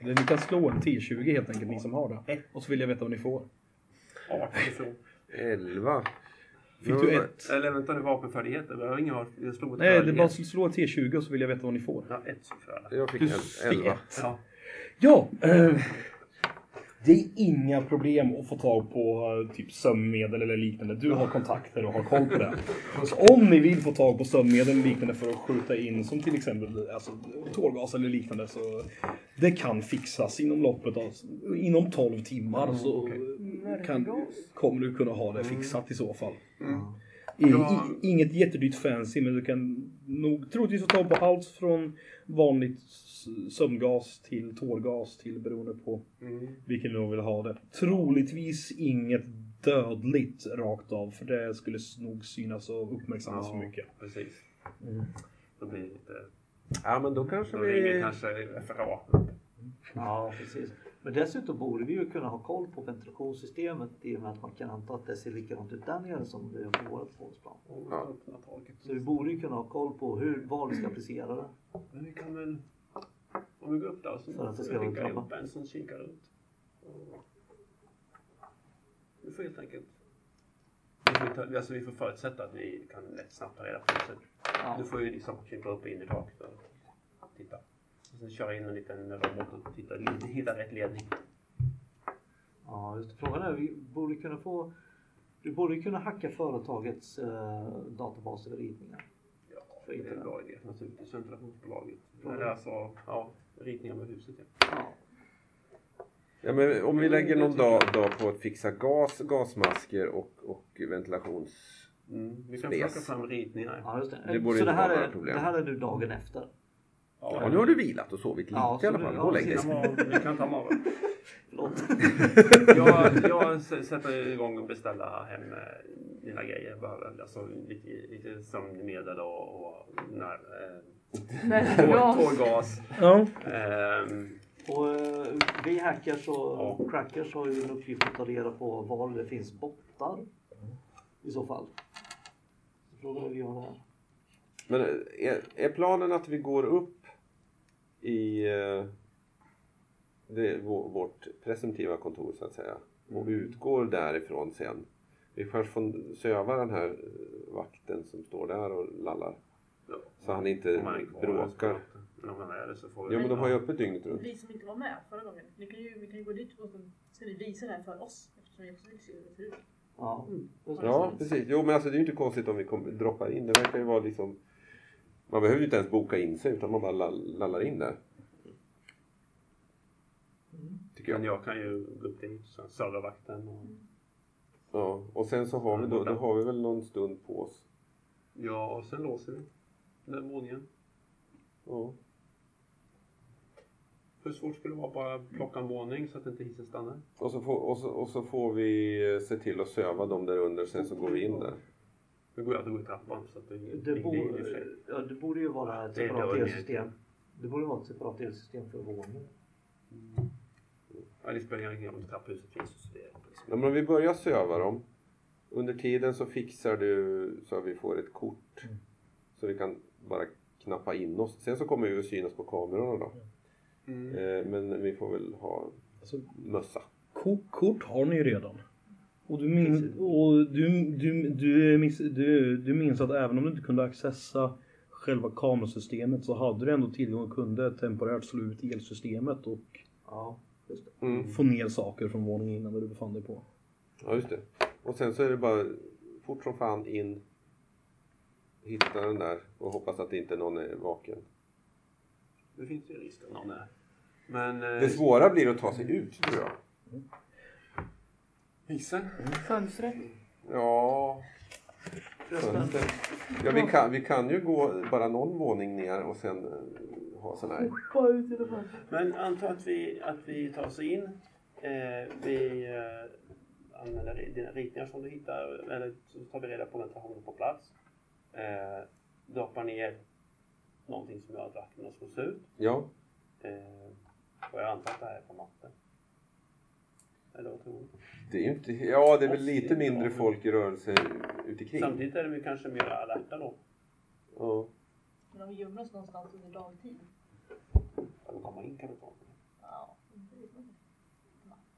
Eller ni kan slå en T20 helt enkelt, ni som har det. Och så vill jag veta vad ni får. 18 ifrån. 11. Fick du ett? Eller vänta nu, vapenfärdigheter. Vi har inga vapen. Jag slog Nej, det är bara att slå en T20 och så vill jag veta vad ni får. Ja, ett. Jag fick Du en fick 11. ett. Ja. Ja, eh, det är inga problem att få tag på eh, typ sömnmedel eller liknande. Du har kontakter och har koll på det. <laughs> Så om ni vill få tag på sömnmedel eller liknande för att skjuta in som till exempel alltså, tårgas eller liknande så det kan fixas inom loppet av inom 12 timmar så kan, kommer du kunna ha det fixat i så fall. I, Ja. i, inget jättedyrt fancy men du kan nog troligtvis få tag på allt från vanligt sömngas till tårgas till beroende på Mm. vilken du vill ha det. Troligtvis inget dödligt rakt av för det skulle nog synas och uppmärksammas för mycket. Precis. Då blir det lite... Ja, men då kanske Då ringer vi... kanske FRA. Ja, precis. Men dessutom borde vi ju kunna ha koll på ventilationssystemet i och med att man kan anta att det ser likadant ut där nere som det gör på vårt tvåårsplan. Ja. Så vi borde ju kunna ha koll på hur, var vi ska applicera det. Men vi kan väl... Om vi går upp där så För att det ska skicka ihop en som kikar. Och- Vi får helt enkelt... Vi får, ta, alltså vi får förutsätta att vi kan lätt snabbt ta reda på det. Ja. Du får ju liksom krypa upp in i taket och titta. Och sen köra in en liten robot och titta, hitta rätt ledning. Ja, just det. Frågan är, vi borde kunna få... Du borde kunna hacka företagets eh, databas över ritningar. Ja, För det är en bra idé naturligtvis. Ventilationsbolaget. Eller alltså, ja, ritningar med huset. Ja. Ja. Ja, men om vi lägger någon dag, dag på att fixa gas, gasmasker och, och ventilations... Mm. Vi kan plocka fram ritningar. Ja, just det. Det borde så det inte här, vara är, några problem. det här är nu dagen efter. Ja, nu har du vilat och sovit lite Ja, i alla så fall. Gå och ja, lägg dig. Ja, vi kan ta. <laughs> Förlåt. Jag, sätter igång och beställa hem eh, mina grejer. Jag behöver alltså lite, lite sömnmedel och, och när, eh, tårgas. Ja, Ehm, Och eh, vi hackers och Ja. crackers har ju en uppgift att ta reda på var det finns bottar. I så fall. Frågan är vi gör det här. Men är, är planen att vi går upp i eh, det, vår- vårt presumtiva kontor så att säga och utgår därifrån sen? Vi kanske får söva den här vakten som står där och lallar ja, så han inte bråkar. Men om han är det så får vi... Jo men de har ju öppet dygnet runt. Vi som inte var med förra gången, ni kan ju, vi kan ju gå dit och så ska vi visa det här för oss. Eftersom vi också vill se hur det ser ut. Ja, det. Ja precis. Jo men alltså det är ju inte konstigt om vi kommer, droppar in. Det verkar ju vara liksom man behöver inte ens boka in sig utan man bara lall- lallar in där. Tycker Men jag. jag kan ju gå upp dit, sen serva vakten och... Ja, och sen så har vi då, då har vi väl någon stund på oss. Ja, och sen låser vi den våningen. Ja. Hur svårt skulle det vara bara plocka en våning så att inte hissen stannar? Och, så får, och, så, och så får vi eh, se till att söva dem där under, sen så går vi in där. Nu går jag att gå i trappan så att det, Det, det, bo, ja, det borde ju vara ett separat elsystem. Det borde vara ett separat elsystem för våningen. Ja, det spelar ingen roll om trapphuset finns. Så det är liksom. Ja, men om vi börjar söva dem. Under tiden så fixar du så att vi får ett kort. Så vi kan bara knappa in oss. Sen så kommer vi att synas på kamerorna då. Mm. Eh, men vi får väl ha alltså, mössa. ko- kort har ni ju redan. Och du, min, och du, du, du, minns, du, du minns att även om du inte kunde accessa själva kamerasystemet så hade du ändå tillgång och kunde temporärt slå ut elsystemet och Ja, just det. Mm. få ner saker från våningen innan där du befann dig på. Ja just det. Och sen så är det bara fort som fan in. Hitta den där och hoppas att inte någon är vaken. Det finns ju risk att någon är. Men... eh, Det svåra blir att ta sig ut tror jag. Hissen? Fönstret. Ja, Förresten, ja vi, kan, vi kan ju gå bara någon våning ner och sen eh, ha sån här. Fönstret. Men anta att vi, att vi tar oss in. Eh, vi eh, använder dina ritningar som du hittar. Eller så tar vi reda på ventilationen på plats. Eh, droppar ner någonting som gör att vakterna slås ut. Ja, Eh, och jag antar att det här är på matten. Eller vad tror du? Det är ju inte, ja, det är väl lite mindre folk i rörelse ute kring. Samtidigt är de ju kanske mer alerta då. Ja. Men om vi gömmer oss någonstans under dagtid. Att de kommer in kan du ta. Ja.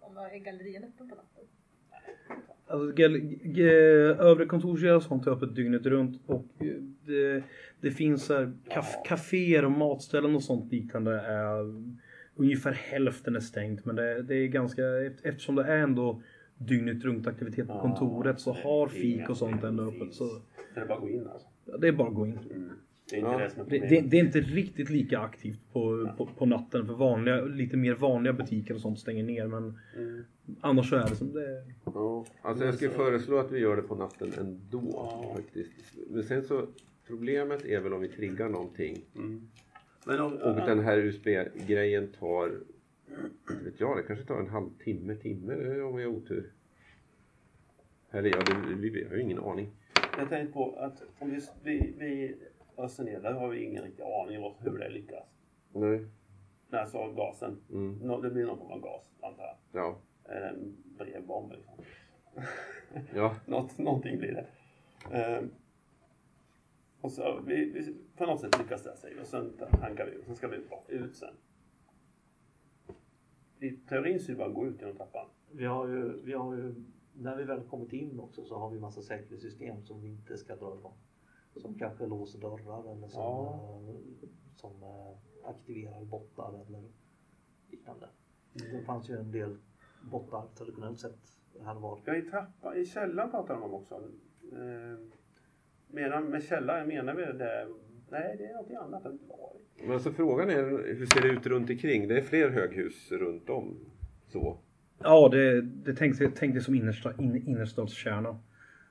Om är gallerian öppen på natten? Alltså, g- övre kontorsdel och sånt är öppet dygnet runt och eh, det, det finns så här kaf- Ja. kaféer och matställen och sånt liknande. Är, ungefär hälften är stängt men det, det är ganska eftersom det är ändå dygnet runt aktivitet på Ja, kontoret så har fik och sånt ändå öppet. Så Det är bara att gå in alltså. ja, det är bara att gå in. Det är inte Ja. det Det, det, är inte riktigt lika aktivt på, på, på natten för vanliga, lite mer vanliga butiker och sånt stänger ner men Mm. annars så är det som det är. Ja, alltså jag skulle föreslå att vi gör det på natten ändå Ja. faktiskt. Men sen så, problemet är väl om vi triggar någonting Mm. Men om, och den här USB-grejen tar, inte vet jag, det kanske tar en halvtimme, timme om vi har otur. Eller ja, det, vi, har ju ingen aning. Jag tänkte på att om vi, vi, vi öser ner, där har vi ingen riktig aning om hur det lyckas. Nej. Nej, alltså gasen. Mm. Nå- Det blir någon form av gas, antar jag. Ja. En brevbomb liksom. Ja. <laughs> Något, någonting blir det. Ehm, och så, vi, vi, på något sätt lyckas det vi och sen hankar vi ut. Sen ska vi ut sen. I teorin så är det bara att gå ut genom trappan. Vi har ju, vi har ju, när vi väl kommit in också så har vi massa säkerhetssystem som vi inte ska dra igång. Som kanske låser dörrar eller som, Ja. eh, som eh, aktiverar bottar eller liknande. Det fanns ju en del bottar traditionellt sett här och var. Ja, i trappan, i källaren pratar de om också. Ehm, menar, med källaren menar vi det? Nej, det är någonting annat än varit. Men alltså frågan är, hur ser det ut runt omkring? Det är fler höghus runt om. Så. Ja, det, det tänk, tänk som innersta, in, innerstadskärna.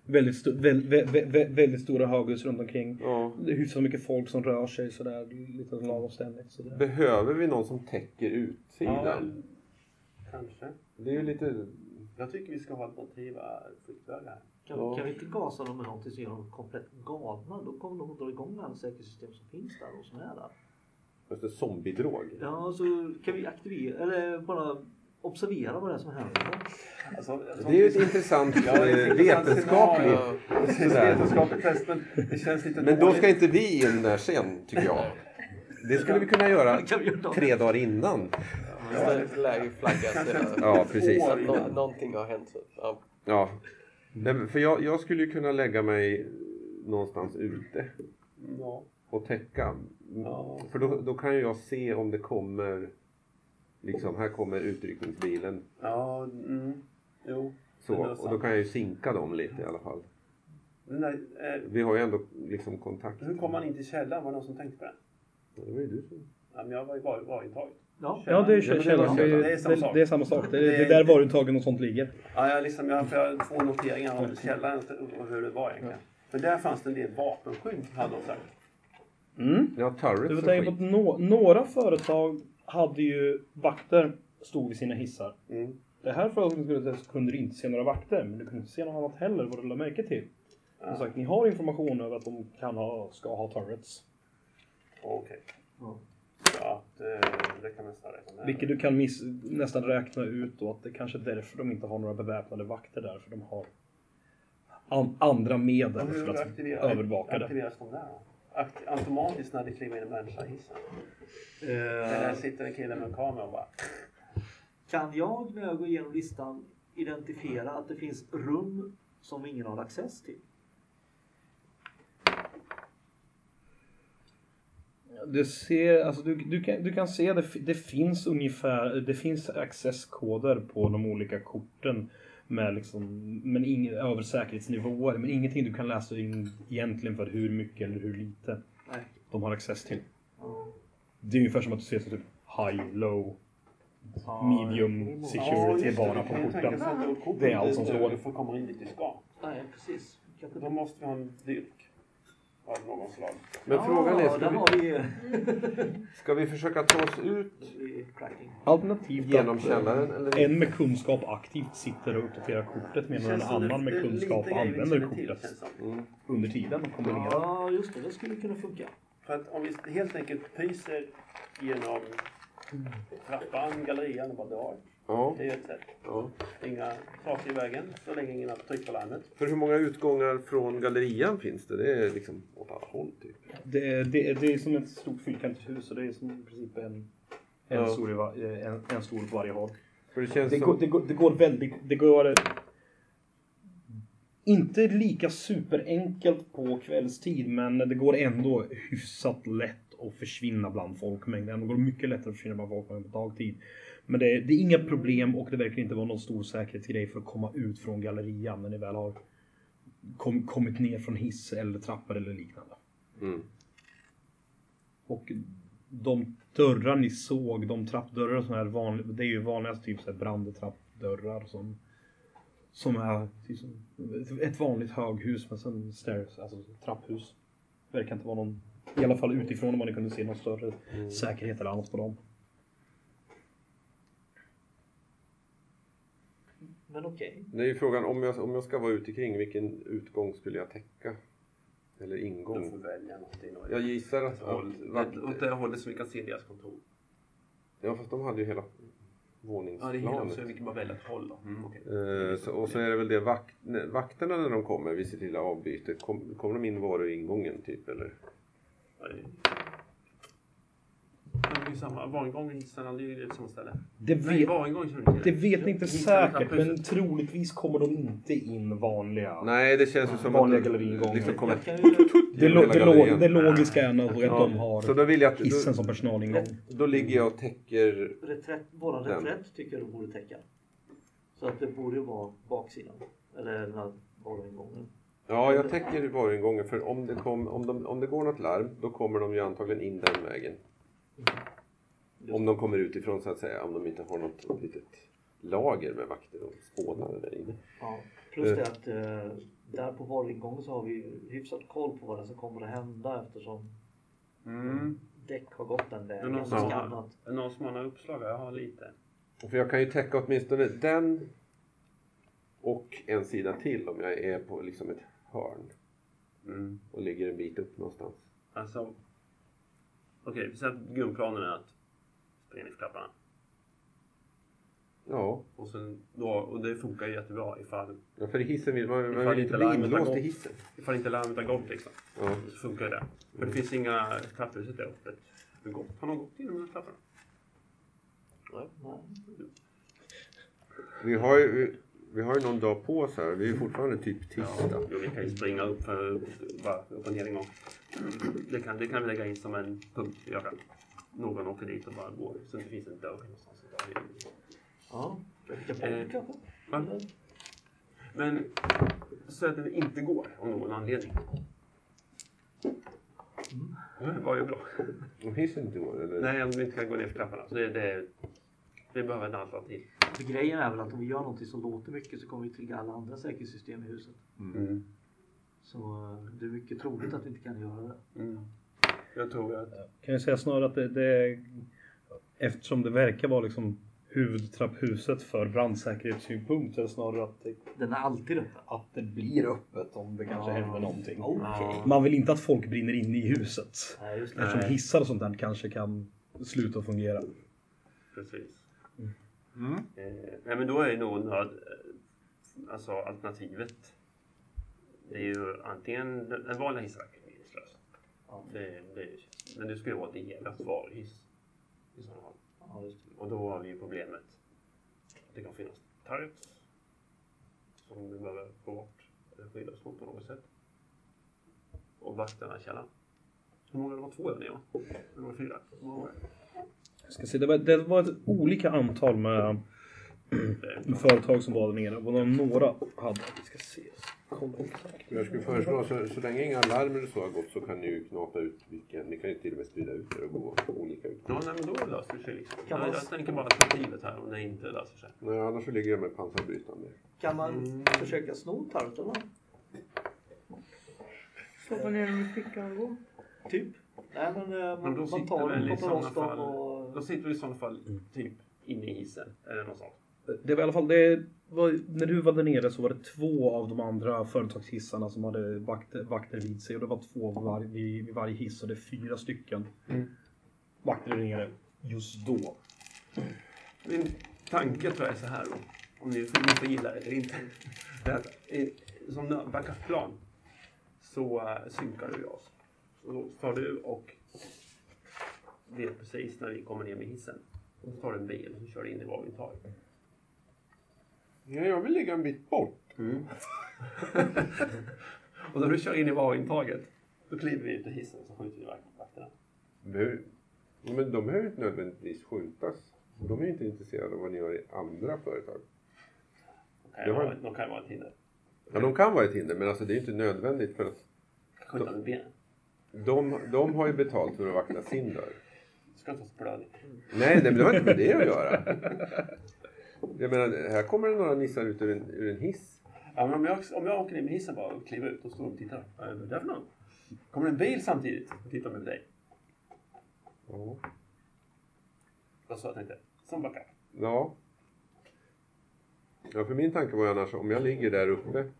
Väldigt, sto, vä, vä, vä, väldigt stora höghus runt omkring. Ja. Det är hyfsat mycket folk som rör sig sådär. Lite lagom ständigt. Sådär. Behöver vi någon som täcker utsidan? kanske. Det är ju lite... Jag tycker vi ska ha alternativa flyktvägar. Kan, Ja. kan vi inte gasa dem med någonting som gör dem komplett galna? Då kommer de att dra igång alla säkerhetssystem som finns där och som är där. Just det, zombiedrog. Ja, så kan vi aktivera eller bara observera vad det är som händer. Alltså, Det är <laughs> ju ett intressant Ja, det vetenskapligt... test, men det känns lite Men då ska inte vi in där sen, tycker jag. Det skulle vi kunna göra <laughs> tre dagar innan. Läge flagga Kanske så Ja, precis. att nå- någonting har hänt. Ja. Ja. Nej, För jag, jag skulle ju kunna lägga mig någonstans ute Ja. och täcka. Ja. För då, då kan ju jag se om det kommer... Liksom, här kommer utryckningsbilen. Ja, mm. Jo. Så, och då kan jag ju sinka dem lite i alla fall. Nej, eh, Vi har ju ändå liksom kontakt. hur kom man in till källaren? Var det någon som tänkte på det? Det var ju du som... Ja, men jag var ju var, var intaget. Ja, Ja, det är men det källan. Det, källan. är- Det är samma det, sak. det är samma sak. Det, det, Det är- är där varuuttagen och sånt ligger. Ja, jag, liksom, jag, har två noteringar om källaren och hur det var egentligen. För där fanns det en del vapenskydd, hade de sagt. Mm. Ja, turrets Du tänka på att nå, några företag hade ju vakter stod vid sina hissar. Mm. Det här företaget skulle- kunde du inte se några vakter, men du kunde inte se något annat heller vad du lade märke till. Som sagt, ni har information över att de kan ha, ska ha turrets. Okej. Ja. Ja, det, det kan nästan räkna med. Vilket du kan miss, nästan räkna ut då att det kanske är därför de inte har några beväpnade vakter där. För de har an, andra medel för att aktiverar, övervaka det. aktiveras de där då? Akt, automatiskt när det kliver in en människa i hissen? Eller Eh, sitter en kille med en kamera och bara... kan jag när jag går igenom listan identifiera att det finns rum som ingen har access till? Du ser, alltså du, du, kan, du kan se det, det finns ungefär, det finns accesskoder på de olika korten. Med liksom, men ingen, över säkerhetsnivåer, men ingenting du kan läsa in egentligen för hur mycket eller hur lite Nej. de har access till. Ja. Det är ungefär som att du ser så typ high, low, Ja, medium security det, bara på korten. Det är allt som står. Du får komma in dit du ska. Nej, precis. Då måste vi ha en dyrk. Av någon slag. Men frågan är, ska vi, har vi, ska vi försöka ta oss ut. Alternativt genom källaren? Eller? En med kunskap aktivt sitter och uppdaterar kortet medan en annan det- med det kunskap använder kortet det. Mm. under tiden och kombinerar. Ja, just det. Det skulle kunna funka. För att om vi helt enkelt pyser genom trappan, gallerian och bara drar. Ja, Det är ett sätt. ja. Inga saker i vägen så länge ingen har tryckt på larmet. För hur många utgångar från gallerian finns det? Det är liksom åt alla håll typ. Det, är- det, är- det är som ett stort fyrkantigt hus och det är som i princip en, en, Ja. stor, en, en stor på varje håll. För det känns Det som... går, det, går, det går väldigt... Det går... Inte lika superenkelt på kvällstid men det går ändå hyfsat lätt att försvinna bland folkmängden. Det går mycket lättare att försvinna bland folkmängden på dagtid. Men det, det är inga problem och det verkar inte vara någon stor säkerhetsgrej för att komma ut från gallerian när ni väl har kom, kommit ner från hiss eller trappor eller liknande. Mm. Och de dörrar ni såg, de trappdörrar som är vanliga, det är ju vanligast typ så här brandtrappdörrar som som är typ som ett vanligt höghus med sen stairs, alltså trapphus. Verkar inte vara någon, i alla fall utifrån om man kunde se någon större säkerhet eller annat på dem. Men okej. Det är ju frågan om jag, om jag ska vara ute kring vilken utgång skulle jag täcka? Eller Du får ingång? välja någonting. Jag gissar att... Håll, att, åt- det hållet som vi kan se deras kontor. ja fast de hade ju hela Ja, det är hela, våningsplanet. så vi kan bara välja ett håll då. Mm, okej. Eh, så, och så är det väl det vakt, nej, vakterna när de kommer vid sitt lilla avbyte. Kom, kommer de in var i ingången typ eller? Ja, det- det är samma. Det är sånt ställe. Det vet, det till. vet ni inte säkert, men troligtvis kommer de inte in vanliga. Nej det känns ju som Vanliga att galleriingångar. liksom kommer Det, lo, det, lo, gallerian. det logiska är nog att de har Så då vill jag att hissen då, som personalingång. då ligger jag och täcker reträtt, våran reträtt tycker jag du borde täcka. Så att det borde vara baksidan. Eller den här varuingången. Ja, jag täcker varuingången för om det, kom, om, de, om det går något larm då kommer de ju antagligen in den vägen. Om de kommer utifrån så att säga, om de inte har något litet lager med vakter och spånare där inne. Ja, plus det att eh, där på varuingången så har vi ju hyfsat koll på vad det som kommer att hända eftersom Mm. däck har gått den vägen någon och som har, någon som har några uppslag? Jag har lite. För jag kan ju täcka åtminstone den och en sida till om jag är på liksom ett hörn Mm. och ligger en bit upp någonstans. Alltså. Okej, vi säger att grundplanen är att springa ner för trapporna. Ja, Och, sen, då, och det funkar jättebra ifall, ja, för i hissen vill man, man vill inte bli inlåst i hissen. ifall inte larmet har gått liksom. Ja. Så funkar det. För det finns inga trapphuset där uppe. Hur gått? Har någon gått inom de här trapporna? Nej. Vi har ju vi, vi har ju någon dag på oss här. Vi är fortfarande typ tisdag. Jo, vi kan ju springa upp, för, bara upp och ner en gång. Det kan, det kan vi lägga in som en punkt vi gör. Någon åker dit och bara går. Så det finns en dörr någonstans. Där. Ja, Eh? Va? Men så att det inte går av någon anledning. Mm. Det var ju bra. Om hissen inte går eller? Nej, om vi inte kan gå ner för trapporna. Så det, det, vi behöver ett alternativ. För grejen är väl att om vi gör någonting som låter mycket så kommer vi trigga alla andra säkerhetssystem i huset. Mm. Så eh, det är mycket troligt att vi inte kan göra det. Mm. Jag tror att... Kan jag säga snarare att det, det eftersom det verkar vara liksom huvudtrapphuset för brandsäkerhetssynpunkt så är snarare att det, Den är alltid öppen. att det blir öppet om det kanske händer någonting. Ja. Man vill inte att folk brinner inne i huset. Nej, just det. Eftersom Nej. hissar och sånt där kanske kan sluta fungera. Precis. Mm. Eh, nej, men då är nog nöd... eh, Alltså alternativet. Det är ju antingen den vanliga hissracken är meningslös. Ja. Det, det, men det ju vara delat varuhiss. I sådana fall. Ja, just det. Och då har vi ju problemet. att Det kan finnas targets. Som vi behöver få bort. Eller skydda oss mot på något sätt. Och vakterna i källaren. Hur många det var? Två övningar va? Eller var det fyra? Hur många var det? Jag ska se, det, var, det var ett olika antal med, Det- med företag som var där nere. Och några hade... Vi ska se. Jag skulle föreslå, så, så länge inga larm eller så har gått så kan ni ju knata ut vilken, ni kan ju till och med sprida ut er och gå olika ut. Ja, nej, men då löser det sig liksom. Kan jag, man- jag tänker bara alternativet här om det inte löser sig. Nej, annars så ligger jag med pansarbrytande. Kan man Mm. försöka sno tartarna? Stoppa ner dem i fickan och gå. Typ. Nej men, eh, Men man, då man sitter tar dem, dem fall- och... Då sitter vi i sådana fall typ inne i hissen eller något sånt. Det var i alla fall, det var, när du var där nere så var det två av de andra företagshissarna som hade vakter, vakter vid sig och det var två var, vid, vid varje hiss och det är fyra stycken vakter där nere just då. Men tanke tror jag är så här då. Om ni får, ni får gilla det eller inte. Det att, eh, som backup-plan så uh, synkar du oss. Så då tar du och vet precis när vi kommer ner med hissen. Och så tar du en bil och så kör du in i varuintaget. Ja, jag vill ligga en bit bort. <laughs> Och när du kör in i varuintaget då kliver vi ut ur hissen och så skjuter vi vak- vakterna. Behöver- Men de behöver inte nödvändigtvis skjutas. De är ju inte intresserade av vad ni gör i andra företag. De kan ju har- vara, de kan ju vara ett hinder. Ja, de kan vara ett hinder, men alltså det är inte nödvändigt för att Skjuta med benen. de, de har ju betalt för att vakta sin dörr. Du ska inte ha blödning. Nej, nej, men det har inte med det att göra. Jag menar, här kommer det några nissar ut ur en, ur en hiss. Ja, men om, jag, om jag åker in med hissen bara och kliver ut och står och tittar. Vad är det där för någon? Kommer en bil samtidigt och tittar med dig. Ja. Vad så jag tänkte. Som backup. Ja. Ja, för min tanke var ju annars om jag ligger där uppe.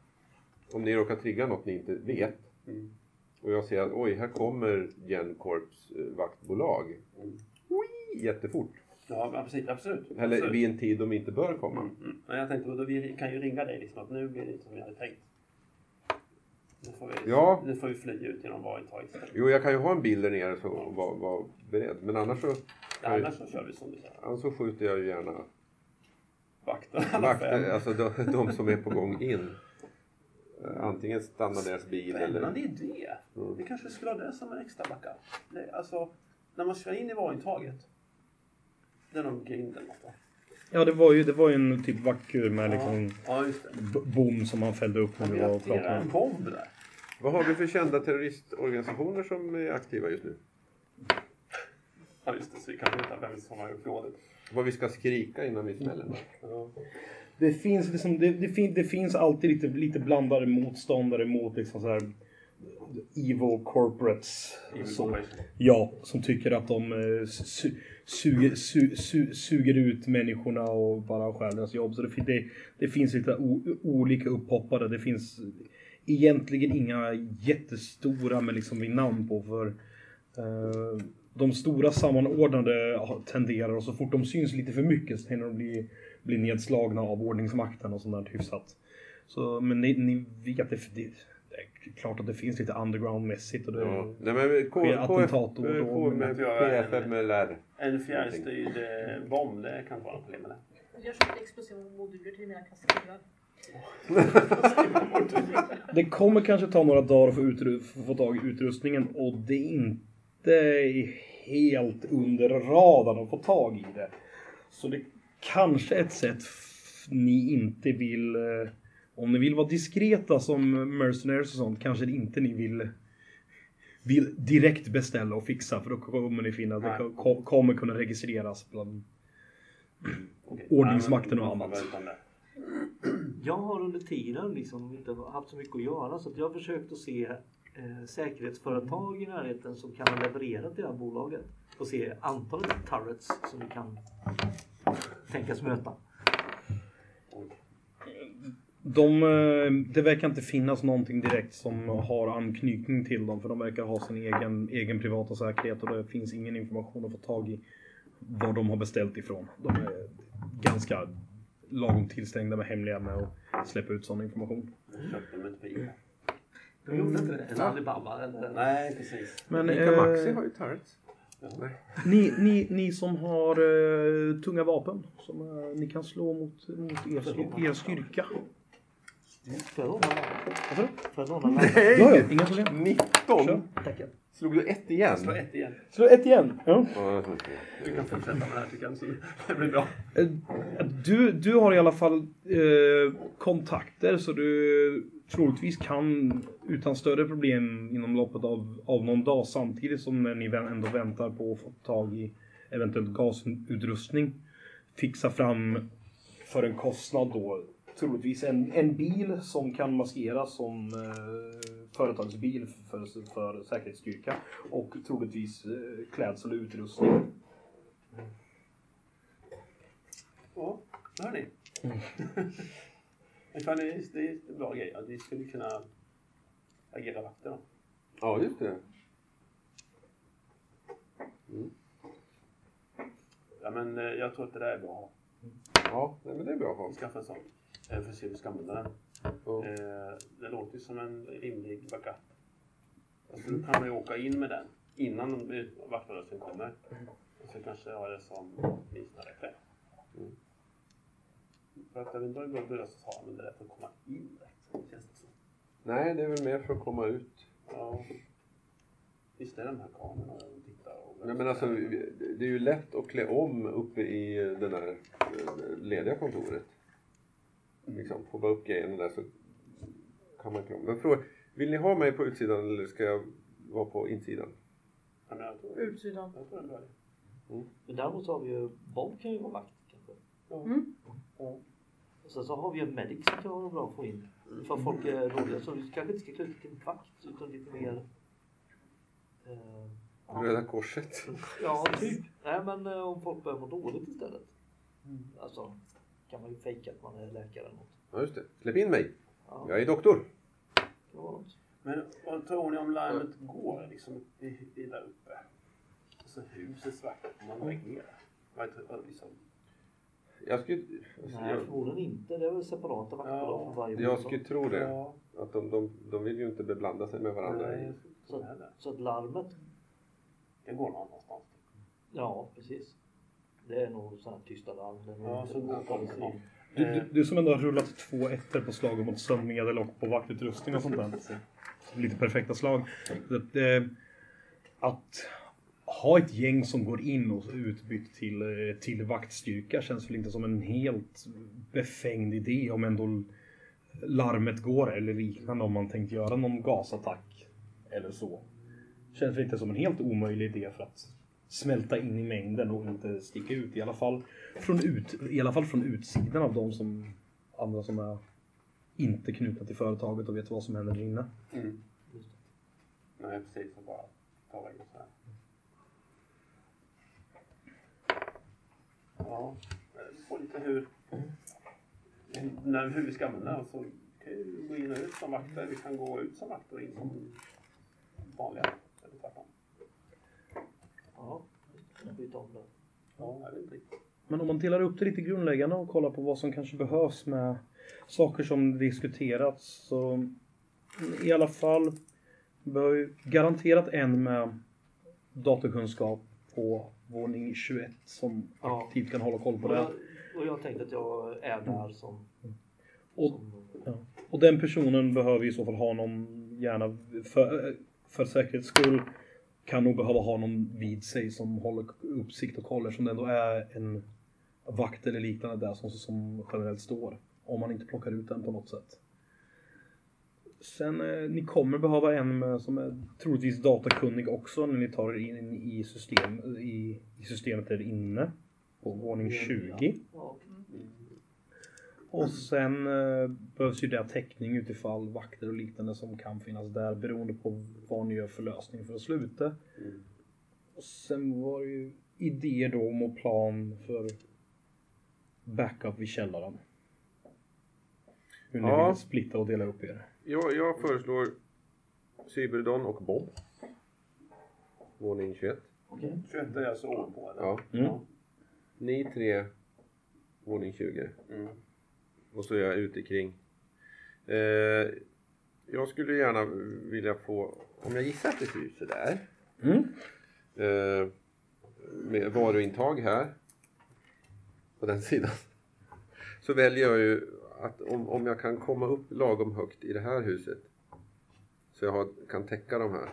Om ni råkar trigga något ni inte vet. Mm. Och jag ser att oj, här kommer Gencorps eh, vaktbolag. Oi, jättefort. Ja, precis. Absolut. Eller absolut. vid en tid de inte bör komma. Mm. Men jag tänkte, då vi kan ju ringa dig liksom att nu blir det inte som vi hade tänkt. Nu får vi, Ja. nu får vi fly ut genom varuintaget istället. Jo, jag kan ju ha en bil där nere så, och vara vara beredd. Men annars så, Annars så kör vi som du säger. annars så skjuter jag ju gärna Vakten alla fem. vakter, alltså de, de som är på gång in. Eh, Antingen stannar deras bil eller... Spännande idé. Mm. Vi kanske skulle ha det som en extra backup. Alltså, när man kör in i varuintaget. Det är någon grind eller något va? Ja, det var ju, det var ju en typ vacker med liksom Ja, b- bom som man fällde upp när vi var och en bomb där? Vad har vi för kända terroristorganisationer som är aktiva just nu? Ja, just det. Så vi kan veta vem som har gjort rådet. Vad vi ska skrika innan vi smäller? Ja. Det finns, liksom, det, det, fin, det finns alltid lite, lite blandade motståndare mot liksom så här evil corporates. Evil corporation. Ja, som tycker att de eh, su, suger, su, su, suger ut människorna och bara stjäl deras jobb. Så det, det, det finns lite o, olika upphoppare. Det finns egentligen inga jättestora med liksom vid namn på. för eh, De stora sammanordnade tenderar och så fort de syns lite för mycket så hinner de bli, bli nedslagna av ordningsmakten och sånt där hyfsat. Så, men ni, ni vet, det, det, klart att det finns lite underground-mässigt. Och det, Ja. Nej, men K, sker attentat och då, PFMLR. En fjärrstyrd eh, bomb, det kan vara problem med det. Jag köpte explosiva moduler till mina kassettskivor. <laughs> Det kommer kanske ta några dagar att få, få tag i utrustningen och det är inte helt under radarn att få tag i det. Så det kanske är ett sätt ni inte vill... Om ni vill vara diskreta som mercenaries och sånt kanske det inte ni vill vill direkt beställa och fixa för då kommer ni finna att det ko- kommer kunna registreras bland Okej. Ordningsmakten och annat. Jag har under tiden liksom inte haft så mycket att göra så att jag har försökt att se eh, säkerhetsföretag i närheten som kan ha levererat till det här bolaget och se antalet turrets som vi kan tänkas möta. De, eh, det verkar inte finnas någonting direkt som har anknytning till dem för de verkar ha sin egen, egen privata säkerhet och det finns ingen information att få tag i var de har beställt ifrån. De är ganska lagom tillstängda med hemliga med att släppa ut sån information. Köpte de inte på Ica. De gjorde inte det? En Alibaba eller? Nej, precis. Men Ica eh, Maxi har ju turrets. Ni, ni, ni som har eh, tunga vapen, som eh, ni kan slå mot, mot er, er styrka. Får jag låna den? Får jag låna den? Ja, ja, inga problem. 19! Kör. Tackar. Slog du ett igen? Slå ett igen. Slå ett igen. Ja. Jag. Du kan fortsätta med det här tycker jag. Så det blir bra. Du, du har i alla fall eh, kontakter så du troligtvis kan utan större problem inom loppet av, av någon dag samtidigt som ni ändå väntar på att få tag i eventuellt gasutrustning fixa fram för en kostnad då troligtvis en, en bil som kan maskeras som eh, företagsbil för, för säkerhetsstyrka och troligtvis eh, klädsel och utrustning. Ja, det hör ni. <laughs> Fan, det, är, det är en bra grej. Vi skulle kunna agera vakter då. Ja, just det. Ja, men eh, jag tror att det där är bra. Ja, men det är bra att ha. Skaffa en sån. Eh, För att se hur vi ska använda den. Eh, Det låter ju som en rimlig backup. Alltså, då kan man ju åka in med den innan vaktrörelsen kommer. Och så kanske ha det som minsta reflex. Mm. För att vet inte om det börjar så använder det för att komma in rätt. Känns det som. Nej, det är väl mer för att komma ut. Ja. Visst är de här kamerorna och tittar och... Nej, men alltså, det är ju lätt att klä om uppe i det där eh, lediga kontoret. Liksom, få upp grejerna där så kan man om. Men fråga, vill ni ha mig på utsidan eller ska jag vara på insidan? Ja, men jag tror, Utsidan. jag tror det är det. Men däremot så har vi ju, Bob kan ju vara vakt kanske. Mm. Och sen så har vi en medic som kan vara bra att få in. För folk är dåliga så vi kanske inte ska knyta till en vakt utan lite mer... Eh, Röda Korset. ja, typ. Nej men eh, om folk börjar må dåligt istället. Alltså kan man ju fejka att man är läkare eller något. Ja, just det. Släpp in mig. Ja, Jag är doktor. något. Men vad tror ni om larmet går liksom i, i där uppe? Alltså huset svart, man reagerar. Vad tror- liksom, Jag skulle, alltså, Nej jag, förmodligen inte. Det är väl separata vaktbolag för varje jag skulle tro det. ja, Att de, de, de vill ju inte beblanda sig med varandra. nej, heller. Så att larmet, Det går någon annanstans. ja precis. Det är nog sådana här tysta larm. Ja, så Du, du, du som ändå har rullat två ettor på slag mot sömnmedel och på vaktutrustning och sånt där. Lite perfekta slag. Att, eh, att ha ett gäng som går in och utbytt till, eh, till vaktstyrka känns väl inte som en helt befängd idé om ändå larmet går eller liknande om man tänkt göra någon gasattack eller så. Känns väl inte som en helt omöjlig idé för att smälta in i mängden och inte sticka ut i alla fall från, ut, i alla fall från utsidan av de som andra som är inte knutna till företaget och vet vad som händer där inne. Mm. Nej, precis. Och bara ta vägen så här. Ja, får lite hur, när, hur vi ska använda den. Så kan ju gå in och ut som vakter. Vi kan gå ut som vakter och in som vanliga. Eller tvärtom. Ja, byta om. Ja, riktigt. Men om man delar upp det lite grundläggande och kollar på vad som kanske behövs med saker som diskuterats så i alla fall bör ju garanterat en med datorkunskap på våning 21 som Ja. aktivt kan hålla koll på Och det. jag, och jag tänkte att jag är där som... Och, som och den personen behöver i så fall ha någon, gärna för, för säkerhets skull, kan nog behöva ha någon vid sig som håller uppsikt och kollar som det ändå är en vakt eller liknande där som, som generellt står. Om man inte plockar ut den på något sätt. Sen, eh, ni kommer behöva en med, som är troligtvis datakunnig också när ni tar er in i, system, i, i systemet där inne. På våning 20. ja, Och sen eh, behövs ju det täckning utifall vakter och liknande som kan finnas där beroende på vad ni gör för lösning för att sluta. Och sen var det ju idéer då om och plan för backup vid källaren. Hur ni Ja. vill splitta och dela upp er. Jag, jag föreslår Cyberdon och Bob. Våning 21. okej. 21 är alltså ovanpå eller? Ja. Mm. Ni tre, våning 20. Mm. Och så är jag ute kring. Eh, jag skulle gärna vilja få, om jag gissar att det ser ut sådär. Mm. Eh, med varuintag här. På den sidan. Så väljer jag ju att om, om jag kan komma upp lagom högt i det här huset. Så jag har, kan täcka de här.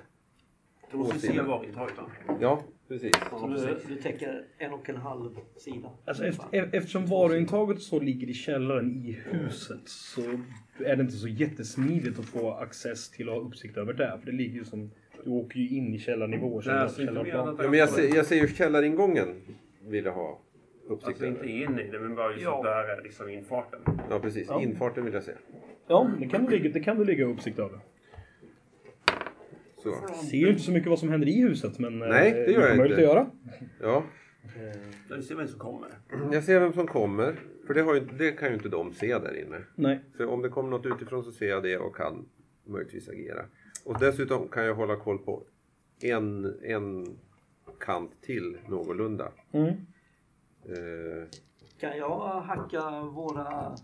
Du måste se varuintaget va? Ja, precis. Så du, du täcker en och en halv sida. Alltså efter, eftersom varuintaget så ligger i källaren i huset så är det inte så jättesmidigt att få access till att ha uppsikt över det. För det ligger ju som, du åker ju in i källarnivå. Nej, alltså källarplan. Ja, men jag, ser, jag ser ju källaringången vill jag ha uppsikt Alltså inte över. in i det, men bara just Ja. där är liksom infarten. Ja, precis. Ja. Infarten vill jag se. Ja, det kan, du ligga, det kan du ligga uppsikt över. Så. Ser ju inte så mycket vad som händer i huset men eh, Nej, det gör jag möjlighet inte. att göra. Ja, Där vi ser vem som kommer. jag ser vem som kommer. För det, har ju, det kan ju inte de se där inne. Nej. Så om det kommer något utifrån så ser jag det och kan möjligtvis agera. Och dessutom kan jag hålla koll på en, en kant till någorlunda. Mm. Eh, Kan jag hacka våra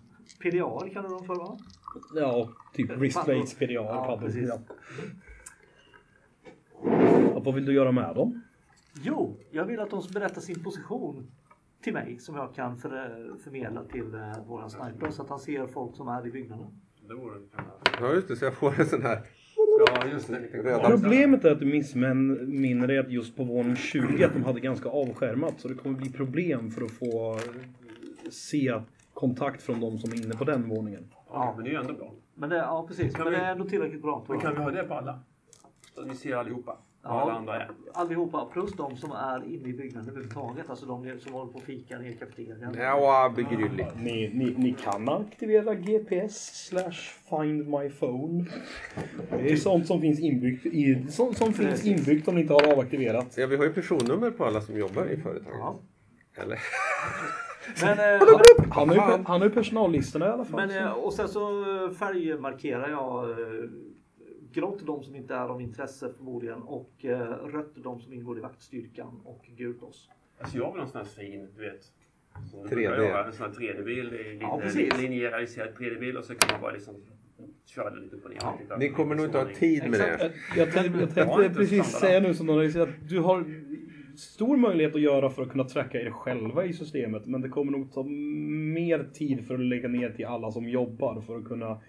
PDA kan de för va? Ja, typ wristblades, PDA, Ja, precis. Ja. Och vad vill du göra med dem? Jo, jag vill att de berättar sin position till mig som jag kan för, förmedla till eh, våran sniper så att han ser folk som är i byggnaden. Det vore Ja just det, så jag får en sån här Ja, just det. röda... Problemet är att du missminner dig att just på våning 20 att de hade ganska avskärmat. Så det kommer bli problem för att få se kontakt från de som är inne på den våningen. Ja, men det är ju ändå bra. Men det, ja precis, Kan men vi- det är ändå tillräckligt bra tror Men kan vi ha det på alla? Så att vi ser allihopa. Ja. alla andra är. Allihopa plus de som är inne i byggnaden överhuvudtaget. Alltså de som håller på och fikar i kafeterian. Ja, begrylligt. Ni, ni, ni kan aktivera GPS slash find my phone. Det är sånt som finns inbyggt, i, sånt som finns inbyggt om ni inte har avaktiverat. Ja, vi har ju personnummer på alla som jobbar i företaget. Ja. Eller? <laughs> Men, eh, Han har ju, han har ju personallistorna i alla fall. men, eh, och sen så eh, färgmarkerar jag grått de som inte är av intresse förmodligen och eh, rött de som ingår i vaktstyrkan och gult oss. Alltså jag vill ha en sån här fin, du vet. som du 3D. brukar göra, En sån här 3D-bild. Ja, precis. Linjäriserad 3D-bild och så kan man bara liksom köra det lite och ner. Ja. Ni kommer nog inte ha tid med Exakt. det. Jag, jag tänkte, jag tänkte precis säga nu som någon säger att du har stor möjlighet att göra för att kunna tracka er själva i systemet. Men det kommer nog ta mer tid för att lägga ner till alla som jobbar för att kunna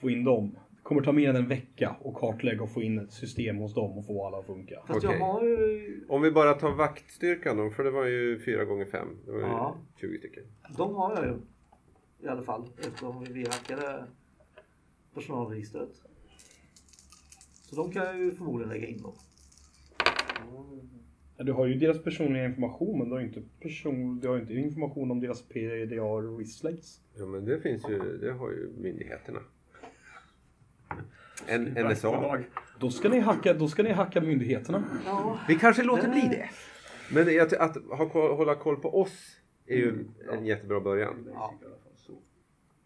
få in dem. Kommer ta mer än en vecka att kartlägga och få in ett system hos dem och få alla att funka. Fast jag har ju, Om vi bara tar vaktstyrkan då, för det var ju 4 gånger 5 Det var ju Ja. 20 stycken. de har jag ju i alla fall eftersom vi hackade personalregistret. Så de kan jag ju förmodligen lägga in då. Ja, Du har ju deras personliga information men du har ju inte, person, du har ju inte information om deras PDR wristlates. Ja men det finns ju, det har ju myndigheterna. En, NSA. Då ska, ni hacka, då ska ni hacka myndigheterna. Ja, Vi kanske låter bli det. Men jag- att ha, hålla koll på oss är ju en jättebra början. ja.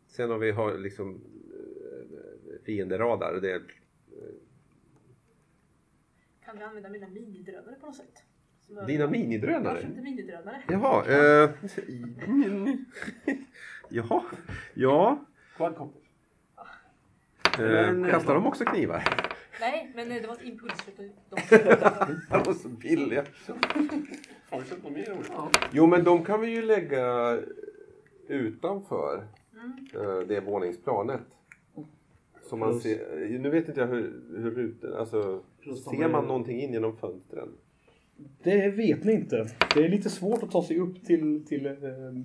Sen om vi har liksom eh, fienderadar, det är Kan vi använda mina minidrönare på något sätt? Dina Jag minidrönare. köpte minidrönare. Jaha, eh, <laughs> <laughs> jaha, ja. Quadcopter. Eh, kastar de också knivar? Nej, men eh, det var ett impulsköp. <laughs> De var så billiga. Har något mer? Jo men de kan vi ju lägga utanför Mm. eh, det våningsplanet. Så man ser, nu vet inte jag hur, hur rutor, alltså ser man någonting in genom fönstren? Det vet ni inte. Det är lite svårt att ta sig upp till, till, eh,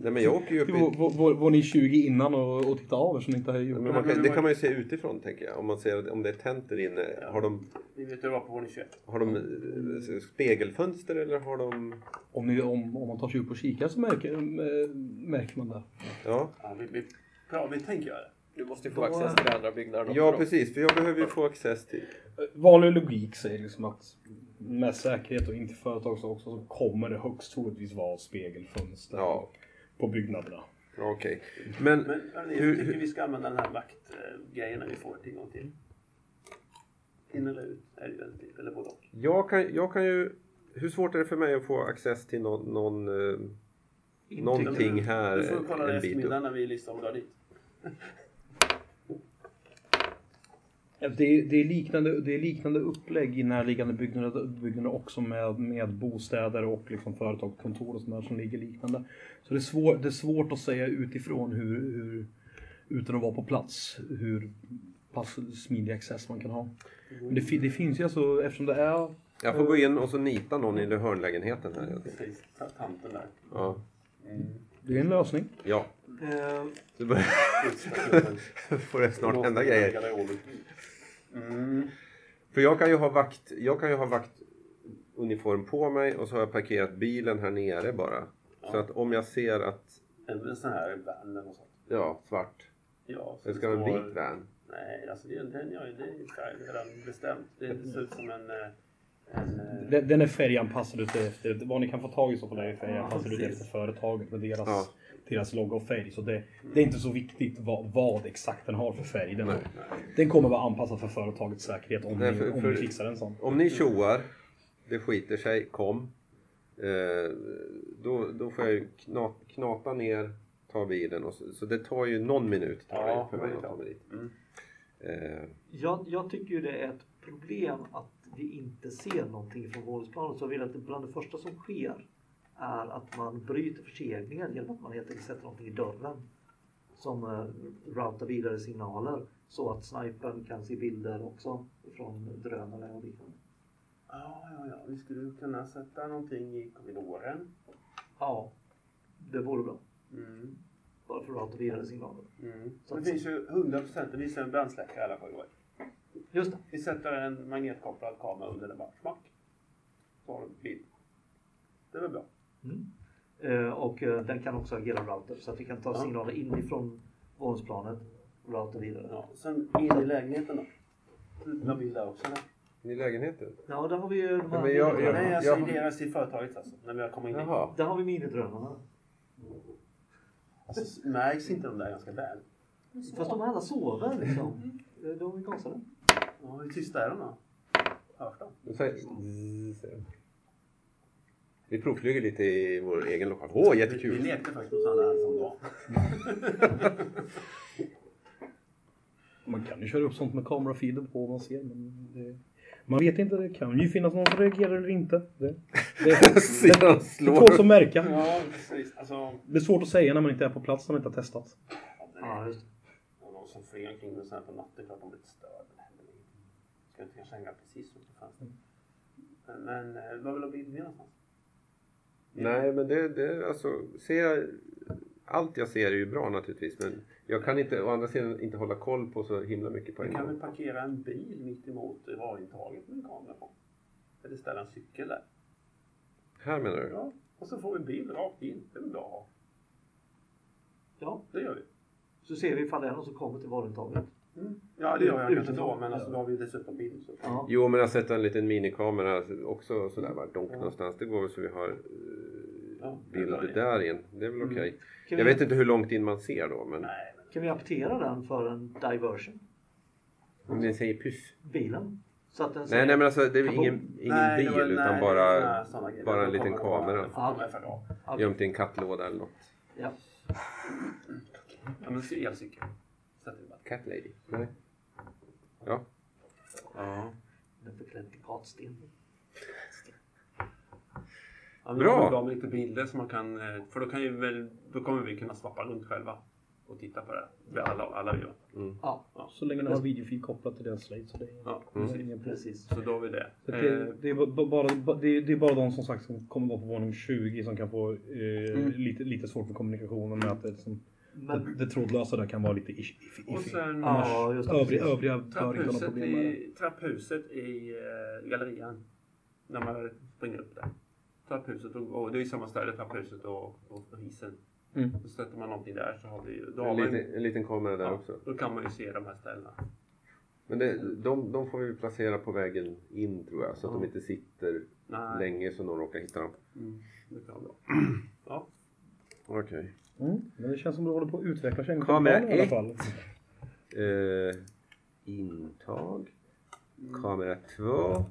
Nej men jag åker ju upp till i, vår, vår, vår, vår ni 20 innan och, och titta av er som ni inte har gjort. men man kan, det kan man ju se utifrån tänker jag. Om man ser om det är tänt där inne. Har de, Ni vet hur det var på våning 21. har de eh, spegelfönster eller har de... Om, ni, om, om man tar sig upp och kikar så märker, äh, märker man det. Ja, Ja, vi, vi, bra, vi tänker göra det. Du måste ju få access till andra byggnader ja precis för jag behöver ju få access till... Vanlig logik säger liksom att med säkerhet och inte företag så också så kommer det högst troligtvis vara spegelfönster Ja. på byggnaderna. Okej. Men, Men hörni, Hur- hur tycker hur- vi ska använda den här vaktgrejen när vi får tillgång till? In eller ut? Är det ju väldigt, eller både och. jag kan, jag kan ju... Hur svårt är det för mig att få access till någon, någon, eh, Intyg. någonting här Du får kolla det en bit upp? eftermiddag när vi listar om dit. <laughs> Ja, Det, det, är liknande, det är liknande upplägg i närliggande byggnader, byggnader också med, med bostäder och liksom företagskontor och sånt där som ligger liknande. Så det är, svår, det är svårt att säga utifrån hur, hur, utan att vara på plats, hur pass smidig access man kan ha. Men det, det finns ju alltså, eftersom det är Jag får gå in och så nita någon i hörnlägenheten här. Precis, ta- tanten där. Ja. det är en lösning. ja. Eh, Så börjar <laughs> får det snart hända grejer. Mm. För jag kan ju ha vakt, jag kan ju ha vaktuniform på mig och så har jag parkerat bilen här nere bara. Så att om jag ser att, En, sån här van eller något sånt. ja, svart. Ja, så Det ska vara en vit van. Nej, alltså det, är- den, ja, det är redan bestämt. Det ser ut som en... eh, en eh, Den, den är färganpassad efter, vad ni kan få tag i så på det är färganpassad ut precis. efter företaget med deras, Ja. Deras logga och färg. Så det, det är inte så viktigt vad, vad exakt den har för färg. Den, Nej. den kommer vara anpassad för företagets säkerhet om, Nej, ni, för- om för- ni fixar en sån. Om ni tjoar, det skiter sig, kom. Eh, då, då får jag ju kna, knata ner ta bilen och så, så det tar ju någon minut tar Ja, för det mig att ta mig dit. Mm. Eh, Jag, jag tycker ju det är ett problem att vi inte ser någonting från våningsplanen. Så jag vill att det bland det första som sker är att man bryter förseglingen genom att man helt enkelt sätter någonting i dörren som eh, routar vidare signaler så att snipern kan se bilder också från drönare och liknande. Ja, ja, ja. Vi skulle kunna sätta någonting i korridoren. Ja, det vore bra. Mm. Bara för att routa vidare signaler. Mm. Så det finns ju 100% det visar en brandsläckare i alla korridorer. Just det. Vi sätter en magnetkopplad kamera under den bara. Smack. Så har du bild. Det är väl bra. Mm. Eh, och eh, den kan också agera router så att vi kan ta Ja. signaler inifrån våningsplanet och routa vidare. Ja. Sen in i lägenheten då. Några bilder också. Där. I lägenheten? Ja, där har vi ju de här Ja, men jag- jag- Nej, alltså jag- i deras i företaget alltså. När vi har kommit in. Jaha. Där har vi minidrönarna. Alltså, märks inte de där ganska väl? Fast de alla sover liksom. Eh, De är gasade. Ja, hur tysta är de då? Hörs de? Och så här- zzz, säger de. Vi provflyger lite i vår egen lokal. Åh, Vi, vi jättekul! lekte faktiskt på sådana här som dag. <laughs> Man kan ju köra upp sånt med kamerafeeden på vad man ser. Men det, man vet inte, det kan ju finnas någon som reagerar eller inte. Det, det, de <laughs> det får som märka. Ja, precis. Alltså, Det är svårt att säga när man inte är på plats, när man inte har testat. ja, just och någon som flyger omkring med så här på natten, klart de blir lite störda. Ska inte kanske hänga precis utanför fönstret. Men, men eh, vad vill du med någonstans? Nej, men det, det alltså, ser jag, allt jag ser är ju bra naturligtvis. Men jag kan inte, å andra sidan inte hålla koll på så himla mycket på en kan gång. väl parkera en bil mitt emot varuintaget med en kamera på. Eller ställa en cykel där. Här menar du? Ja, och så får vi en bil rakt in. Det är väl bra att ha. Ja, Det gör vi. så ser vi ifall det är någon som kommer till varuintaget. Mm. Ja, det gör jag kanske då, men alltså, då har vi dessutom bild. Så. Ja. Jo, men att sätta en liten minikamera också sådär bara donk någonstans. Det går väl så vi har eh, Ja, bild det. där in. Det är väl okej. Kan, Jag vi, vet inte hur långt in man ser då, men Nej, men kan vi aptera den för en diversion? om ni säger pyss. Bilen? Så att den Nej, nej men alltså det är ingen, ingen Nej, bil var- utan nej, bara, nej, bara en liten kamera. Gömt i en kattlåda eller något. Ja. Ja, men så elcykel. Vi. Cat lady? Nej. Ja. Ja. Den förklädd till gatsten. Ja, men Bra. Det bra med lite bilder som man kan, eh, för då kan ju väl, då kommer vi kunna swappa runt själva och titta på det. Vi Alla, alla gör. Ja, Så länge ni har videofil kopplat till deras slate. Så det är, Ja, det är precis. ingen precis. Så då har vi det. Så Eh, det, det, är ba- bara, det, är, det är bara de som sagt som kommer vara på våning 20 som kan få eh, Mm. lite, lite svårt med kommunikationen med att det, som, Men, det, det trådlösa där kan vara lite iffy. Och sen Annars, Ja, just övriga, övriga bör inte ha problem med det. i, trapphuset i eh, gallerian. När man springer upp där. Trapphuset och, och det är samma ställe, trapphuset och, och hissen. Mm. Så sätter man någonting där så har vi ju, En liten, en liten kamera där ja, också. då kan man ju se de här ställena. Men det, de, de får vi placera på vägen in tror jag. Så att de inte sitter Nej, länge så någon råkar hitta dem. mm, det kan vara <clears throat> bra. Ja. Okej. Mm. Men det känns som det håller på att utveckla sig en Kamera kamera i alla ett. fall. Eh, intag. Kamera 2.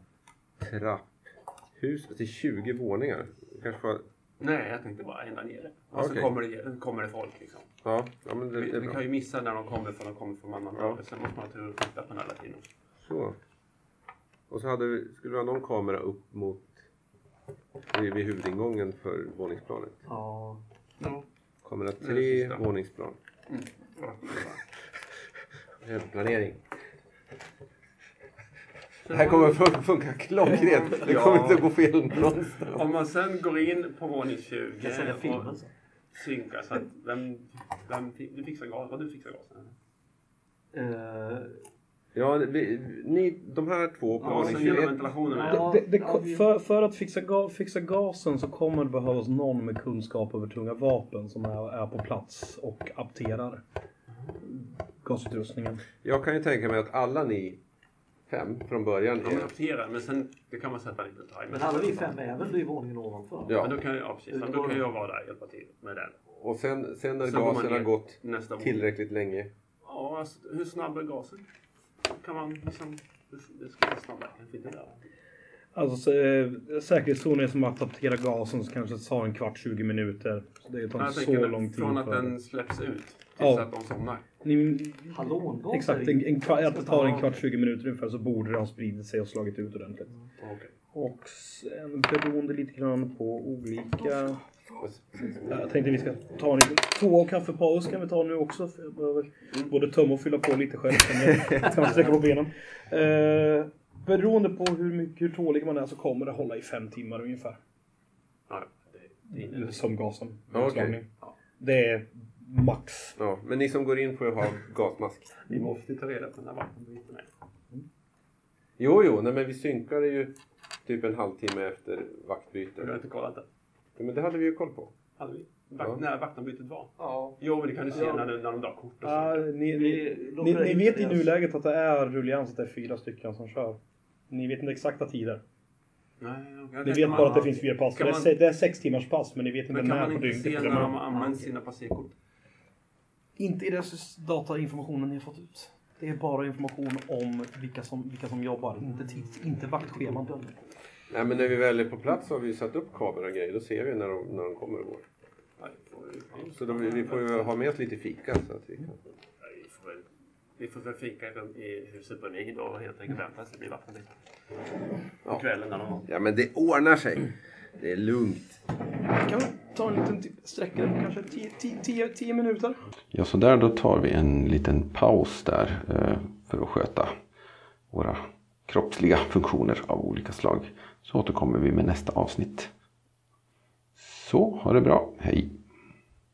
Trapphus till 20 våningar. Kanske får, Nej, jag tänkte bara ända nere. Och så Okej. kommer det, kommer det folk liksom. ja, ja, men det, Vi, det är vi kan ju missa när de kommer för de kommer från annan Ja. rörelse. Sen måste man ha tur och titta på den hela tiden. Så. Och så hade vi, skulle vi ha någon kamera upp mot vid, vid huvudingången för våningsplanet. ja, Ja. Kamera Det 3, sista. våningsplan. Mm. Ja. Planering. Det här kommer fun- funka klockrent. Det kommer Ja. inte att gå fel någonstans. Om man sen går in på våning 20 jag kan sälja filmen och sen. synkar så att vem, vem fi- du fixar gas, vad du fixar gasen? Eh, Ja, vi, ni, de här två på Ja, 21. ventilationen. Ja. Ja. Det, det, ja, vi- för, för att fixa, ga, fixa gasen så kommer det behövas någon med kunskap över tunga vapen som är, är på plats och apterar gasutrustningen. Jag kan ju tänka mig att alla ni fem från början De är... apterar, men sen det kan man sätta lite timer. men alla vi fem är väl i våningen ovanför? Ja. Men då kan, jag- ja, precis. Men då kan jag vara där och hjälpa till med den. Och sen, sen när Sen gasen har gått tillräckligt länge. Ja, alltså, hur snabb är gasen? Kan man liksom... Det vara snabbare, kanske inte det? Alltså så, eh, säkerhetszonen är som att hantera gasen så kanske det tar en kvart, 20 minuter. Så det tar så lång tid. från att för den släpps ut tills Ja. att de somnar. Ni, Hallongas exakt, en, en, att det tar en kvart, 20 minuter ungefär så borde det ha spridit sig och slagit ut ordentligt. Okej. Och sen beroende lite grann på olika... Jag tänkte vi ska ta en liten två kaffepaus kan vi ta nu också. För jag behöver både tömma och fylla på lite själv. Sen jag sträcka på benen. Eh, beroende på hur, mycket, hur tålig man är så kommer det hålla i fem timmar ungefär. Ja, det, det är Som gasen. Ja, okej. Utslagning. Det är max. ja, men ni som går in får ju ha gasmask. Vi måste ta reda på när vattenbyten är. Jo, jo, nej, men vi synkade ju typ en halvtimme efter vaktbyte. Jag har inte kollat det. Ja, men det hade vi ju koll på. Hade vi? Vakt, Ja. När vattenbytet var? Ja. Jo, men det kan du se Ja. när, när de drar kort och så. ni, ni, ni, ni vet i nuläget att det är rullians, att det är fyra stycken som kör. Ni vet inte exakta tider. Nej, Ni vet bara att det finns fyra pass. Det är, man- det är sex timmars pass men ni vet inte Men kan när man på inte dygnet. se när de använder sina passerkort? Inte i den datainformationen ni har fått ut. Det är bara information om vilka som, vilka som jobbar, inte, tids, inte vaktscheman. Nej, men när vi väl är på plats har vi satt upp kameror och grejer. Då ser vi när de, när de kommer och går. Så de, vi får ju ha med oss lite fika. Så att vi kan... Vi får väl- Vi får väl fika i- huset på Nid och helt enkelt vänta tills det blir vattenbyte. På Ja. kvällen eller något. Ja, men det ordnar sig. Det är lugnt. Kan vi ta en liten sträcka på kanske 10 minuter? Ja, så där då tar vi en liten paus där eh, för att sköta våra kroppsliga funktioner av olika slag. Så återkommer vi med nästa avsnitt. Så, ha det bra. Hej!